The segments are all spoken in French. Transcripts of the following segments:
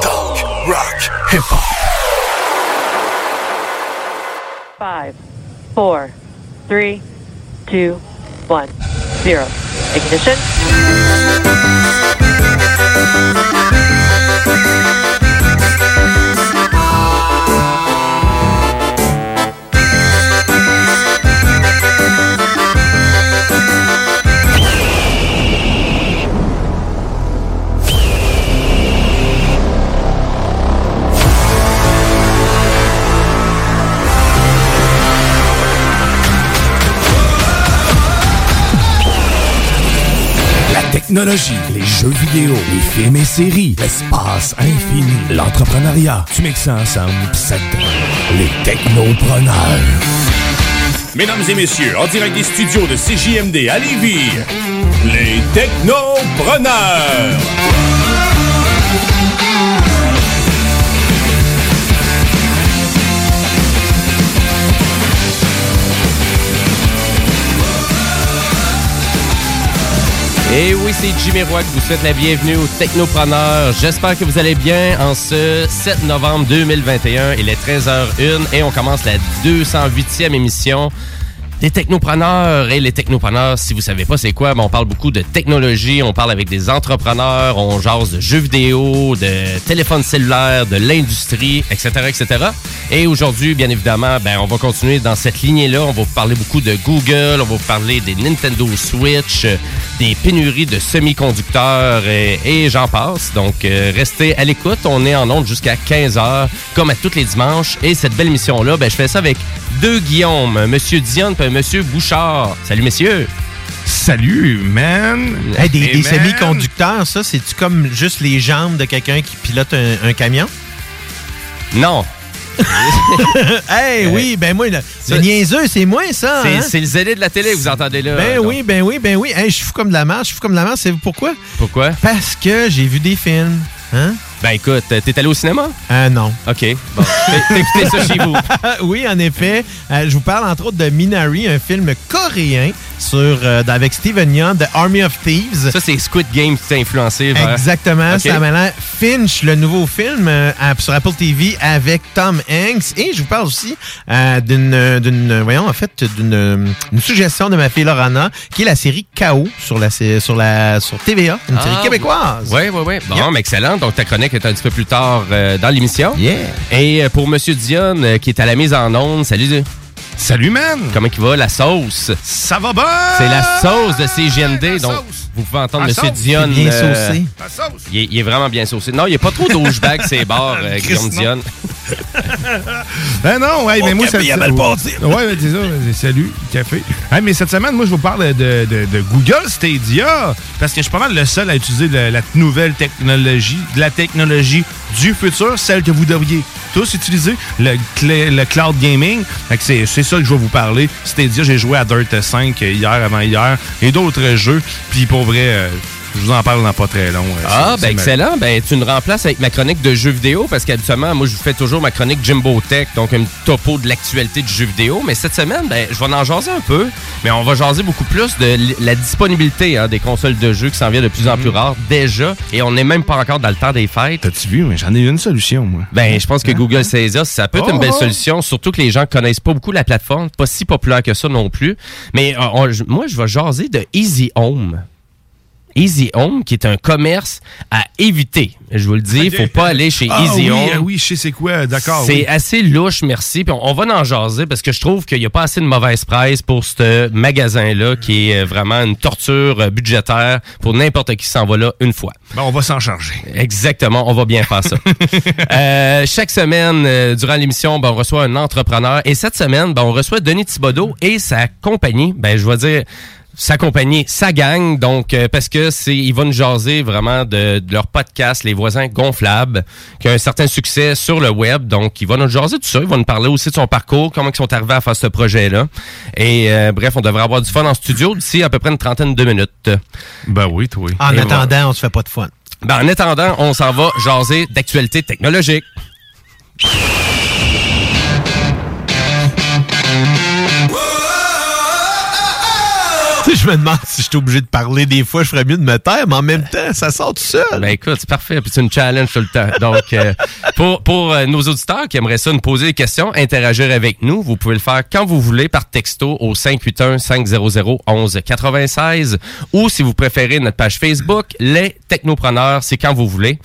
Talk, rock, hip hop. Five, four, three, two, one, zero. Ignition. Technologie, les jeux vidéo, les films et séries, l'espace infini, l'entrepreneuriat. Tu mixes ça ensemble ça les technopreneurs. Mesdames et messieurs, en direct des studios de CJMD à Lévis, les technopreneurs. Et oui, c'est Jimmy Roy qui vous souhaite la bienvenue aux Technopreneurs. J'espère que vous allez bien en ce 7 novembre 2021. Il est 13h01 et on commence la 208e émission des technopreneurs et les technopreneurs, si vous savez pas c'est quoi, ben on parle beaucoup de technologie, on parle avec des entrepreneurs, on jase de jeux vidéo, de téléphones cellulaires, de l'industrie, etc., etc. Et aujourd'hui, bien évidemment, ben on va continuer dans cette lignée-là. On va vous parler beaucoup de Google, on va vous parler des Nintendo Switch, des pénuries de semi-conducteurs et, j'en passe. Donc, euh, restez à l'écoute. On est en onde jusqu'à 15h, comme à tous les dimanches. Et cette belle émission-là, ben, je fais ça avec deux Guillaume, Monsieur Dion Monsieur Bouchard. Salut, messieurs. Salut, man! Hey, des, semi-conducteurs, ça, c'est-tu comme juste les jambes de quelqu'un qui pilote un, un camion? Non. hey, Euh, oui, ben moi, le, le niaiseux, c'est moi, ça. C'est hein? c'est le zélé de la télé vous entendez là. Ben Donc, oui, ben oui, ben oui. Hey, je suis fou comme de la marche, je suis fou comme de la marche. C'est pourquoi? Pourquoi? Parce que j'ai vu des films. Hein? Ben écoute, t'es allé au cinéma? Ah non. OK. Bon, t'as écouté ça chez vous. oui, en effet. Euh, je vous parle entre autres de Minari, un film coréen sur, euh, avec Steven Yeun, The Army of Thieves. Ça, c'est Squid Game qui t'a influencé vers... Exactement, Ok. ça m'a l'air Finch, le nouveau film euh, sur Apple TV avec Tom Hanks. Et je vous parle aussi euh, d'une, d'une, voyons, en fait, d'une euh, une suggestion de ma fille Lorana, qui est la série KO sur la, sur la, sur TVA, une série Ah, québécoise. Oui, oui, oui. Bon, Yep. mais excellent. Donc, ta chronique est un petit peu plus tard euh, dans l'émission. Yeah. Et euh, pour Monsieur Dion, euh, qui est à la mise en onde, salut. Salut, man! Comment il va, la sauce? Ça va bien? C'est la sauce de CGMD. la donc, sauce. Vous pouvez entendre sauce. Dion. Bien euh, saucé. Il, est, il est vraiment bien saucé. Non, il n'y a pas trop d'ouchebag, c'est bars, euh, Guillaume. Dion. Ben non, ouais, mais moi, ça. café à Belleparty. Ouais, c'est ça. Salut, café. Hey, mais cette semaine, moi, je vous parle de, de- de Google Stadia. Parce que je suis pas mal le seul à utiliser le- la nouvelle technologie, de la technologie du futur, celle que vous devriez tous utiliser, le, le cloud gaming. C'est ça que je vais vous parler. Stadia, j'ai joué à Dirt 5 hier, avant hier, et d'autres jeux. Puis pour vrai, euh, je vous en parle dans pas très long. euh, Ah, ben excellent. Ben, tu me remplaces avec ma chronique de jeux vidéo parce qu'habituellement, moi, je vous fais toujours ma chronique Jimbo Tech, donc un topo de l'actualité du jeu vidéo. Mais cette semaine, ben, je vais en jaser un peu, mais on va jaser beaucoup plus de la disponibilité hein, des consoles de jeux qui s'en vient de plus en plus rares déjà. Et on n'est même pas encore dans le temps des fêtes. T'as-tu vu? Mais j'en ai une solution, moi. Ben, je pense que Google Stadia, ça peut être une belle Oh! solution, surtout que les gens connaissent pas beaucoup la plateforme, pas si populaire que ça non plus. Mais euh, on- moi, je vais jaser de Easy Home. Easy Home, qui est un commerce à éviter. Je vous le dis, il faut pas aller chez Ah Easy oui, Home. ah oui, sais c'est quoi, d'accord. C'est oui. assez louche, merci. Puis on, on va en jaser parce que je trouve qu'il n'y a pas assez de mauvaise presse pour ce magasin-là qui est euh, vraiment une torture euh, budgétaire pour n'importe qui s'en va là une fois. Ben, on va s'en charger. Exactement, on va bien faire ça. Euh, chaque semaine, euh, durant l'émission, ben, on reçoit un entrepreneur. Et cette semaine, ben, on reçoit Denis Thibodeau et sa compagnie. Ben, je vais dire sa compagnie, sa gang. Donc, euh, parce que c'est, ils vont nous jaser vraiment de, de leur podcast, Les Voisins Gonflables, qui a un certain succès sur le web. Donc, ils vont nous jaser de tout ça. Ils vont nous parler aussi de son parcours, comment ils sont arrivés à faire ce projet-là. Et euh, bref, on devrait avoir du fun en studio d'ici à peu près une trentaine de minutes. Ben oui, toi. En Et attendant, on se fait pas de fun. Ben, en attendant, on s'en va jaser d'actualité technologique. Je me demande si je suis obligé de parler des fois, je ferais mieux de me taire, mais en même temps, ça sort tout seul. Ben écoute, c'est parfait, puis c'est une challenge tout le temps. Donc, euh, pour, pour euh, nos auditeurs qui aimeraient ça nous poser des questions, interagir avec nous, vous pouvez le faire quand vous voulez par texto au 581-500-1196 ou si vous préférez notre page Facebook, Les Technopreneurs, c'est quand vous voulez.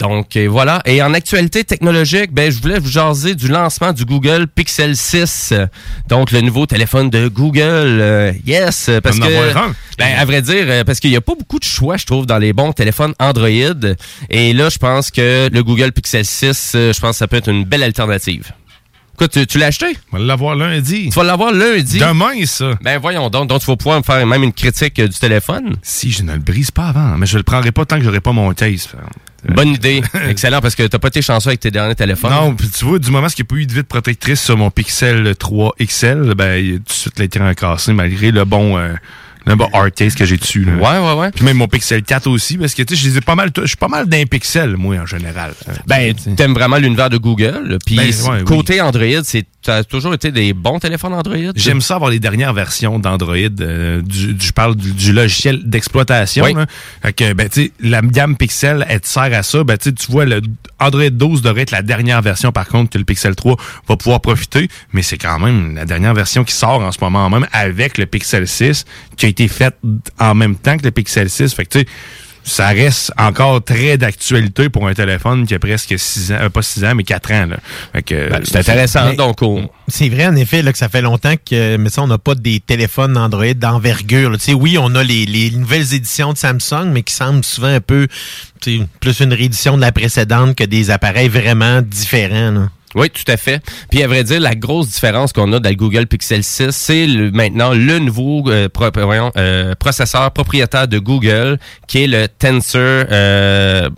Donc euh, voilà. Et en actualité technologique, ben je voulais vous jaser du lancement du Google Pixel 6, euh, donc le nouveau téléphone de Google. Euh, yes, parce On que ben à vrai dire, euh, parce qu'il n'y a pas beaucoup de choix, je trouve, dans les bons téléphones Android. Et là, je pense que le Google Pixel 6, euh, je pense que ça peut être une belle alternative. Quoi, tu, tu l'as acheté? On va l'avoir lundi. Tu vas l'avoir lundi. Demain, ça. Ben voyons donc, donc tu vas pouvoir me faire même une critique euh, du téléphone. Si je ne le brise pas avant, mais je le prendrai pas tant que j'aurai pas mon case. Bonne idée. Excellent, parce que t'as pas été chanceux avec tes derniers téléphones. Non, puis tu vois, du moment qu'il n'y a pas eu de vitre protectrice sur mon Pixel 3 XL, ben, tout de suite l'écran cassé, malgré le bon, euh, le bon que j'ai dessus. Là. Ouais, ouais, ouais. Puis même mon Pixel 4 aussi, parce que tu sais, je les ai pas mal, je suis pas mal d'un pixel, moi, en général. Ben, t'aimes vraiment l'univers de Google. Puis Ben, ouais, oui. côté Android, c'est ça a toujours été des bons téléphones Android? J'aime ça avoir les dernières versions d'Android. euh, du, du- je parle du, du logiciel d'exploitation. Oui. là. Fait que, ben, tu la gamme Pixel, elle te sert à ça. Ben, tu vois, le Android 12 devrait être la dernière version, par contre, que le Pixel 3 va pouvoir profiter. Mais c'est quand même la dernière version qui sort en ce moment même avec le Pixel 6, qui a été faite en même temps que le Pixel 6. Fait que, tu sais, ça reste encore très d'actualité pour un téléphone qui a presque 6 ans, euh, pas 6 ans, mais 4 ans. Là. Fait que, Ben, c'est intéressant. Donc, on- C'est vrai, en effet, là, que ça fait longtemps que, mais ça, on n'a pas des téléphones Android d'envergure. là. Tu sais, oui, on a les, les nouvelles éditions de Samsung, mais qui semblent souvent un peu, tu sais, plus une réédition de la précédente que des appareils vraiment différents. là. Oui, tout à fait. Puis à vrai dire, la grosse différence qu'on a dans le Google Pixel 6, c'est le- maintenant le nouveau euh, pro- voyons, euh, processeur propriétaire de Google, qui est le Tensor euh,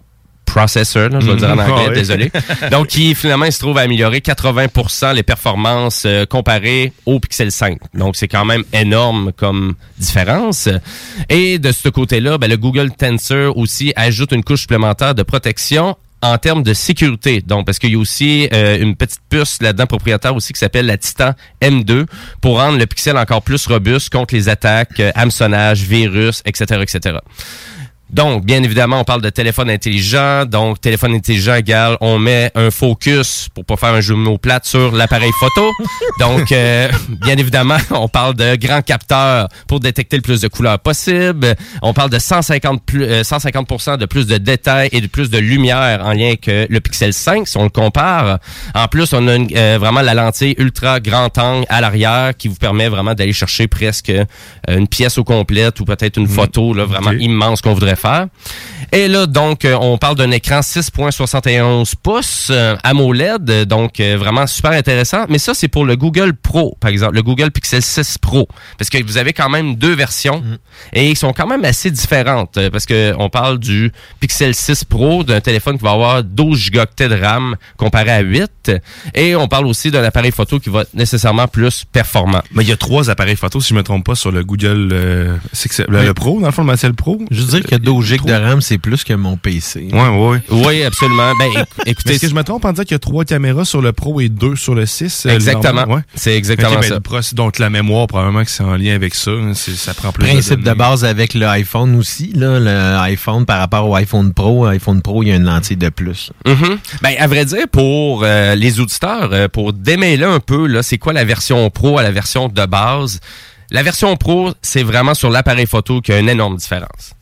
Processor, là, je vais dire en Mhm. anglais, Ah oui. désolé. Donc, qui finalement il se trouve à améliorer 80% les performances euh, comparées au Pixel 5. Donc, c'est quand même énorme comme différence. Et de ce côté-là, ben, le Google Tensor aussi ajoute une couche supplémentaire de protection en termes de sécurité. Donc, parce qu'il y a aussi euh, une petite puce là-dedans propriétaire aussi qui s'appelle la Titan M2 pour rendre le pixel encore plus robuste contre les attaques, euh, virus, etc., etc. Donc, bien évidemment, on parle de téléphone intelligent. Donc, téléphone intelligent égale, on met un focus, pour pas faire un mots plate, sur l'appareil photo. Donc, euh, bien évidemment, on parle de grand capteur pour détecter le plus de couleurs possible. On parle de 150, plus, euh, 150 de plus de détails et de plus de lumière en lien que le Pixel 5, si on le compare. En plus, on a une- euh, vraiment la lentille ultra grand angle à l'arrière qui vous permet vraiment d'aller chercher presque euh, une pièce au complète ou peut-être une photo là, vraiment immense qu'on voudrait faire. Et là, donc, euh, on parle d'un écran 6.71 pouces euh, AMOLED, euh, donc euh, vraiment super intéressant. Mais ça, c'est pour le Google Pro, par exemple, le Google Pixel 6 Pro, parce que vous avez quand même deux versions et ils sont quand même assez différentes, euh, parce que on parle du Pixel 6 Pro, d'un téléphone qui va avoir 12 gigaoctets de RAM comparé à 8, et on parle aussi d'un appareil photo qui va être nécessairement plus performant. Mais il y a trois appareils photo, si je me trompe pas, sur le Google euh, le, le Pro, dans le fond, le Pro. Je veux dire que 12 gigs de RAM, c'est plus que mon PC. Ouais, ouais. Oui, absolument. Ben, écoutez, est-ce que je me trompe en disant qu'il y a trois caméras sur le Pro et deux sur le 6? euh, exactement. Ouais. C'est exactement Ok, ben, ça. donc la mémoire, probablement que c'est en lien avec ça. hein, c'est- ça prend plus Principe de base avec le iPhone aussi. Là, le iPhone par rapport au iPhone Pro, iPhone Pro, il y a une lentille de plus. Mhm. Ben, à vrai dire, pour euh, les auditeurs, euh, pour démêler un peu, là, c'est quoi la version pro à la version de base? La version pro, c'est vraiment sur l'appareil photo qu'il y a une énorme différence.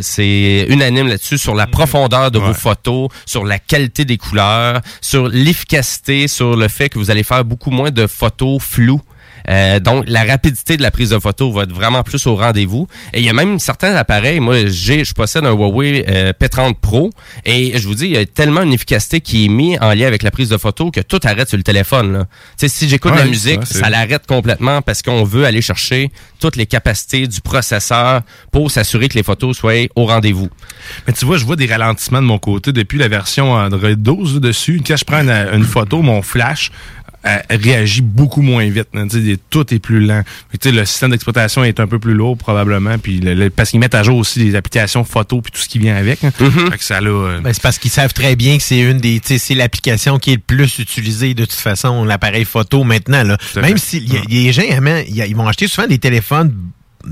C'est unanime là-dessus sur la profondeur de vos photos, sur la qualité des couleurs, sur l'efficacité, sur le fait que vous allez faire beaucoup moins de photos floues. Euh, donc, la rapidité de la prise de photo va être vraiment plus au rendez-vous. Et il y a même certains appareils. Moi, j'ai, je possède un Huawei euh, P30 Pro. Et je vous dis, il y a tellement une efficacité qui est mise en lien avec la prise de photo que tout arrête sur le téléphone. Là. Si j'écoute la musique, ouais, ça l'arrête complètement parce qu'on veut aller chercher toutes les capacités du processeur pour s'assurer que les photos soient au rendez-vous. Mais tu vois, je vois des ralentissements de mon côté depuis la version Android 12 là, dessus. Quand je prends une, une photo, mon flash réagit beaucoup moins vite. hein. Tout est plus lent. Fait que, tu sais, le système d'exploitation est un peu plus lourd probablement. Puis le- le- parce qu'ils mettent à jour aussi les applications photo puis tout ce qui vient avec. hein. Fait que ça euh, Ben, c'est parce qu'ils savent très bien que c'est une des, tu sais, c'est l'application qui est le plus utilisée de toute façon, l'appareil photo maintenant, là. Même fait. si il y a- il y a des gens, a- ils vont acheter souvent des téléphones,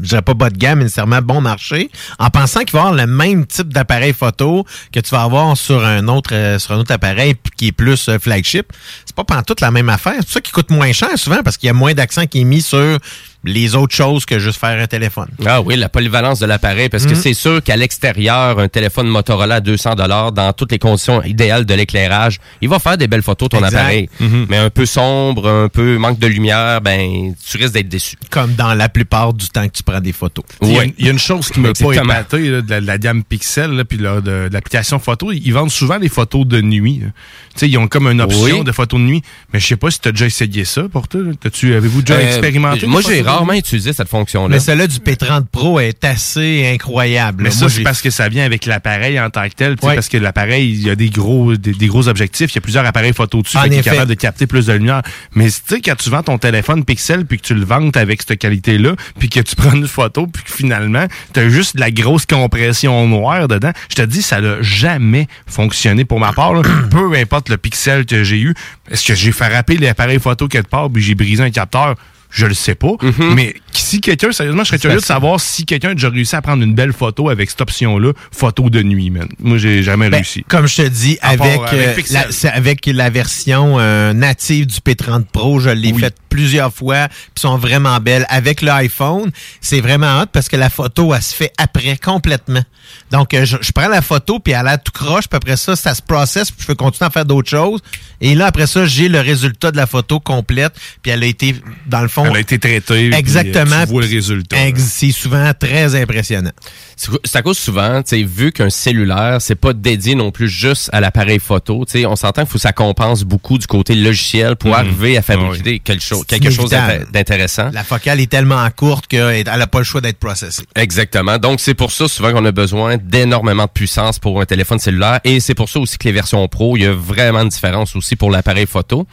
je pas bas de gamme, nécessairement bon marché, en pensant qu'il va avoir le même type d'appareil photo que tu vas avoir sur un autre, euh, sur un autre appareil qui est plus euh, flagship. C'est pas toute la même affaire. C'est ça qu'il coûte moins cher souvent parce qu'il y a moins d'accent qui est mis sur les autres choses que juste faire un téléphone. Ah oui, la polyvalence de l'appareil, parce que Mhm. c'est sûr qu'à l'extérieur, un téléphone Motorola à 200 dollars, dans toutes les conditions idéales de l'éclairage, il va faire des belles photos ton Exact. appareil. Mais un peu sombre, un peu manque de lumière, ben tu risques d'être déçu. Comme dans la plupart du temps que tu prends des photos. Il y, une- il y a une chose qui m'a pas épaté là, de, la, de la gamme Pixel là, puis là, de, de l'application photo. Ils vendent souvent les photos de nuit. là. Tu sais, ils ont comme une option Oui. de photos de nuit. Mais je sais pas si tu as déjà essayé ça pour toi. T'as-tu, avez-vous déjà Euh, expérimenté? Moi, j'ai rarement utilisé cette fonction-là. Mais celle-là du P30 Pro est assez incroyable. Mais là. ça, Moi, c'est parce que ça vient avec l'appareil en tant que tel. tu sais, Ouais. Parce que l'appareil, il y a des gros, des, des gros objectifs. Il y a plusieurs appareils photo dessus. En fait qu'il est effet. capable de capter plus de lumière. Mais tu sais, quand tu vends ton téléphone Pixel puis que tu le vantes avec cette qualité-là, puis que tu prends une photo, puis que finalement, tu as juste de la grosse compression noire dedans, je te dis, ça n'a jamais fonctionné pour ma part. là. Peu importe le pixel que j'ai eu. Est-ce que j'ai fait râper l'appareil photo quelque part puis j'ai brisé un capteur? Je le sais pas. Mais si quelqu'un, sérieusement, je serais curieux de savoir si quelqu'un a déjà réussi à prendre une belle photo avec cette option-là, photo de nuit, man. Moi, j'ai jamais Ben, réussi. Comme je te dis, À avec, euh, Pixel. la, avec la version euh, native du P30 Pro, je l'ai Oui. faite plusieurs fois, puis sont vraiment belles. Avec l'iPhone, c'est vraiment hot parce que la photo, elle se fait après complètement. Donc, euh, je, je prends la photo, puis elle a tout croche, puis après ça, ça se processe, puis je peux continuer à faire d'autres choses. Et là, après ça, j'ai le résultat de la photo complète, puis elle a été, dans le fond... Elle a été traitée. puis, Exactement. Tu vois le résultat. C'est souvent très impressionnant. C'est à cause souvent, tu sais, vu qu'un cellulaire, c'est pas dédié non plus juste à l'appareil photo, tu sais, on s'entend qu'il faut que ça compense beaucoup du côté logiciel pour Mhm. arriver à fabriquer Ah oui. quelque chose, quelque chose d'intéressant. La focale est tellement courte qu'elle n'a pas le choix d'être processée. Exactement. Donc, c'est pour ça souvent qu'on a besoin d'énormément de puissance pour un téléphone cellulaire. Et c'est pour ça aussi que les versions Pro, il y a vraiment une différence aussi pour l'appareil photo.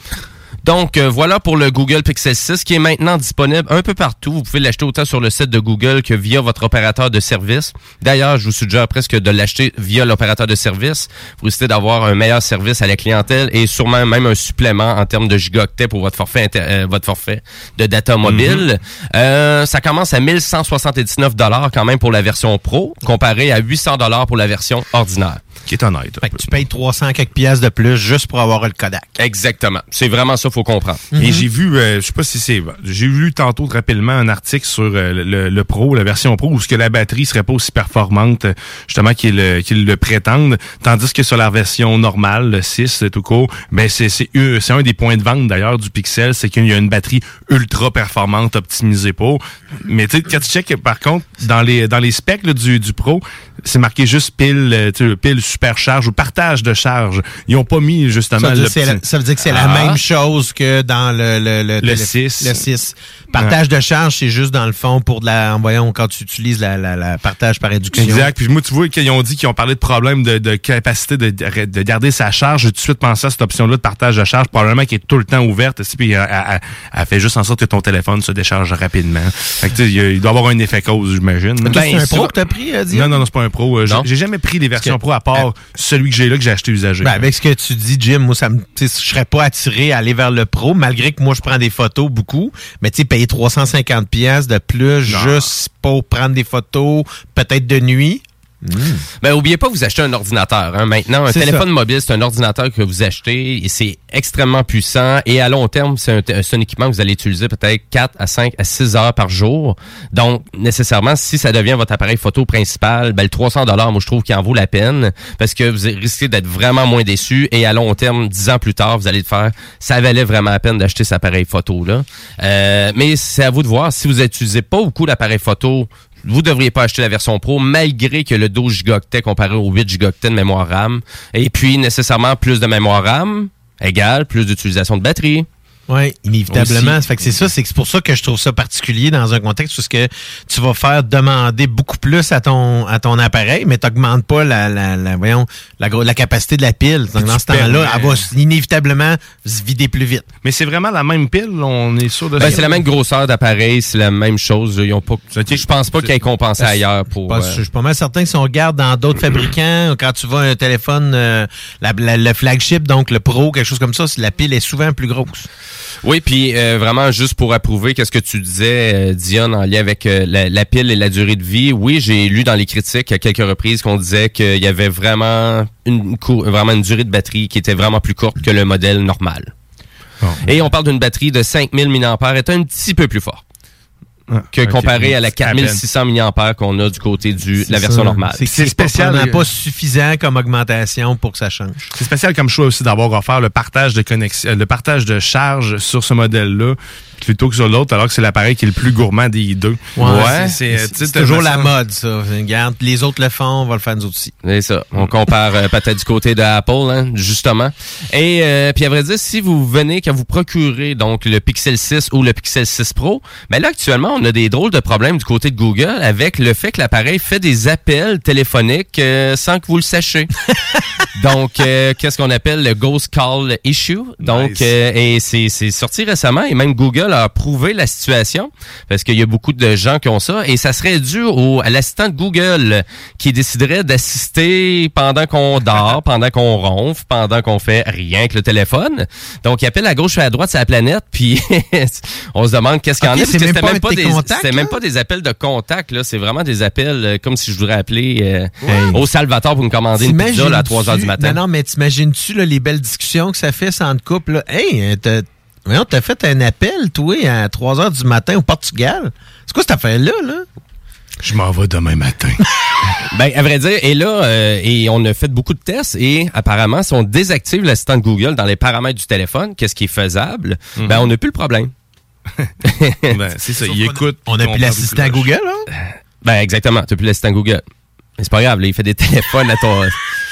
Donc, euh, voilà pour le Google Pixel 6 qui est maintenant disponible un peu partout. Vous pouvez l'acheter autant sur le site de Google que via votre opérateur de service. D'ailleurs, je vous suggère presque de l'acheter via l'opérateur de service pour essayer d'avoir un meilleur service à la clientèle et sûrement même un supplément en termes de gigaoctets pour votre forfait, euh, votre forfait de data mobile. Euh, ça commence à 1179 dollars quand même pour la version Pro, comparé à 800 dollars pour la version ordinaire. Qui est honnête. Fait que tu payes 300 quelques pièces de plus juste pour avoir le Kodak. Exactement. C'est vraiment ça, faut comprendre. Et j'ai vu, euh, je sais pas si c'est, j'ai lu tantôt rapidement un article sur euh, le, le Pro, la version Pro, où ce que la batterie serait pas aussi performante, euh, justement qu'ils le, qu'ils le prétendent, tandis que sur la version normale, le 6 tout court, ben c'est c'est euh, c'est un des points de vente d'ailleurs du Pixel, c'est qu'il y a une batterie ultra performante optimisée pour. Mais tu sais, quand tu check par contre dans les dans les specs là, du du Pro, c'est marqué juste pile, euh, tu sais, pile supercharge ou partage de charge. Ils ont pas mis justement Ça veut, le dire, petit- ça veut dire que c'est Ah. la même chose que dans le, le, le, Le télé- 6. Le 6. Partage de charge, c'est juste dans le fond pour de la, voyons, quand tu utilises la, la, la partage par induction. Exact. Puis moi, tu vois qu'ils ont dit qu'ils ont parlé de problème de, de capacité de, de garder sa charge. J'ai tout de suite pensé à cette option-là de partage de charge, probablement qui est tout le temps ouverte. aussi, Puis elle, elle- elle fait juste en sorte que ton téléphone se décharge rapidement. Fait que, tu sais, il doit y avoir un effet cause, j'imagine. Ben, c'est un pro que t'as pris, euh? Non, non, non, c'est pas un pro. Euh, j'ai- jamais pris les versions que- pro à part celui que j'ai là que j'ai acheté usagé. Ben, avec ce que tu dis, Jim, moi, ça me, je serais pas attiré à aller vers le pro, malgré que moi, je prends des photos beaucoup. Mais tu sais, payer 350 pièces de plus Non. juste pour prendre des photos, peut-être de nuit. Ben, oubliez pas, vous achetez un ordinateur. Hein. Maintenant, un téléphone ça. mobile, c'est un ordinateur que vous achetez et c'est extrêmement puissant. Et à long terme, c'est un, équipement que vous allez utiliser peut-être 4 à 5 à 6 heures par jour. Donc, nécessairement, si ça devient votre appareil photo principal, ben, le 300 moi, je trouve qu'il en vaut la peine parce que vous risquez d'être vraiment moins déçu. Et à long terme, 10 ans plus tard, vous allez le faire. Ça valait vraiment la peine d'acheter cet appareil photo-là. Euh, mais c'est à vous de voir. Si vous n'utilisez pas beaucoup l'appareil photo, vous devriez pas acheter la version Pro, malgré que le 12 gigaoctets comparé au 8 gigaoctets de mémoire RAM. Et puis, nécessairement, plus de mémoire RAM égale plus d'utilisation de batterie. Oui, inévitablement. Aussi. Fait que c'est ça, c'est que c'est pour ça que je trouve ça particulier dans un contexte où ce que tu vas faire demander beaucoup plus à ton à ton appareil, mais tu n'augmentes pas la, la, la- voyons, la, la capacité de la pile. Donc, dans ce temps-là, elle va inévitablement se vider plus vite. Mais c'est vraiment la même pile, on est sûr de Ben, ça? c'est la même grosseur d'appareil, c'est la même chose. Ils ont pas, je pense pas qu'ils aient compensé ailleurs pour. Euh, Je suis pas mal certain que si on regarde dans d'autres fabricants, quand tu vois un téléphone, euh, la- la- le flagship, donc le Pro, quelque chose comme ça, la pile est souvent plus grosse. Oui, puis euh, vraiment juste pour approuver qu'est-ce que tu disais, euh, Dion, en lien avec euh, la, la pile et la durée de vie. Oui, j'ai lu dans les critiques à quelques reprises qu'on disait qu'il y avait vraiment une cour- vraiment une durée de batterie qui était vraiment plus courte que le modèle normal. Et on parle d'une batterie de 5000 mAh, est un petit peu plus que comparé à la À peine. 4600 mAh qu'on a du côté du la version ça. normale. C'est spécial, euh, pas suffisant comme augmentation pour que ça change. C'est spécial comme choix aussi d'avoir offert le partage de connexion, euh, le partage de charge sur ce modèle-là plutôt que sur l'autre, alors que c'est l'appareil qui est le plus gourmand des deux. Ouais, c'est toujours la mode, ça. Regarde, les autres le font, on va le faire nous autres aussi. C'est ça. On compare euh, peut-être du côté de Apple, hein, justement. Et euh, puis à vrai dire, si vous venez quand vous procurez donc le Pixel 6 ou le Pixel 6 Pro, mais là actuellement, on a des drôles de problèmes du côté de Google avec le fait que l'appareil fait des appels téléphoniques euh, sans que vous le sachiez. donc euh, qu'est-ce qu'on appelle le ghost call issue? Donc Nice. euh, et c'est c'est sorti récemment et même Google a prouvé la situation parce qu'il y a beaucoup de gens qui ont ça et ça serait dû au, à l'assistant de Google qui déciderait d'assister pendant qu'on dort, pendant qu'on ronfle, pendant qu'on fait rien avec le téléphone. Donc il appelle à gauche et à droite sa planète puis on se demande qu'est-ce qu'il y en a c'est même même pas des contacts, même pas des appels de contact là, c'est vraiment des appels euh, comme si je voudrais appeler euh, Hey. au Salvatore pour me commander une pizza là, à 3 heures du matin. Non, non, mais t'imagines-tu les belles discussions que ça fait sans couple? Là? Hey, euh, t'as voyons, t'as fait un appel, toi, à 3 heures du matin au Portugal. C'est quoi cette affaire-là? Là? Je m'en vais demain matin. Ben, à vrai dire, et là, euh, et on a fait beaucoup de tests et apparemment, si on désactive l'assistant de Google dans les paramètres du téléphone, qu'est-ce qui est faisable, ben, on n'a plus le problème. ben, c'est ça, il écoute. On a plus l'assistant Google, hein? Ben, exactement, t'as plus l'assistant Google. Mais c'est pas grave, là, il fait des téléphones à ton...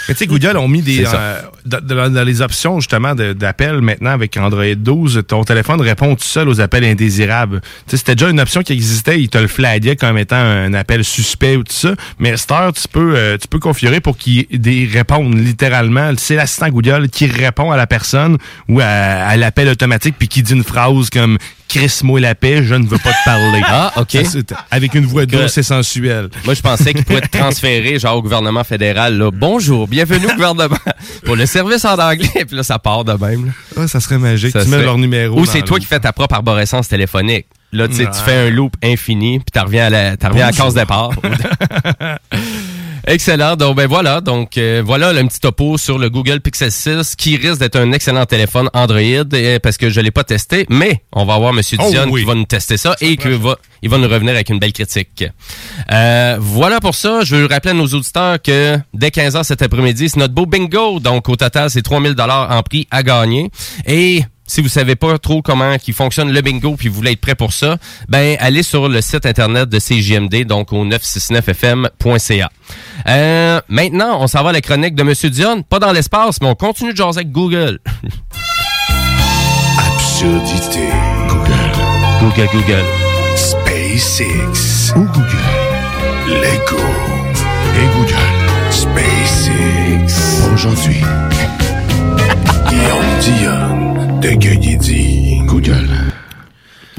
Mais tu sais, Google ont mis des euh, dans, les options justement d'appel maintenant avec Android 12, ton téléphone répond tout seul aux appels indésirables. Tu sais, c'était déjà une option qui existait, il te le flaguait comme étant un appel suspect ou tout ça. Mais Star, tu peux euh, tu peux configurer pour qu'il réponde littéralement. C'est l'assistant Google qui répond à la personne ou à, à l'appel automatique puis qui dit une phrase comme Chris-moi la paix, je ne veux pas te parler. Ah, OK. Ça, avec une voix douce et sensuelle. Moi, je pensais qu'il pourrait être transféré, genre, au gouvernement fédéral, là. Bonjour, bienvenue au gouvernement pour le service en anglais. Puis là, ça part de même, là. Ah, ça serait magique. Ça tu mets leur numéro. Ou c'est toi qui fais ta propre arborescence téléphonique. Là, tu sais, tu fais un loop infini, puis tu reviens à la, reviens à la case départ. Excellent. Donc, ben voilà. Donc, euh, voilà le petit topo sur le Google Pixel 6 qui risque d'être un excellent téléphone Android euh, parce que je l'ai pas testé, mais on va avoir Monsieur Oh Dion oui. qui va nous tester ça et qui va, il va nous revenir avec une belle critique. Euh, voilà pour ça. Je veux rappeler à nos auditeurs que dès 15 h cet après-midi, c'est notre beau bingo. Donc, au total, c'est 3000 dollars en prix à gagner. Et si vous savez pas trop comment qui fonctionne le bingo puis vous voulez être prêt pour ça, ben allez sur le site internet de CJMD donc au 969fm.ca. Euh, maintenant, on s'en va à la chronique de Monsieur Dion, pas dans l'espace, mais on continue de jaser avec Google. Absurdité. Google. Google, Google. SpaceX. Ou Google. Lego. Et Google. SpaceX. Aujourd'hui. Guillaume Dion. De Gueugui Google.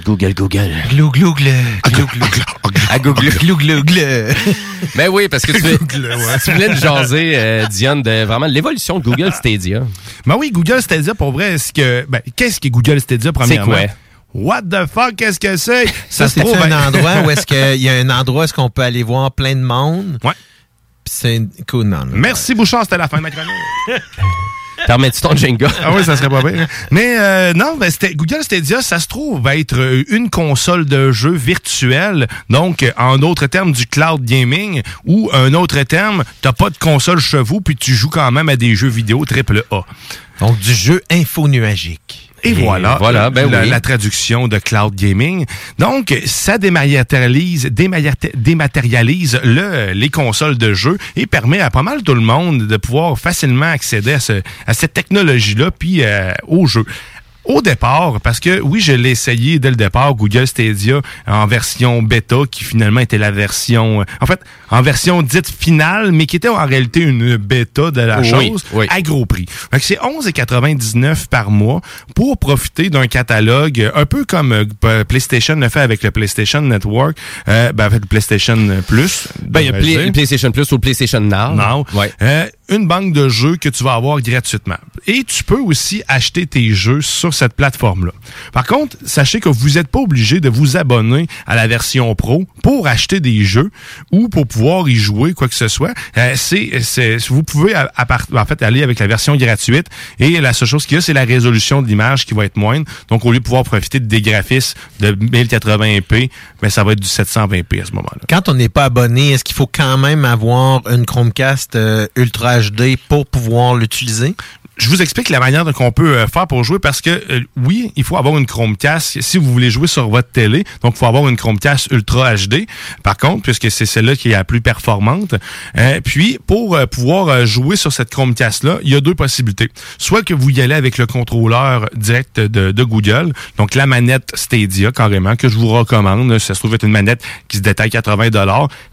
Google, Google. Glou, glou, glou, glou, glou. À Google. Glou, glou, glou. Ben oui, parce que tu, veux- tu voulais nous jaser, euh, Dion, de vraiment l'évolution de Google Stadia. Ben oui, Google Stadia, pour vrai, est-ce que. Ben, qu'est-ce que Google Stadia, premièrement? quoi? What the fuck, qu'est-ce que c'est? Ça, se c'est trouve, un ben- endroit où est-ce qu'il y a un endroit où est-ce qu'on peut aller voir plein de monde? Ouais. C'est cool. Non, non. Merci Bouchard, c'était la fin de ma chronique. T'en remets-tu ton jingle? Ah oui, ça serait pas bien. Mais euh, non, ben, c'était- Google Stadia, ça se trouve va être euh, une console de jeu virtuelle. Donc, en d'autres termes, du cloud gaming. Ou un autre terme, t'as pas de console chevaux, puis tu joues quand même à des jeux vidéo triple A. Donc, du jeu infonuagique. Et, voilà, voilà, ben la, oui. la traduction de cloud gaming. Donc, ça dématérialise, dématé- dématérialise le, les consoles de jeu et permet à pas mal tout le monde de pouvoir facilement accéder à, ce, à cette technologie-là puis euh, au jeu. Au départ, parce que oui, je l'ai essayé dès le départ, Google Stadia en version bêta, qui finalement était la version, euh, en fait, en version dite finale, mais qui était en réalité une bêta de la Oui, chose oui. à gros prix. Que c'est 11,99 par mois pour profiter d'un catalogue un peu comme euh, PlayStation le fait avec le PlayStation Network, euh, ben, en fait, le PlayStation Plus. Ben, il y a Play- PlayStation Plus ou le PlayStation Now. Non. Ouais. Euh, une banque de jeux que tu vas avoir gratuitement. Et tu peux aussi acheter tes jeux sur cette plateforme-là. Par contre, sachez que vous n'êtes pas obligé de vous abonner à la version pro pour acheter des jeux ou pour pouvoir y jouer, quoi que ce soit. Euh, c'est, vous pouvez à- part- en fait aller avec la version gratuite et la seule chose qu'il y a, c'est la résolution de l'image qui va être moindre. Donc, au lieu de pouvoir profiter des graphismes de 1080p, ben, ça va être du 720p à ce moment-là. Quand on n'est pas abonné, est-ce qu'il faut quand même avoir une Chromecast euh, Ultra Pour pouvoir l'utiliser? Je vous explique la manière dont on peut euh, faire pour jouer parce que euh, oui, il faut avoir une Chromecast si vous voulez jouer sur votre télé. Donc, il faut avoir une Chromecast Ultra HD. Par contre, puisque c'est celle-là qui est la plus performante. Euh, puis, pour euh, pouvoir euh, jouer sur cette Chromecast-là, il y a deux possibilités. Soit que vous y allez avec le contrôleur direct de, Google, donc la manette Stadia carrément, que je vous recommande. Ça se trouve être une manette qui se détaille 80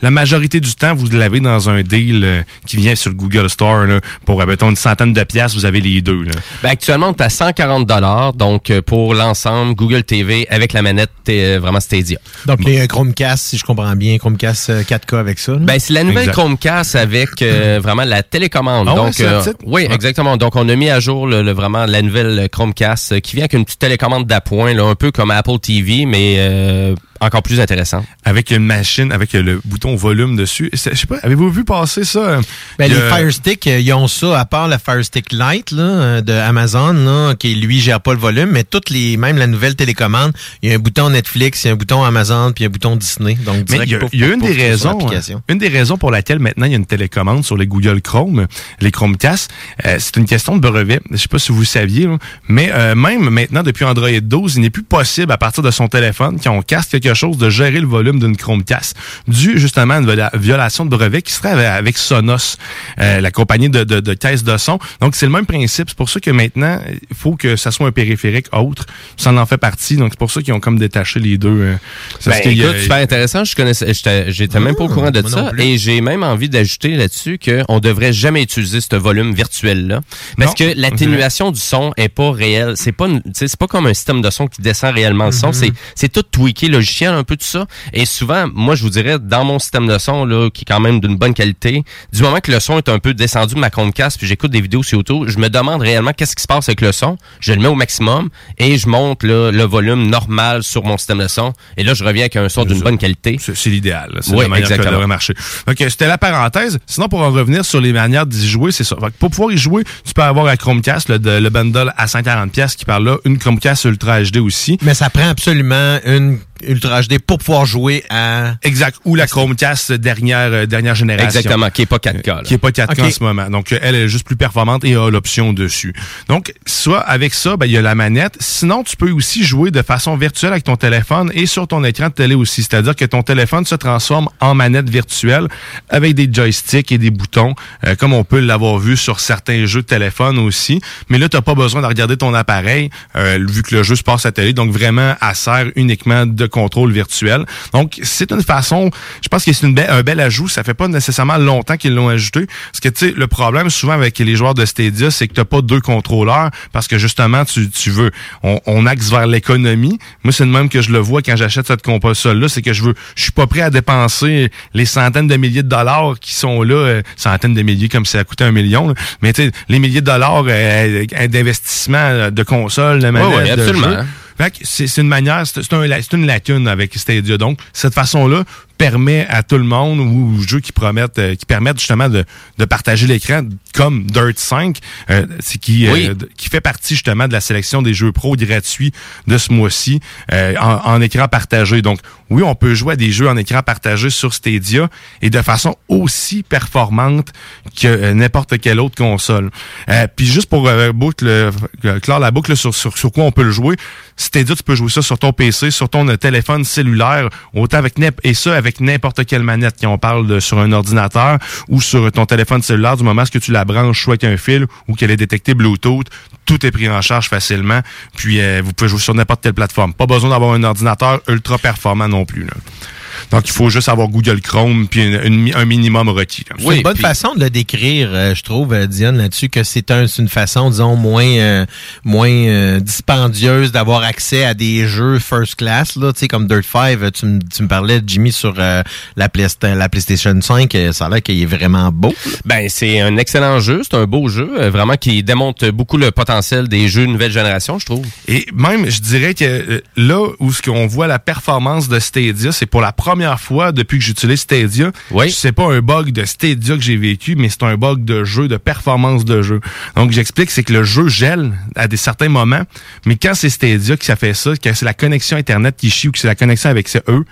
La majorité du temps, vous l'avez dans un deal qui vient sur le Google Store là, pour, mettons, une centaine de pièces. Vous avez les deux. Là. Ben, actuellement, on est à 140 donc euh, pour l'ensemble Google TV avec la manette euh, vraiment Stadia. Donc, les euh, Chromecast, si je comprends bien, Chromecast euh, 4K avec ça. là. Ben, c'est la nouvelle Exact. Chromecast avec euh, vraiment la télécommande. Ah ouais, Donc, la oui, Ouais. exactement. Donc, on a mis à jour le, le- vraiment la nouvelle Chromecast qui vient avec une petite télécommande d'appoint, là, un peu comme Apple TV, mais euh, encore plus intéressant. avec une machine avec le bouton volume dessus. Je sais pas, avez-vous vu passer ça? Ben, les Fire Stick, ils ont ça, à part le Fire Stick Lite là, euh, de Amazon, là, qui lui gère pas le volume, mais toutes les, même la nouvelle télécommande, il y a un bouton Netflix, il y a un bouton Amazon, puis un bouton Disney. Donc, il y a, y une des raisons, l'application. une des raisons pour laquelle maintenant il y a une télécommande sur les Google Chrome, les Chromecast, euh, c'est une question de brevet. Je sais pas si vous saviez, là, mais euh, même maintenant depuis Android 12, il n'est plus possible à partir de son téléphone quand on casse quelque chose de gérer le volume d'une Chromecast, dû justement à une viola- violation de brevet qui serait avec- avec Sonos, euh, la compagnie de, de, de caisse de son. Donc c'est le même principe. C'est pour ça que maintenant il faut que ça soit un périphérique autre. Ça en fait partie. Donc c'est pour ça qu'ils ont comme détaché les deux. euh, c'est Ben, a- écoute, super intéressant. Je connaissais, j'étais, même pas au courant de ça. Et j'ai même envie d'ajouter là-dessus qu'on devrait jamais utiliser ce volume virtuel-là. Parce Non, que l'atténuation du son est pas réelle. C'est pas, c'est pas comme un système de son qui descend réellement le Mm-hmm. son. C'est, c'est tout tweaké logiciel, un peu tout ça. Et souvent, moi, je vous dirais, dans mon système de son, là, qui est quand même d'une bonne qualité, du moment que le son est un peu descendu de ma Chromecast, puis j'écoute des vidéos sur YouTube, je me demande réellement qu'est-ce qui se passe avec le son. Je le mets au maximum et je monte là, le volume normal sur mon système de son. Et là, je reviens avec un son d'une bonne qualité. C'est l'idéal. C'est Oui, la manière que ça exactement. devrait marcher. OK, c'était la parenthèse. Sinon, pour en revenir sur les manières d'y jouer, c'est ça. Fait que pour pouvoir y jouer, tu peux avoir la Chromecast, le, le bundle à 140$ pièces qui parle là, une Chromecast Ultra HD aussi. Mais ça prend absolument une Ultra HD pour pouvoir jouer à... Exact. Ou la Chromecast dernière, euh, dernière génération. Exactement, qui est pas 4K. là. Qui est pas 4K Ok. en ce moment. Donc, euh, elle est juste plus performante et a l'option dessus. Donc, soit avec ça, ben, il y a la manette. Sinon, tu peux aussi jouer de façon virtuelle avec ton téléphone et sur ton écran de télé aussi. C'est-à-dire que ton téléphone se transforme en manette virtuelle avec des joysticks et des boutons, euh, comme on peut l'avoir vu sur certains jeux de téléphone aussi. Mais là, tu n'as pas besoin de regarder ton appareil, euh, vu que le jeu se passe à télé. Donc, vraiment, elle sert uniquement de contrôle virtuel. Donc, c'est une façon, je pense que c'est une belle- un bel ajout. Ça fait pas nécessairement longtemps qu'ils l'ont ajouté. Parce que, tu sais, le problème souvent avec les joueurs de Stadia, c'est que tu pas deux contrôleurs parce que justement, tu, tu veux, on, on axe vers l'économie. Moi, c'est le même que je le vois quand j'achète cette console-là, c'est que je veux, je suis pas prêt à dépenser les centaines de milliers de dollars qui sont là, euh, centaines de milliers comme si ça coûtait un million, là. mais tu sais, les milliers de dollars euh, d'investissement euh, de consoles, de ouais, de absolument. Fait que c'est une manière, c'est un- une lacune avec Stadia. Donc, cette façon-là, permet à tout le monde ou jeux qui promettent, euh, qui permettent justement de, de partager l'écran, comme Dirt 5, euh, c'est qui, euh, Oui. qui fait partie justement de la sélection des jeux pro gratuits de ce mois-ci euh, en, en écran partagé. Donc, oui, on peut jouer à des jeux en écran partagé sur Stadia et de façon aussi performante que euh, n'importe quelle autre console. Euh, Puis juste pour euh, boucle, euh, clore la boucle sur, sur, sur quoi on peut le jouer, Stadia, tu peux jouer ça sur ton PC, sur ton téléphone cellulaire, autant avec et ça avec n'importe quelle manette. Quand on parle sur un ordinateur ou sur ton téléphone cellulaire, du moment que tu la branches soit avec un fil ou qu'elle est détectée Bluetooth, tout est pris en charge facilement. Puis euh, vous pouvez jouer sur n'importe quelle plateforme. Pas besoin d'avoir un ordinateur ultra performant non plus. Donc il faut juste avoir Google Chrome puis une- une- un minimum requis. C'est une bonne façon de le décrire, euh, je trouve, euh, Diane, là-dessus, que c'est un, c'est une façon, disons, moins, euh, moins euh, dispendieuse d'avoir accès à des jeux first class, là, tu sais, comme Dirt 5. euh, Tu, me- tu me parlais, Jimmy, sur euh, la, Playsta- la PlayStation 5. euh, Ça a l'air qu'il est vraiment beau. Ben, c'est un excellent jeu, c'est un beau jeu, euh, vraiment qui démontre beaucoup le potentiel des jeux de nouvelle génération, je trouve. Et même, je dirais que euh, là où ce qu'on voit la performance de Stadia, c'est pour la première fois depuis que j'utilise Stadia. Oui. C'est pas un bug de Stadia que j'ai vécu, mais c'est un bug de jeu, de performance de jeu. Donc j'explique, c'est que le jeu gèle à des certains moments, mais quand c'est Stadia qui ça fait ça, quand c'est la connexion Internet qui chie ou que c'est la connexion avec eux,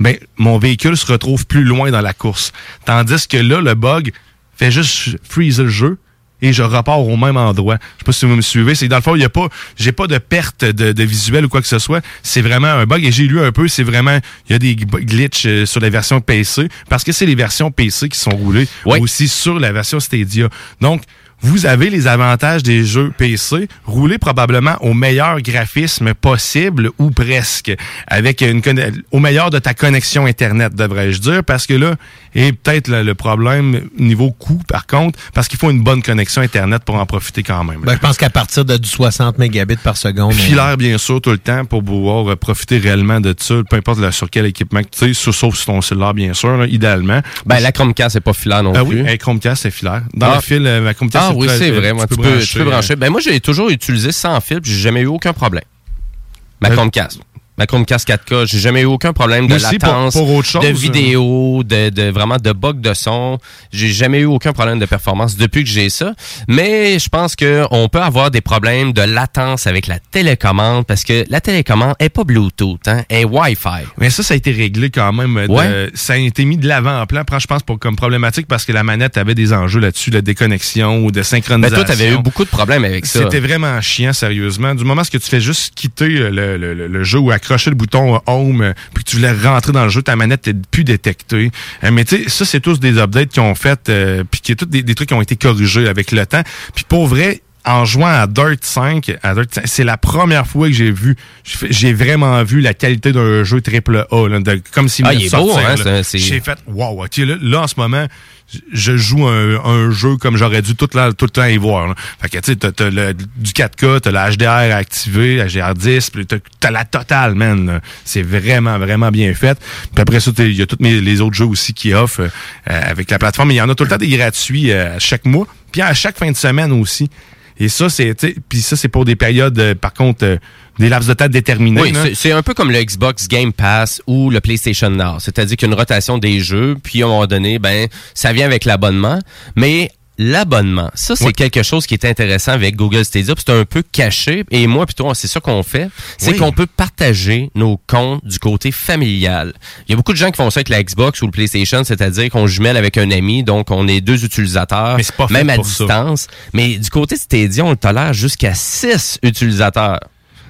ben mon véhicule se retrouve plus loin dans la course. Tandis que là, le bug fait juste freeze le jeu et je repars au même endroit. Je sais pas si vous me suivez. C'est dans le fond, il y a pas, j'ai pas de perte de, de visuel ou quoi que ce soit. C'est vraiment un bug et j'ai lu un peu. C'est vraiment, il y a des gl- glitches euh, sur la version PC parce que c'est les versions PC qui sont roulées Oui. aussi sur la version Stadia. Donc vous avez les avantages des jeux PC, roulés probablement au meilleur graphisme possible ou presque, avec une au meilleur de ta connexion Internet, devrais-je dire, parce que là, est peut-être le, le problème niveau coût, par contre, parce qu'il faut une bonne connexion Internet pour en profiter quand même. Ben, je pense qu'à partir de du 60 mégabits par seconde. on- Filaire, bien sûr, tout le temps pour pouvoir euh, profiter réellement de ça, peu importe là, sur quel équipement que tu sais, sauf- sur ton cellulaire, bien sûr, là, idéalement. Ben, la Chromecast, c'est pas filaire non Ah plus. oui, un Chromecast, c'est filaire. Dans Ah. le fil, euh, ma Chromecast, Ah oui, c'est euh, vrai. moi, tu, peux, tu peux brancher. Ben moi, j'ai toujours utilisé sans fil, puis j'ai jamais eu aucun problème. Ma Chromecast. Ma Chromecast 4K, j'ai jamais eu aucun problème de aussi, latence, pour autre chose, de euh, vidéo, de, de vraiment de bug de son. J'ai jamais eu aucun problème de performance depuis que j'ai ça. Mais je pense que on peut avoir des problèmes de latence avec la télécommande parce que la télécommande est pas Bluetooth, hein, elle est Wi-Fi. Mais ça, ça a été réglé quand même. euh, de- Ouais. Ça a été mis de l'avant en plan, je pense, pour, comme problématique parce que la manette avait des enjeux là-dessus, de déconnexion ou de Ben, synchronisation. toi, t'avais eu beaucoup de problèmes avec ça. C'était vraiment chiant, sérieusement. Du moment où tu fais juste quitter le, le- le- le jeu ou accrocher le bouton euh, Home, euh, puis que tu voulais rentrer dans le jeu, ta manette n'est plus détectée. Euh, mais tu sais, ça, c'est tous des updates qui ont fait, puis qui est tous des, des trucs qui ont été corrigés avec le temps. Puis pour vrai, en jouant à Dirt 5, à Dirt 5, c'est la première fois que j'ai vu, j'ai vraiment vu la qualité d'un jeu triple A, là, de- comme s'il Ah, venait il de est beau, sortir, hein, J'ai fait, wow, ok, là, là, en ce moment, je joue un, un jeu comme j'aurais dû tout, la- tout le temps y voir. là. Fait que, tu sais, t'as, du 4K, t'as la HDR activé, la HDR10, puis t'as, t'as la totale, man. C'est vraiment, vraiment bien fait. Puis après ça, il y a tous mes- les autres jeux aussi qui offrent euh, avec la plateforme. Il y en a tout le temps des gratuits euh, à chaque mois, puis à chaque fin de semaine aussi. Et ça, c'est, puis ça, c'est pour des périodes, euh, par contre, euh, des laps de temps déterminés. Oui, c'est- un peu comme le Xbox Game Pass ou le PlayStation Now. C'est-à-dire qu'il y a une rotation des jeux, puis à un moment donné, ben, ça vient avec l'abonnement. Mais l'abonnement, ça, c'est Oui. quelque chose qui est intéressant avec Google Stadia, puis c'est un peu caché. Et moi, plutôt, c'est ça qu'on fait. C'est Oui. qu'on peut partager nos comptes du côté familial. Il y a beaucoup de gens qui font ça avec la Xbox ou le PlayStation, c'est-à-dire qu'on jumelle avec un ami, donc on est deux utilisateurs, Mais pas même à ça. distance. Mais du côté Stadia, on le tolère jusqu'à six utilisateurs.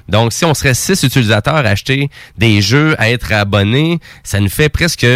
Donc, si on serait six utilisateurs à acheter des jeux, à être abonnés, ça nous fait presque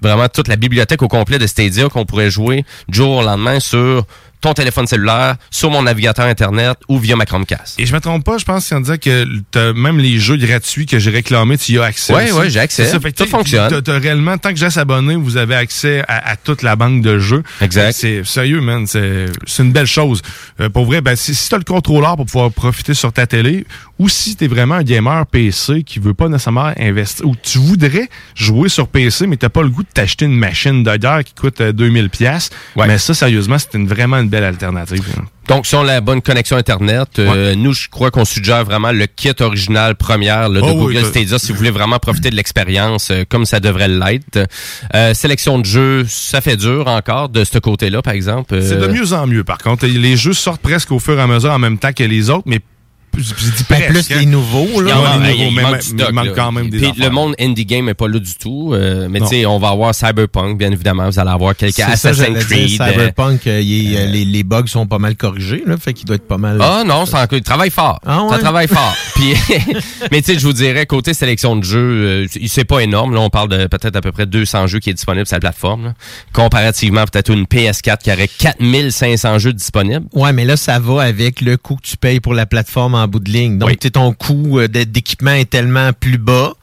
vraiment toute la bibliothèque au complet de Stadia qu'on pourrait jouer du jour au lendemain sur ton téléphone cellulaire, sur mon navigateur Internet ou via ma Chromecast. Et je me trompe pas, je pense qu'on disait que même les jeux gratuits que j'ai réclamés, tu y as accès. Ouais, aussi. ouais, j'ai accès. Ça, fait que Tout fonctionne. t'as- t'as réellement, tant que j'ai s'abonner, vous avez accès à, à toute la banque de jeux. Exact. C'est sérieux, man. C'est c'est une belle chose. Euh, pour vrai, ben, si, si t'as le contrôleur pour pouvoir profiter sur ta télé, ou si t'es vraiment un gamer PC qui veut pas nécessairement investir, ou tu voudrais jouer sur PC, mais t'as pas le goût de t'acheter une machine de guerre qui coûte euh, 2000 pièces. Ouais. Mais ça, sérieusement, c'est une vraiment une belle alternative. Donc, si on a la bonne connexion Internet, euh, nous, je crois qu'on suggère vraiment le kit original première là, de Oh Google Stadia si vous voulez vraiment profiter de l'expérience euh, comme ça devrait l'être. Euh, sélection de jeux, ça fait dur encore de ce côté-là, par exemple. C'est de Euh, mieux en mieux, par contre. Les jeux sortent presque au fur et à mesure en même temps que les autres, mais je dis Ben, presque, plus hein. les nouveaux, là. en les il nouveaux, manque il quand même des Puis le monde indie game n'est pas là du tout. euh, mais tu sais, on va avoir Cyberpunk, bien évidemment. Vous allez avoir quelques C'est ça, Assassin's dire, Creed. euh, Cyberpunk, euh, il euh, les, les bugs sont pas mal corrigés, là, fait qu'il doit être pas mal. Ah non, c'est encore, il travaille fort. Ah ouais? Ça travaille fort. Puis, mais tu sais, je vous dirais, côté sélection de jeux, euh, c'est pas énorme. Là, on parle de peut-être à peu près 200 jeux qui est disponible sur la plateforme. là. Comparativement, peut-être une PS4 qui aurait 4500 jeux disponibles. Ouais, mais là, ça va avec le coût que tu payes pour la plateforme en bout de ligne. Donc, Oui. tu sais, ton coût euh, d'é- d'équipement est tellement plus bas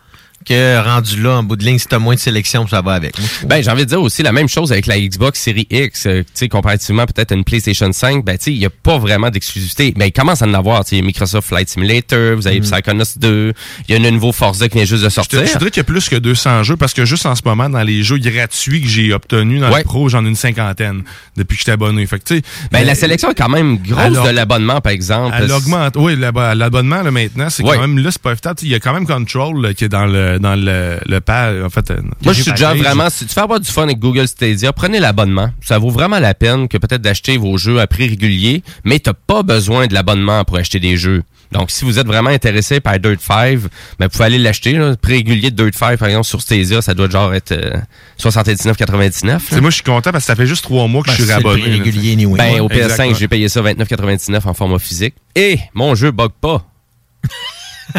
que rendu là, en bout de ligne, si t'as moins de sélection, ça va avec. Je. Ben, j'ai envie de dire aussi la même chose avec la Xbox Series X. euh, tu sais, comparativement peut-être à une PlayStation 5, ben, tu sais, il n'y a pas vraiment d'exclusivité. Mais il commence à en avoir. Tu sais, Microsoft Flight Simulator, vous avez Psychonauts 2, il y a un nouveau Forza qui vient juste de Je, te, sortir. je te dirais qu'il y a plus que 200 jeux parce que juste en ce moment, dans les jeux gratuits que j'ai obtenus dans Ouais. le pro, j'en ai une cinquantaine depuis que j'étais abonné. Fait que, tu sais, Ben, euh, la sélection est quand même grosse de l'abonnement, par exemple. Elle augmente. Oui, l'ab- l'abonnement, là, maintenant, c'est Ouais. quand même, là, c'est pas évident. Tu sais, Il y a quand même Control, là, qui est dans le, dans le, le pad, en fait. euh, Moi, je suggère vraiment, si tu fais avoir du fun avec Google Stadia, prenez l'abonnement. Ça vaut vraiment la peine que peut-être d'acheter vos jeux à prix régulier, mais t'as pas besoin de l'abonnement pour acheter des jeux. Donc, si vous êtes vraiment intéressé par Dirt 5, ben, vous pouvez aller l'acheter. Le prix régulier de Dirt 5, par exemple, sur Stadia, ça doit genre être euh, 79,99. Tu sais, moi, je suis content parce que ça fait juste trois mois que Ben, je suis le abonné. prix tu régulier, anyway. Ben, au PS5, exactement. j'ai payé ça 29,99 en format physique. Et mon jeu bug pas.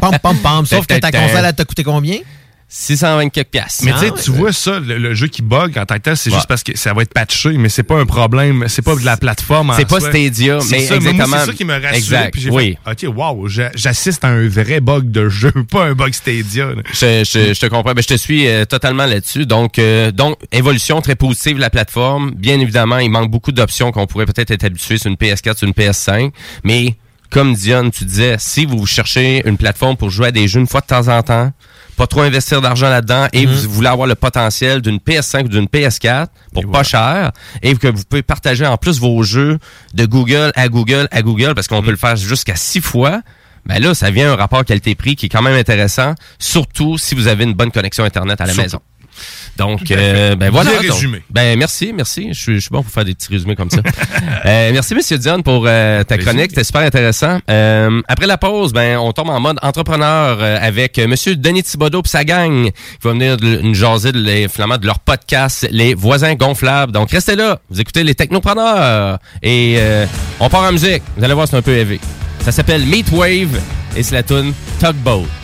Pam, pam, pam. Sauf que ta console, elle t'a coûté combien? 620 quelques piastres. Mais tu sais, Ah, tu ouais. vois ça, le, le jeu qui bug en tant que tel, c'est Ouais. juste parce que ça va être patché, mais c'est pas un problème, c'est pas de la plateforme. en C'est pas soi. Stadia, C'est mais ça, exactement. c'est ça qui me rassure. Exact, Puis oui. fait, ok, wow, j'a- j'assiste à un vrai bug de jeu, pas un bug Stadia. Je, je- je te comprends. Ben, je te suis euh, totalement là-dessus. Donc, euh, donc, évolution très positive de la plateforme. Bien évidemment, il manque beaucoup d'options qu'on pourrait peut-être être habitué sur une PS4, sur une PS5. Mais, comme Dion, tu disais, si vous cherchez une plateforme pour jouer à des jeux une fois de temps en temps, pas trop investir d'argent là-dedans et vous voulez avoir le potentiel d'une PS5 ou d'une PS4 pour pas cher et que vous pouvez partager en plus vos jeux de Google à Google à Google parce qu'on peut le faire jusqu'à six fois. Ben là, ça vient un rapport qualité-prix qui est quand même intéressant, surtout si vous avez une bonne connexion Internet à la Surtout. maison. Donc, euh, ben voilà. Donc, résumé. ben merci, merci. Je suis, je suis bon pour faire des petits résumés comme ça. Euh, merci, Monsieur Dion, pour euh, ta chronique. C'était super intéressant. Euh, après la pause, ben on tombe en mode entrepreneur euh, avec euh, Monsieur Denis Thibodeau et sa gang qui va venir nous jaser de, les, finalement, de leur podcast, Les Voisins Gonflables. Donc, restez là. Vous écoutez les Technopreneurs. Et euh, on part en musique. Vous allez voir, c'est un peu élevé. Ça s'appelle Meat Wave et c'est la tune Tugboat.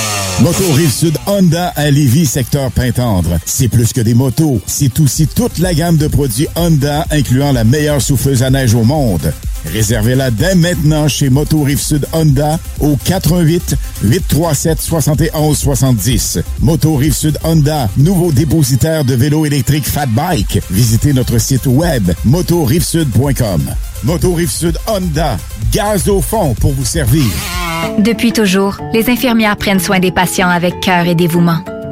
Moto Rive-Sud Honda à Lévis, secteur Pintendre. C'est plus que des motos, c'est aussi toute la gamme de produits Honda, incluant la meilleure souffleuse à neige au monde. Réservez-la dès maintenant chez Moto Rive-Sud Honda au 88 837 71 70. Moto Rive-Sud Honda, nouveau dépositaire de vélos électriques Fat Bike. Visitez notre site web motorivesud.com. Moto Rive-Sud Honda, gaz au fond pour vous servir. Depuis toujours, les infirmières prennent soin des patients avec cœur et dévouement.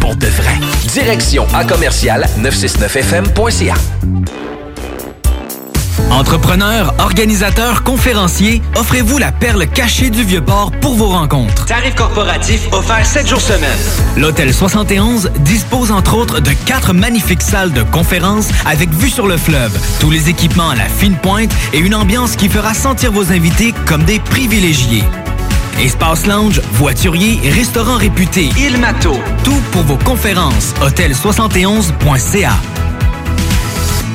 pour de vrai. Direction à commercial 969fm.ca. Entrepreneurs, organisateurs, conférenciers, offrez-vous la perle cachée du Vieux-Port pour vos rencontres. Tarif corporatif offert 7 jours semaine. L'Hôtel 71 dispose entre autres de quatre magnifiques salles de conférences avec vue sur le fleuve, tous les équipements à la fine pointe et une ambiance qui fera sentir vos invités comme des privilégiés. Espace lounge, voiturier, restaurant réputé, Il Mato. tout pour vos conférences. Hôtel71.ca.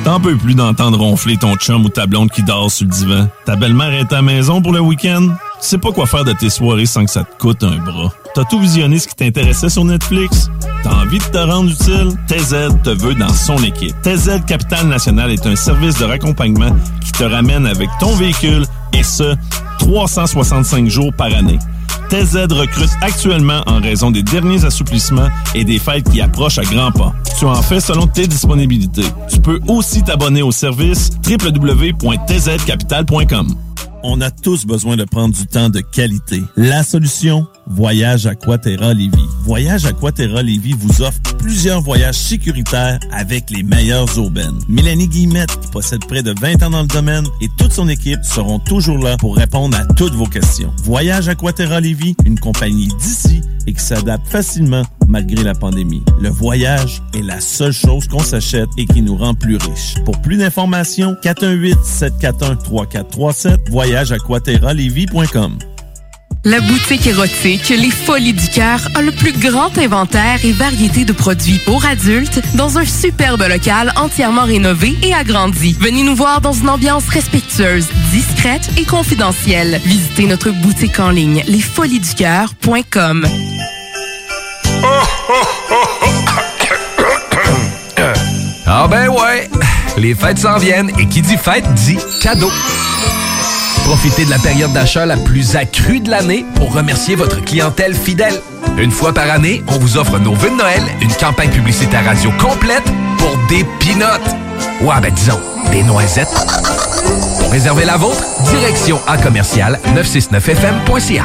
T'en peux plus d'entendre ronfler ton chum ou ta blonde qui dort sur le divan. Ta belle-mère est à maison pour le week-end? Tu sais pas quoi faire de tes soirées sans que ça te coûte un bras. T'as tout visionné ce qui t'intéressait sur Netflix? T'as envie de te rendre utile? TZ te veut dans son équipe. TZ Capital National est un service de raccompagnement qui te ramène avec ton véhicule et ce, 365 jours par année. TZ recrute actuellement en raison des derniers assouplissements et des fêtes qui approchent à grands pas. Tu en fais selon tes disponibilités. Tu peux aussi t'abonner au service www.tzcapital.com. On a tous besoin de prendre du temps de qualité. La solution, Voyage Aquaterra Lévis. Voyage Aquaterra Lévis vous offre plusieurs voyages sécuritaires avec les meilleures aubaines. Mélanie Guillemette, qui possède près de 20 ans dans le domaine, et toute son équipe seront toujours là pour répondre à toutes vos questions. Voyage Aquaterra Lévis, une compagnie d'ici et qui s'adapte facilement malgré la pandémie. Le voyage est la seule chose qu'on s'achète et qui nous rend plus riches. Pour plus d'informations, 418-741-3437, La boutique érotique Les Folies du Cœur a le plus grand inventaire et variété de produits pour adultes dans un superbe local entièrement rénové et agrandi. Venez nous voir dans une ambiance respectueuse, discrète et confidentielle. Visitez notre boutique en ligne lesfoliesducoeur.com. Ah ben ouais, les fêtes s'en viennent et qui dit fête dit cadeau. Profitez de la période d'achat la plus accrue de l'année pour remercier votre clientèle fidèle. Une fois par année, on vous offre nos vœux de Noël, une campagne publicitaire radio complète pour des pinottes. Ouais, ben disons, des noisettes. Pour réserver la vôtre, direction à commercial 969fm.ca.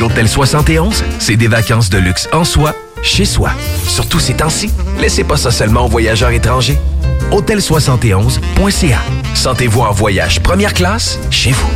L'Hôtel 71, c'est des vacances de luxe en soi, chez soi. Surtout ces temps-ci, laissez pas ça seulement aux voyageurs étrangers. Hôtel71.ca. Sentez-vous en voyage première classe chez vous.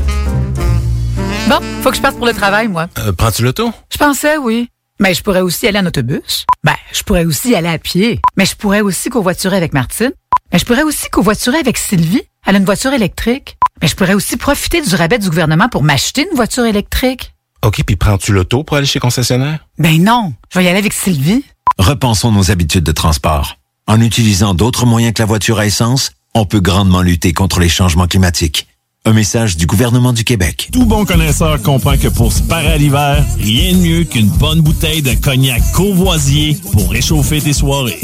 Bon, faut que je parte pour le travail, moi. Euh, Prends-tu l'auto? Je pensais, oui. Mais je pourrais aussi aller en autobus. Ben, je pourrais aussi aller à pied. Mais je pourrais aussi covoiturer avec Martine. Mais je pourrais aussi covoiturer avec Sylvie. Elle a une voiture électrique. Mais je pourrais aussi profiter du rabais du gouvernement pour m'acheter une voiture électrique. OK, puis prends-tu l'auto pour aller chez concessionnaire? Ben non, je vais y aller avec Sylvie. Repensons nos habitudes de transport. En utilisant d'autres moyens que la voiture à essence, on peut grandement lutter contre les changements climatiques. Un message du gouvernement du Québec. Tout bon connaisseur comprend que pour se parer à l'hiver, rien de mieux qu'une bonne bouteille de cognac courvoisier pour réchauffer tes soirées.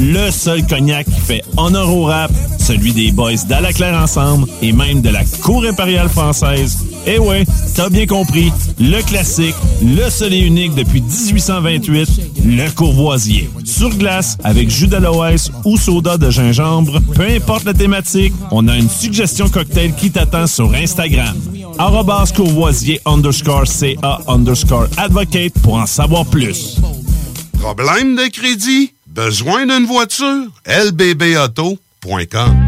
Le seul cognac qui fait honneur au rap, celui des boys d'Alaclaire Ensemble et même de la Cour impériale française. Eh ouais, t'as bien compris, le classique, le seul et unique depuis 1828, le courvoisier. Sur glace, avec jus d'aloès ou soda de gingembre, peu importe la thématique, on a une suggestion cocktail qui t'attend sur Instagram. Courvoisier underscore CA underscore advocate pour en savoir plus. Problème de crédit? Besoin d'une voiture? lbbauto.com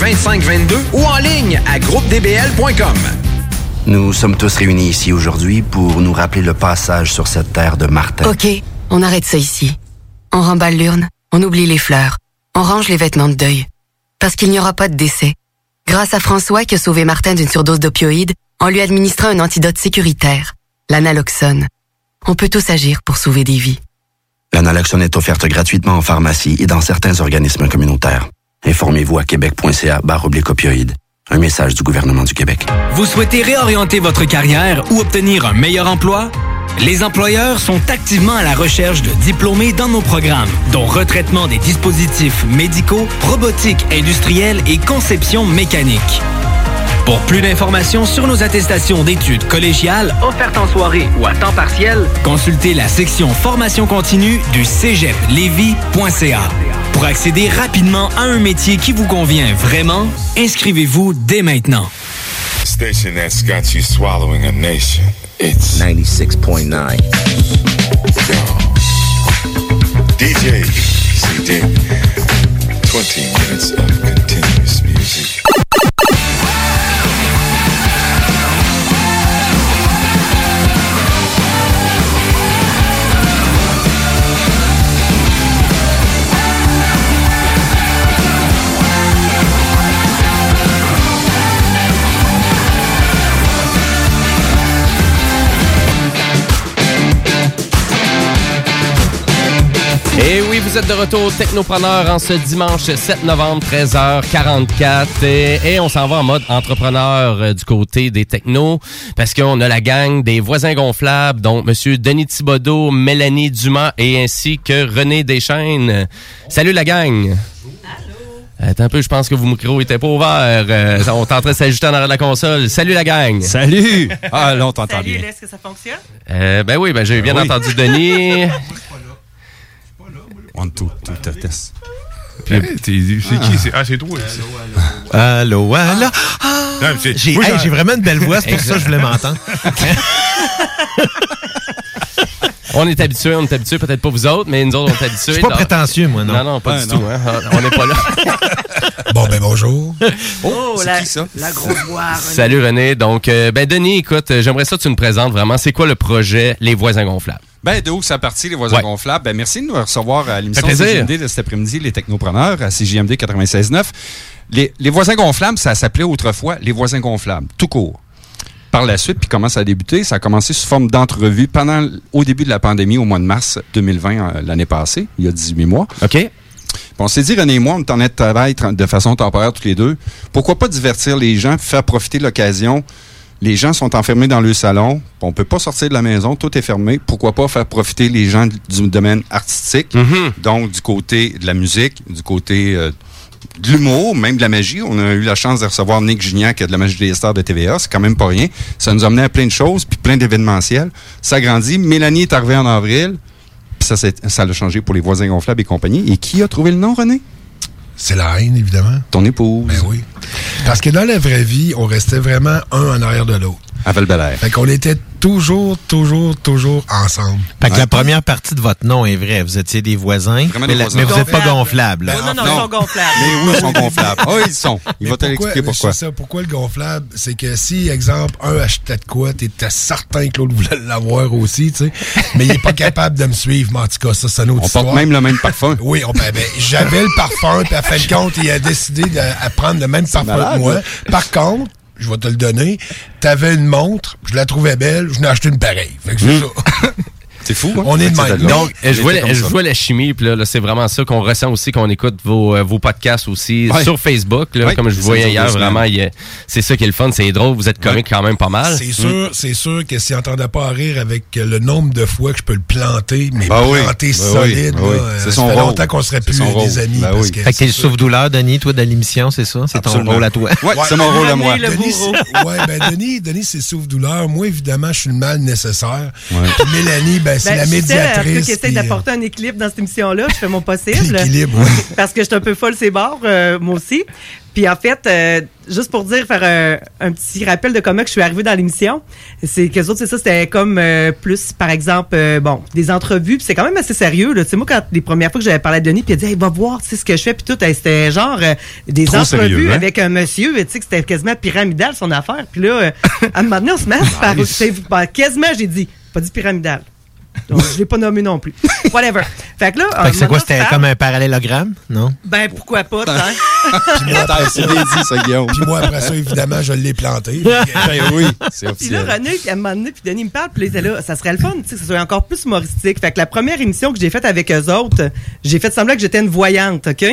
418-681-2522 ou en ligne à groupedbl.com. Nous sommes tous réunis ici aujourd'hui pour nous rappeler le passage sur cette terre de Martin. OK, on arrête ça ici. On remballe l'urne, on oublie les fleurs, on range les vêtements de deuil. Parce qu'il n'y aura pas de décès. Grâce à François qui a sauvé Martin d'une surdose d'opioïdes en lui administrant un antidote sécuritaire, l'analoxone. On peut tous agir pour sauver des vies. L'analoxone est offerte gratuitement en pharmacie et dans certains organismes communautaires. Informez-vous à québec.ca barre opioïdes. Un message du gouvernement du Québec. Vous souhaitez réorienter votre carrière ou obtenir un meilleur emploi? Les employeurs sont activement à la recherche de diplômés dans nos programmes, dont retraitement des dispositifs médicaux, robotique industrielle et conception mécanique. Pour plus d'informations sur nos attestations d'études collégiales offertes en soirée ou à temps partiel, consultez la section formation continue du cégeplevy.ca. Pour accéder rapidement à un métier qui vous convient vraiment, inscrivez-vous dès maintenant. Station that's got you swallowing a nation. It's 96.9. DJ CD. 20 minutes of vous êtes de retour Technopreneur en ce dimanche 7 novembre, 13h44. Et, et on s'en va en mode entrepreneur euh, du côté des technos parce qu'on a la gang des voisins gonflables, dont Monsieur Denis Thibodeau, Mélanie Dumas et ainsi que René Deschaines. Salut la gang! Attends un peu, je pense que vos micros étaient pas ouverts. Euh, on est en train de s'ajuster en arrière de la console. Salut la gang! Salut! Ah, là, on t'entend bien. Est-ce que ça fonctionne? Euh, ben oui, ben j'ai bien oui. entendu Denis. One, two, two, test. Puis, hey, t'es- c'est qui? c'est- Ah, c'est toi. Allô, allô. Non, c'est- J'ai hey, vraiment une belle voix, c'est pour ça que je voulais m'entendre. On est habitués, on est habitués, peut-être pas vous autres, mais nous autres, on est habitués. Je suis pas prétentieux, moi, non. Non, non, pas Ouais, du non. tout. hein. On n'est pas là. Bon, ben bonjour. Oh, c'est la, qui, ça? la grosse voix. René. Salut René. Donc, euh, ben Denis, écoute, euh, j'aimerais ça que tu nous présentes vraiment. C'est quoi le projet Les Voisins Gonflables? Ben, de où ça parti, les voisins Ouais. gonflables? Ben, merci de nous recevoir à l'émission. CJMD de cet après-midi, les technopreneurs, à CJMD 96.9. Les, les voisins gonflables, ça s'appelait autrefois les voisins gonflables, tout court. Par la suite, puis comment ça a débuté? Ça a commencé sous forme d'entrevue pendant, au début de la pandémie, au mois de mars 2020, euh, l'année passée, il y a 18 mois. OK. Puis on s'est dit, René et moi, on est en net de travail tra- de façon temporaire tous les deux. Pourquoi pas divertir les gens, faire profiter l'occasion? Les gens sont enfermés dans le salon. On peut pas sortir de la maison, tout est fermé. Pourquoi pas faire profiter les gens du domaine artistique, donc du côté de la musique, du côté euh, de l'humour, même de la magie. On a eu la chance de recevoir Nick Gignac de la Magie des Stars de TVA. C'est quand même pas rien. Ça nous a amené à plein de choses, puis plein d'événementiels. Ça grandit. Mélanie est arrivée en avril. Puis ça, ça l'a changé pour les voisins gonflables et compagnie. Et qui a trouvé le nom, René? C'est la haine, évidemment. Ton épouse. Ben oui. Parce que dans la vraie vie, on restait vraiment un en arrière de l'autre. À val Fait qu'on était toujours, toujours, toujours ensemble. Fait que la première partie de votre nom est vraie. Vous étiez des voisins, Vraiment mais, des la- voisins. mais vous n'êtes pas Gonflables. gonflable. Non, non, non, ils sont gonflables. Mais oui, ils sont gonflables. Ah, ils sont. Il Mais va te l'expliquer pourquoi. C'est ça, pourquoi le gonflable? C'est que si, exemple, un achetait de quoi, t'étais certain que l'autre voulait l'avoir aussi, tu sais. Mais il est pas capable de me suivre, mais en tout cas, ça, c'est une autre On histoire. porte même le même parfum. Oui, on, ben, ben, j'avais le parfum, puis à fin de compte, il a décidé de à prendre le même parfum malade, que moi. hein? Par contre, je vais te le donner, t'avais une montre, je la trouvais belle, je n'ai acheté une pareille. Fait que c'est Mmh. ça. C'est fou, hein? On est de même. Donc, je vois, la, je vois la chimie, puis là, là, c'est vraiment ça qu'on ressent aussi, qu'on écoute vos, euh, vos podcasts aussi Ouais. sur Facebook. Là, Ouais, comme je voyais hier, vraiment, c'est ça qui est le fun, c'est drôle, vous êtes comique quand même pas mal. C'est sûr, c'est sûr que s'il n'entendait pas à rire avec le nombre de fois que je peux le planter, mais Ben planter ben solide, oui, ben oui. ça son fait rôle. longtemps qu'on serait plus des amis. Ben parce que Fait que t'es le sauve-douleur, Denis, toi, de l'émission, c'est ça? C'est ton rôle à toi. Ouais, c'est mon rôle à moi. Denis, bourreau. c'est- ouais, ben Denis, Denis c'est souffre-douleur. Moi, évidemment, je suis le mal nécessaire. Mélanie, ben, c'est Ben, la médiatrice. qui essaie euh, d'apporter un équilibre dans cette émission-là. Je fais mon possible. L'équilibre, oui. Parce que je suis un peu folle ces bords, euh, moi aussi. Puis en fait, euh, juste pour dire, faire un, un petit rappel de comment que je suis arrivée dans l'émission, c'est que les autres, c'est ça, c'était comme euh, plus, par exemple, euh, bon, des entrevues, puis c'est quand même assez sérieux. Là. Tu sais, moi, quand les premières fois que j'avais parlé à Denis, puis il a dit, hey, va voir, tu sais, ce que je fais, puis tout, hey, c'était genre euh, des Trop entrevues sérieux, hein? avec un monsieur, tu sais, que c'était quasiment pyramidal son affaire. Puis là, euh, à un moment donné, on se met à se ben, Quasiment, j'ai dit, pas dit pyramidal. Donc, je l'ai pas nommé non plus. Whatever. Fait que là, Fait que c'est quoi? C'était comme un parallélogramme? Non? Ben, pourquoi pas. Puis moi, après C'est dit, ça, Guillaume. Puis moi, après ça, évidemment, je l'ai planté. Ben oui, c'est Puis là. René, à un moment donné, puis Denis me parle, puis là, il était là, ça serait le fun, tu sais, que ce soit encore plus humoristique. Fait que la première émission que j'ai faite avec eux autres, j'ai fait semblant que j'étais une voyante, OK?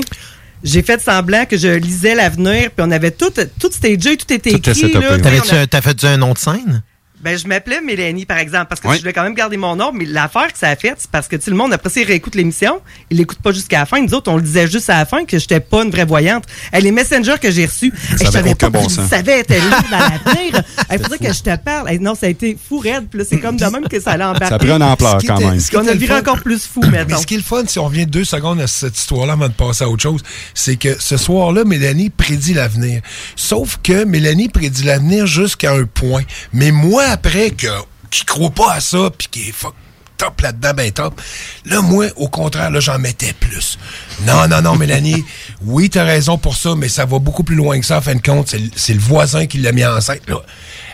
J'ai fait semblant que je lisais l'avenir, puis on avait tout, tout stagé, tout était Tout était écrit. t'as fait un nom de scène? Ben, je m'appelais Mélanie, par exemple, parce que Ouais. je voulais quand même garder mon nom, mais l'affaire que ça a fait, c'est parce que, tu sais, le monde, après ça, il réécoute l'émission, il l'écoute pas jusqu'à la fin. Nous autres, on le disait juste à la fin que j'étais pas une vraie voyante. Elle, les messengers que j'ai reçus, hey, je avait savais pas bon que je savais, était là dans l'avenir. Il faudrait que je te parle. Non, ça a été fou raide, puis là, c'est comme de même que ça allait embarquer. Ça a pris une ampleur quand était- même. ce qui Puis on a viré encore plus fou, Mais maintenant. ce qui est le fun, si on revient deux secondes à cette histoire-là avant de passer à autre chose, c'est que ce soir-là, Mélanie prédit l'avenir. Sauf que Mélanie prédit l'avenir jusqu'à un point. Mais moi, après, que, qui croit pas à ça, puis qui est fuck top là-dedans, ben top. Là, moi, au contraire, là, j'en mettais plus. Non, non, non, Mélanie, oui, t'as raison pour ça, mais ça va beaucoup plus loin que ça, en fin de compte. C'est le- voisin qui l'a mis enceinte, là.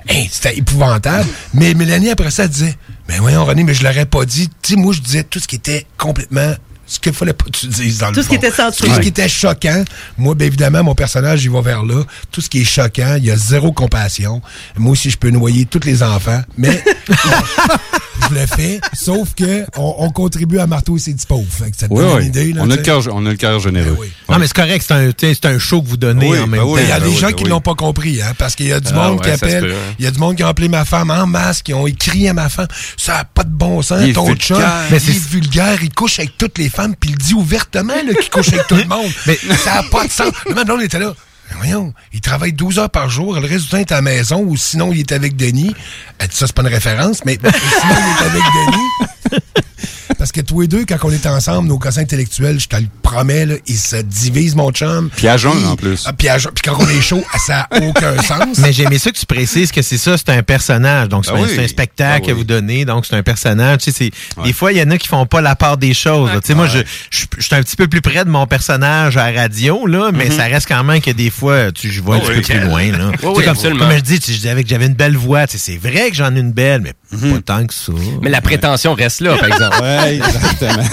Hein, C'était épouvantable. Mais Mélanie, après ça, disait, mais voyons, René, mais je l'aurais pas dit. Tu moi, je disais tout ce qui était complètement ce qu'il fallait pas que tu dises dans le Tout ce qui était censuré. Tout ce qui était choquant. Moi, bien évidemment, mon personnage, il va vers là. Tout ce qui est choquant, il y a zéro compassion. Moi aussi, je peux noyer tous les enfants. Mais je le fais. Sauf que on, on contribue à marteau et ses pauvres. Fait que ça te Oui, donne oui. une idée. Là, on, a le cœur, on a le cœur généreux. Non, mais c'est correct, c'est un, un show que vous donnez Oui, en même ben temps. Il y a ben des oui, gens ben qui oui. l'ont pas compris, hein, parce qu'il y a du Ah monde ouais, qui appelle, peut, hein. il y a du monde qui a appelé ma femme en masque, qui ont écrit à ma femme, ça a pas de bon sens, Il ton Mais il c'est- est vulgaire, il couche avec toutes les femmes, puis il dit ouvertement qu'il couche avec tout le monde. Mais ça a pas de sens. Le on était là. Mais Voyons, il travaille 12 heures par jour, le reste du temps est à la maison, ou sinon il est avec Denis. Elle dit ça, c'est pas une référence, mais sinon il est avec Denis. Parce que tous les deux, quand on est ensemble, nos cossins intellectuels, je te le promets, là, ils se divisent, mon chum. Puis à en plus. Ah, puis, à jeun. Puis quand on est chaud, ça n'a aucun sens. Mais j'ai aimé ça que tu précises que c'est ça, c'est un personnage. Donc, c'est Ah un, oui. c'est un spectacle Ah que vous donnez. Donc, c'est un personnage. Tu sais, Des fois, il y en a qui font pas la part des choses. Tu sais, moi, je, je, je suis un petit peu plus près de mon personnage à la radio, là, mais Mhm. ça reste quand même que des fois, tu, je vois un Oh petit oui. peu plus loin, là. Comme, absolument. comme je dis, tu sais, je disais que j'avais une belle voix. Tu sais, c'est vrai que j'en ai une belle, mais pas tant que ça. Mais la prétention reste là, par exemple. Ouais, exactement.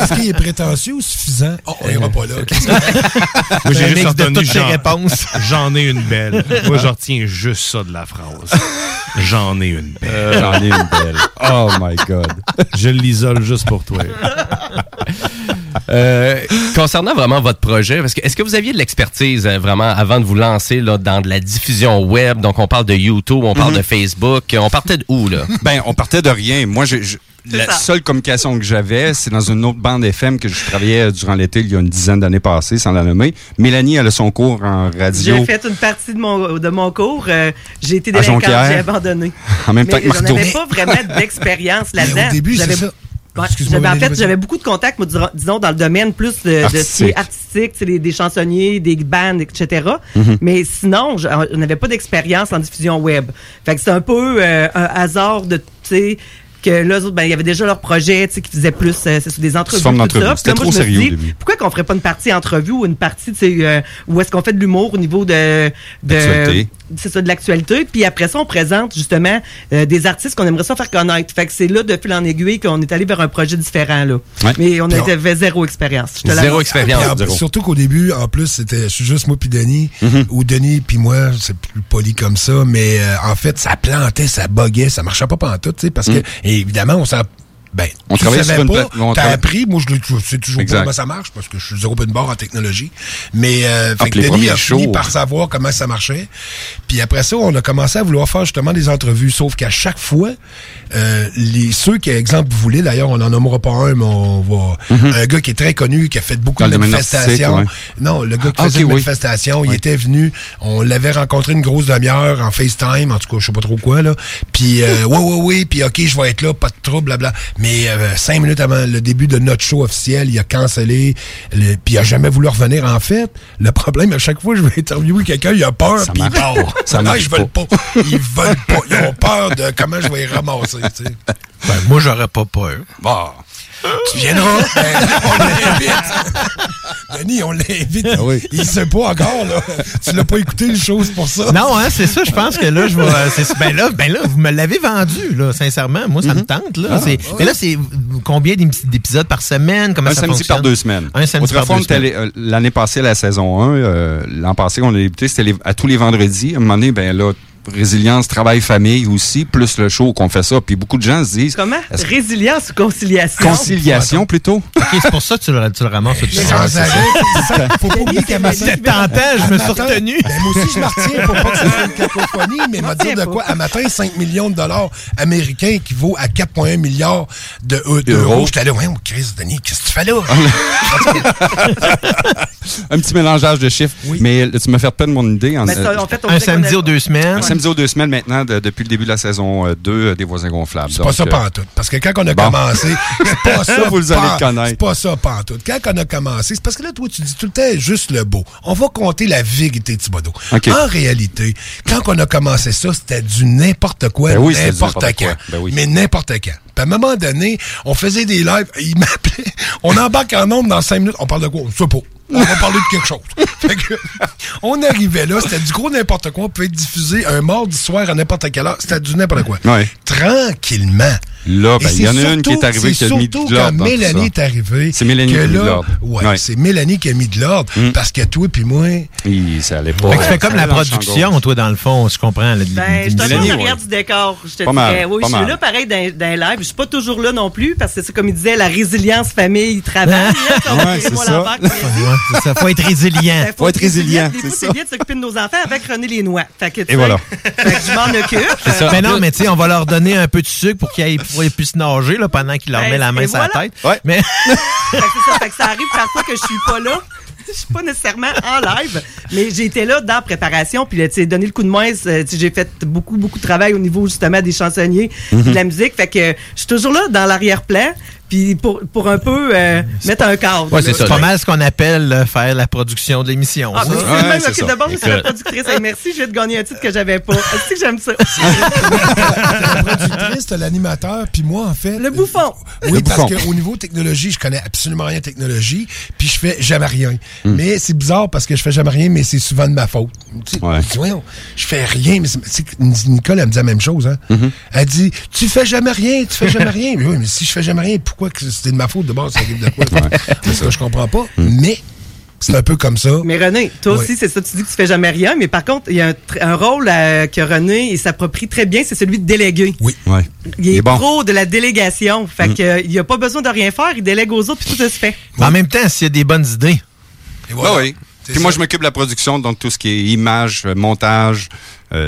Est-ce qu'il est prétentieux ou suffisant? Oh, on ira pas là. Moi, j'ai juste de entendu toutes tes j'en- réponses. J'en ai une belle. Moi, je retiens juste ça de la phrase. J'en ai une belle. Euh, J'en ai une belle. Oh my God. Je l'isole juste pour toi. Euh, concernant vraiment votre projet, parce que est-ce que vous aviez de l'expertise euh, vraiment avant de vous lancer là, dans de la diffusion web? Donc, on parle de YouTube, on parle Mhm. de Facebook. On partait de où, là? Ben, on partait de rien. Moi, j'ai- je- la seule communication que j'avais, c'est dans une autre bande FM que je travaillais durant l'été il y a une dizaine d'années passées, sans la nommer. Mélanie, elle a son cours en radio. J'ai fait une partie de mon, de mon cours. euh, j'ai été délinquante, j'ai abandonné. En même temps Mais que Marteau. j'en avais pas vraiment d'expérience là-dedans. au début, c'est J'avais- ça. En fait, j'avais beaucoup de contacts, moi, disons- disons, dans le domaine plus de, de ce qui Artistique. des, des chansonniers, des bands, etc. Mhm. Mais sinon, je- on n'avait pas d'expérience en diffusion web. Fait que c'est un peu euh, un hasard de, tu sais, que là, eux autres, ben, il y avait déjà leur projet, tu sais, qui faisait plus euh, c'est des entrevues, tout d'entrevue. ça. C'était trop sérieux au dit, début. Pourquoi qu'on ferait pas une partie entrevue ou une partie, tu sais, euh, où est-ce qu'on fait de l'humour au niveau de, de c'est ça, de l'actualité. Puis après ça, on présente justement euh, des artistes qu'on aimerait ça faire connaître. Fait que c'est là, de fil en aiguille, qu'on est allé vers un projet différent, là. Ouais. Mais on avait zéro expérience. Je te Zéro expérience. Zéro. surtout qu'au début, en plus, c'était je suis juste moi puis Denis, Mhm. ou Denis puis moi, c'est plus poli comme ça, mais euh, en fait, ça plantait, ça buguait, ça marchait pas pendant tout, tu sais, parce que, et évidemment, on s'en... Ben, On savais sur une pas, on t'as travaille- appris, moi je sais toujours Exact. pas comment ça marche, parce que je suis zéro de barre en technologie, mais euh, Ah, fait que Denis a fini shows. par savoir comment ça marchait, puis après ça, on a commencé à vouloir faire justement des entrevues, sauf qu'à chaque fois, euh, les ceux qui, exemple, vous voulez, d'ailleurs, on n'en nommera pas un, mais on va... Un gars qui est très connu, qui a fait beaucoup Dans de manifestations. Non, le gars qui Ah, faisait ok, une oui. manifestation, il était venu, on l'avait rencontré une grosse demi-heure en FaceTime, en tout cas, je sais pas trop quoi, là. Puis, euh, ouais, ouais, ouais, puis ok, je vais être là, pas de trouble, blabla. Mais euh, cinq minutes avant le début de notre show officiel, il a cancellé, le- puis il a jamais voulu revenir. En fait, le problème, à chaque fois que je vais interviewer quelqu'un, il a peur, Ça puis il part. Ça Ah, marche ils veulent pas. Ils veulent pas. Ils ont peur de comment je vais les ramasser, tu sais. Ben, moi, j'aurais pas peur. Bon. Tu viendras. Ben, on l'invite. Denis, on l'invite. Ah oui. Il sait pas encore, là. Tu l'as pas écouté, le show, c'est pour ça? Non, hein, c'est ça. Je pense que là, je vais. euh, c'est- Ben là, ben là, vous me l'avez vendu, là, sincèrement. Moi, ça me tente, là. Ah, C'est- Mais là, c'est combien d'ép- d'épisodes par semaine? Comment Un ça samedi fonctionne? par deux semaines. Un samedi par deux semaines. euh, l'année passée, la saison 1, euh, l'an passé, on a débuté, c'était à tous les vendredis. À un moment donné, ben là, résilience, travail, famille aussi, plus le show qu'on fait ça. Puis beaucoup de gens se disent... Comment? Résilience ou conciliation? Conciliation, plutôt? OK, c'est pour ça que tu le, tu le ramasses de Mais arrêt, c'est ça. Faut pas oublier qu'à tentant, je me suis retenu. ben, moi aussi, je m'en retiens pour pas que ce soit une cacophonie, mais m'a dire de quoi? À matin, 5 millions de dollars américains équivaut à 4,1 milliards de- euh, d'euros. Euros. J'étais là, ouais, oh, Chris, Denis, qu'est-ce que tu fais là? un petit mélangeage de chiffres. Mais là, tu m'as fait perdre mon idée. En, Mais ça, euh, en fait, on Un samedi aux deux semaines. Aux deux semaines maintenant, de- depuis le début de la saison euh, 2 des Voisins Gonflables. C'est pas ça euh, pantoute. Parce que quand on a Bon. commencé, c'est pas ça. Vous le allez pan- connaître. C'est pas ça pantoute. Quand on a commencé, c'est parce que là, toi, tu dis tout le temps juste le beau. On va compter la vérité, Thibodeau. OK. En réalité, quand on a commencé ça, c'était du n'importe quoi, Ben oui, n'importe quand. quoi. Ben oui. Mais n'importe quand. Puis à un moment donné, on faisait des lives, il m'appelait, on embarque en nombre dans cinq minutes, on parle de quoi? On sait pas. On va parler de quelque chose. Fait que, on arrivait là, c'était du gros n'importe quoi. On pouvait être diffusé un mardi soir à n'importe quelle heure. C'était du n'importe quoi. Ouais. Tranquillement. Là, ben, il y en a c'est une qui est arrivée qui a c'est mis de surtout l'ordre quand Mélanie est arrivée. C'est Mélanie qui a mis de là, l'ordre. Ouais, Ouais. c'est Mélanie qui a mis de l'ordre Mm. parce que toi puis moi, ça allait pas. Fait que tu fais comme la production, toi, dans le fond, je comprends. Ben, je suis en arrière ouais. du décor, je te Pas dirais. mal, oui, pas je suis mal. là pareil dans, dans les lives. Je suis pas toujours là non plus parce que c'est ça, comme il disait, la résilience famille, travail. hein, Ouais, c'est ça. Ça, faut être résilient. Ben, Faut être résilient, c'est bien de s'occuper de nos enfants avec René Les Noix. Fait que, Et voilà. fait que je m'en occupe. Ça. Mais non, mais tu sais, on va leur donner un peu de sucre pour qu'ils puissent nager là, pendant qu'ils leur Ben, met la main sur la tête. Ouais. Mais Fait que c'est ça. Fait que ça arrive parfois que je suis pas là. je suis pas nécessairement en live, mais j'ai été là dans la préparation, puis là, tu sais, donné le coup de main, sais, j'ai fait beaucoup, beaucoup de travail au niveau justement des chansonniers, Mhm. de la musique, fait que je suis toujours là dans l'arrière-plan, puis pour, pour un peu euh, mettre un cadre. C'est pas mal ce qu'on appelle euh, faire la production de l'émission. Ah, ok, d'abord, je suis la productrice. Hey, merci, je viens de gagner un titre que j'avais pas. Est-ce que j'aime ça? la productrice, l'animateur, puis moi, en fait. Le bouffon. Oui, Le parce qu'au niveau technologie, je connais absolument rien en technologie, puis je fais jamais rien. Hmm. Mais c'est bizarre parce que je fais jamais rien, mais c'est souvent de ma faute. Tu sais, je fais rien, mais Nicole, elle me dit la même chose. Hein? Mm-hmm. Elle dit, tu fais jamais rien, tu fais jamais rien. Mais oui, mais si je fais jamais rien, pourquoi que c'était de ma faute de base, ça arrive de quoi? C'est ça, je comprends pas. Hmm. Mais c'est un peu comme ça. Mais René, toi Ouais. aussi, c'est ça, tu dis que tu fais jamais rien, mais par contre, il y a un, rôle euh, que René il s'approprie très bien, c'est celui de déléguer. Oui. Ouais. Il est, bon. pro de la délégation. Fait Mm. que, euh, il a pas besoin de rien faire, il délègue aux autres, puis tout ça se fait. Mais en même temps, s'il y a des bonnes idées. Ah oui. Puis moi, je m'occupe de la production, donc tout ce qui est image, euh, montage,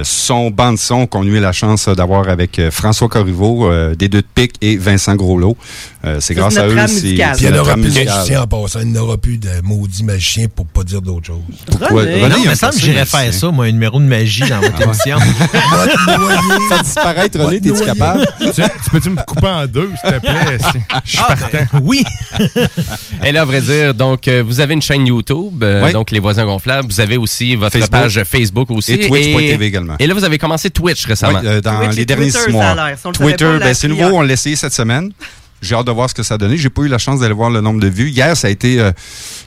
son, bande son, qu'on a eu la chance euh, d'avoir avec euh, François Corriveau, euh, des deux de pique et Vincent Groslot. Euh, c'est grâce à eux. Puis il n'y notre aura trame plus de magicien en passant. Il n'y aura plus de maudits magiciens pour pas dire d'autre chose. Pourquoi? René, non, il mais aime ça me ça, j'irais magicien. faire ça, moi, un numéro de magie dans votre émission. Ça disparaît, René, t'es-tu capable? tu, tu peux-tu me couper en deux, s'il te plaît? Je suis partant. oui. Et là, à vrai dire, donc, euh, vous avez une chaîne YouTube, euh, Oui. donc Les Voisins Gonflables. Vous avez aussi votre Facebook. page Facebook aussi. Et Twitch.tv également. Et là, vous avez commencé Twitch récemment. Oui, euh, dans Twitch les derniers Twitter, six mois. Si Twitter, ben, c'est nouveau, on l'a essayé cette semaine. J'ai hâte de voir ce que ça a donné. J'ai pas eu la chance d'aller voir le nombre de vues. Hier, ça a été, euh,